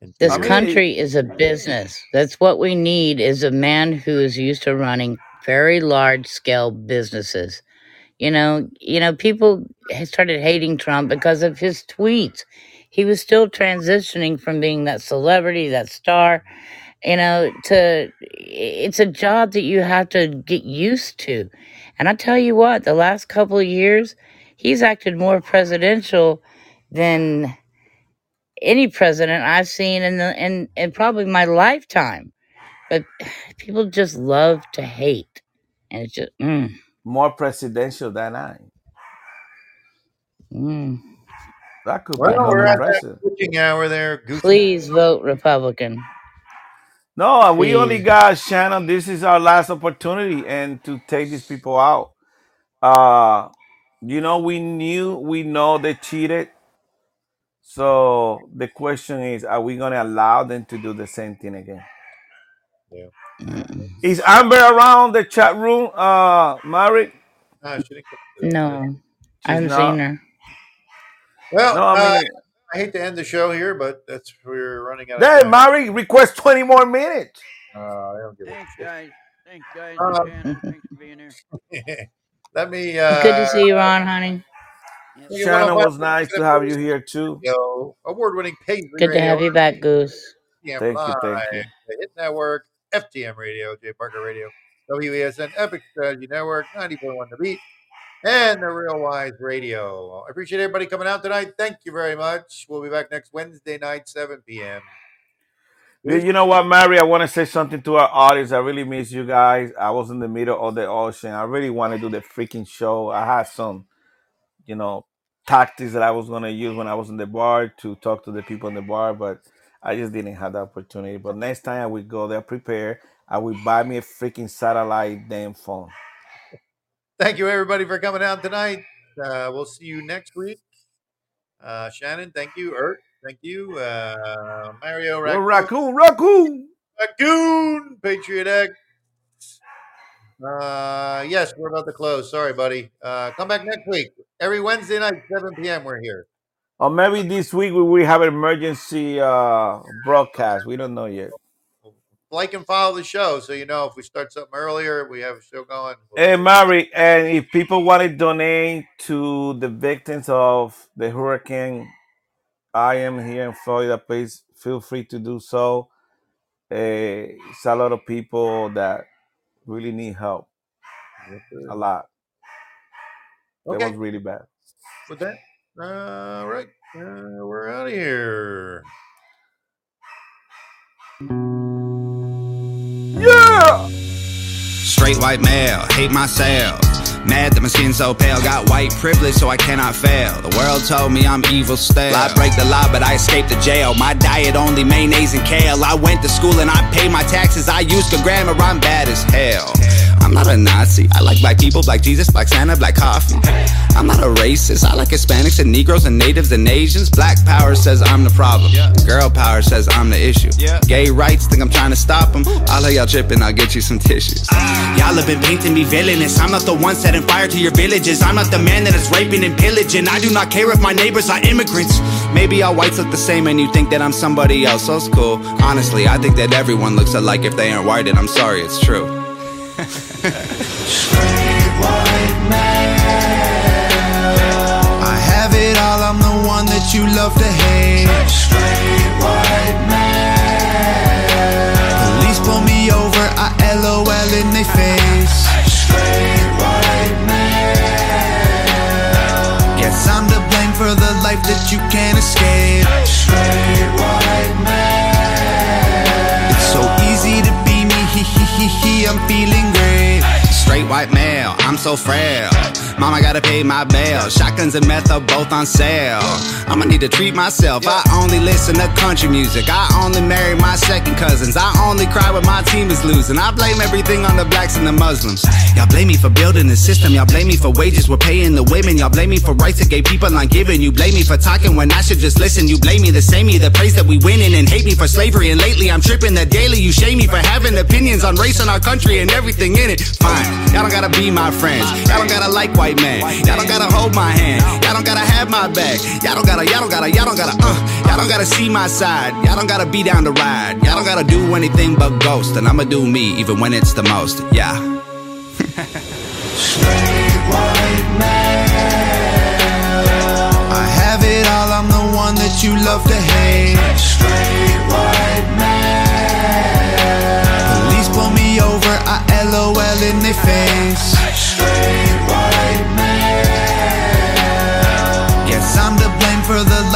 in This country is a business. That's what we need is a man who is used to running very large scale businesses. You know, you know, people started hating Trump because of his tweets. He was still transitioning from being that celebrity, that star, you know, to it's a job that you have to get used to. And I tell you what, the last couple of years, he's acted more presidential than any president I've seen in the in, in probably my lifetime. But people just love to hate. And it's just mm, More presidential than I. mm. That could Well, become we're the at that president. hour there. Goose please vote Republican. No, we only got Shannon. This is our last opportunity, and to take these people out. Uh, you know, we knew, we know they cheated. So the question is, are we gonna allow them to do the same thing again? Yeah. Is Amber around the chat room? Uh, Mary? Ah, she didn't come to the- No, I She's haven't not. seen her. Well, No, I uh, I hate to end the show here, but that's we're running out of hey, time. Mary, request twenty more minutes. Uh, I don't give a Thanks, shit. guys. Thanks, guys. Shannon, thanks for being here. Let me. Uh, Good to see you, Ron, honey. give Shannon my was nice to have you here too. radio, award-winning Paisley Good to Radio, have you back, Goose. FTM Thank you, thank you. the Hit Network, FTM Radio, J Parker Radio, WESN, Epic Strategy Network, 94.1 The Beat, and the Real Wise Radio. I appreciate everybody coming out tonight. Thank you very much. We'll be back next Wednesday night, 7 p.m. You know what, Mary? I want to say something to our audience. I really miss you guys. I was in the middle of the ocean. I really want to do the freaking show. I had some, you know, tactics that I was going to use when I was in the bar to talk to the people in the bar, but I just didn't have the opportunity. But next time I will go there prepared. I will buy me a freaking satellite damn phone. Thank you, everybody, for coming out tonight. Uh, we'll see you next week. Uh, Shannon, thank you. Ert, thank you. Uh, Mario Raccoon, raccoon, raccoon. Raccoon, Patriot X. Uh, yes, we're about to close. Sorry, buddy. Uh, come back next week. Every Wednesday night, 7 p.m. We're here. Or maybe this week we will have an emergency uh, broadcast. We don't know yet. Like and follow the show so you know if we start something earlier, we have a show going. Hey, Mary, and if people want to donate to the victims of the hurricane, I am here in Florida. Please feel free to do so. Uh, it's a lot of people that really need help. A lot. That was really bad. With that, all right, uh, we're out of here. Straight white male, hate myself. Mad that my skin so pale. Got white privilege, so I cannot fail. The world told me I'm evil still. I break the law, but I escaped the jail. My diet only mayonnaise and kale. I went to school and I pay my taxes. I used the grammar, I'm bad as hell. I'm not a Nazi. I like black people, black Jesus, black Santa, black coffee. I'm not a racist. I like Hispanics and Negroes and natives and Asians. Black power says I'm the problem. Girl power says I'm the issue. Gay rights think I'm trying to stop them. I'll let y'all tripping, I'll get you some tissues. Y'all have been painting me villainous. I'm not the one setting fire to your villages. I'm not the man that is raping and pillaging. I do not care if my neighbors are immigrants. Maybe all whites look the same and you think that I'm somebody else. So it's cool. Honestly, I think that everyone looks alike if they aren't white, and I'm sorry, it's true. I have it all, I'm the one that you love to hate. Straight white man. Police pull me over, I LOL in their face. Straight white man. Guess I'm to blame for the life that you can't escape. Straight white he he he he. I'm feeling great. Straight white male, I'm so frail. Mama gotta pay my bail. Shotguns and meth are both on sale. I'ma need to treat myself. I only listen to country music. I only marry my second cousins. I only cry when my team is losing. I blame everything on the blacks and the Muslims. Y'all blame me for building the system. Y'all blame me for wages we're paying the women. Y'all blame me for rights that gay people aren't giving. You blame me for talking when I should just listen. You blame me the same me the praise that we winning and hate me for slavery. And lately I'm tripping the daily you shame me for having opinions on race in our country and everything in it. Fine, y'all don't gotta be my friends. Y'all don't gotta like white men. Y'all don't gotta hold my hand. Y'all don't gotta have my back. Y'all don't gotta, y'all don't gotta, y'all don't gotta, uh. Y'all don't gotta see my side. Y'all don't gotta be down to ride. Y'all don't gotta do anything but ghost. And I'ma do me even when it's the most. Yeah. Straight white man. I have it all, I'm the one that you love to hate. Straight white man. Police pull me over, I LOL in their face.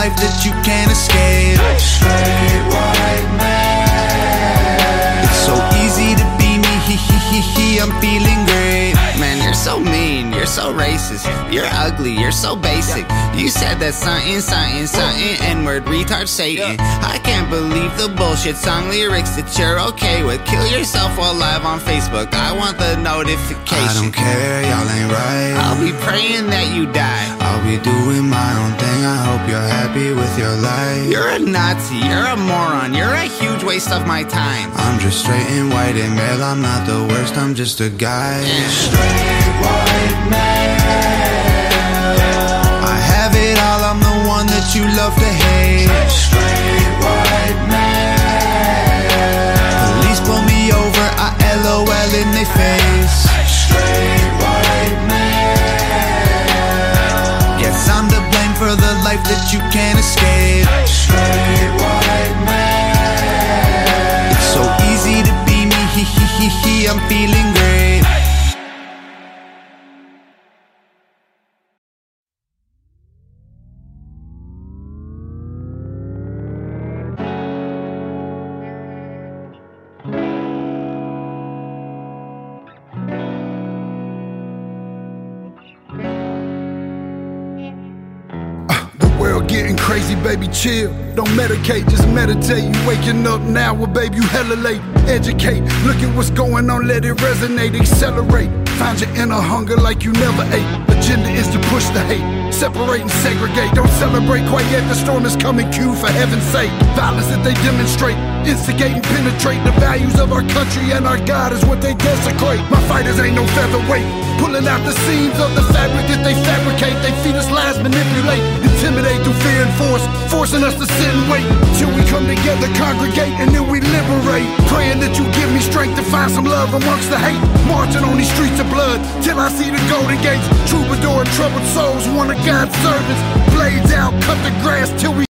Life that you can't escape. Straight white man. It's so easy to be me, he he he he. I'm feeling great. Man, you're so mean, you're so racist, you're ugly, you're so basic. You said that something, something, something, N word, retard, Satan. I can't believe the bullshit song lyrics that you're okay with. Kill yourself while live on Facebook. I want the notification. I don't care, y'all ain't right. I'll be praying that you die. I'll be doing my own thing. I hope you're happy with your life. You're a Nazi, you're a moron, you're a huge waste of my time. I'm just straight and white and male. I'm not the worst. I'm just a guy. Straight white man. I have it all. I'm the one that you love to hate. Straight man. Police pull me over. I LOL in their face. Straight white man. Guess I'm to blame for the life that you can't escape. Straight white man. It's so easy to be me. He he he he. I'm feeling great. Chill. Don't medicate, just meditate. You waking up now, well, baby, you hella late. Educate, look at what's going on, let it resonate, accelerate. Find your inner hunger like you never ate. Agenda is to push the hate, separate and segregate. Don't celebrate quite yet, the storm is coming, Q, for heaven's sake. Violence that they demonstrate, instigate and penetrate the values of our country and our God is what they desecrate. My fighters ain't no featherweight, pulling out the seams of the fabric that they fabricate. They feed us lies, manipulate, intimidate through fear and force, forcing us to sit and wait till we come together, congregate, and then we liberate. Praying that you give me strength to find some love amongst the hate. Marching on these streets of blood till I see the golden gates. Troubadour and troubled souls, one of God's servants. Blades out, cut the grass till we.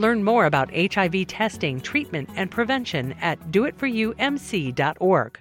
Learn more about HIV testing, treatment, and prevention at doitforyoumc.org.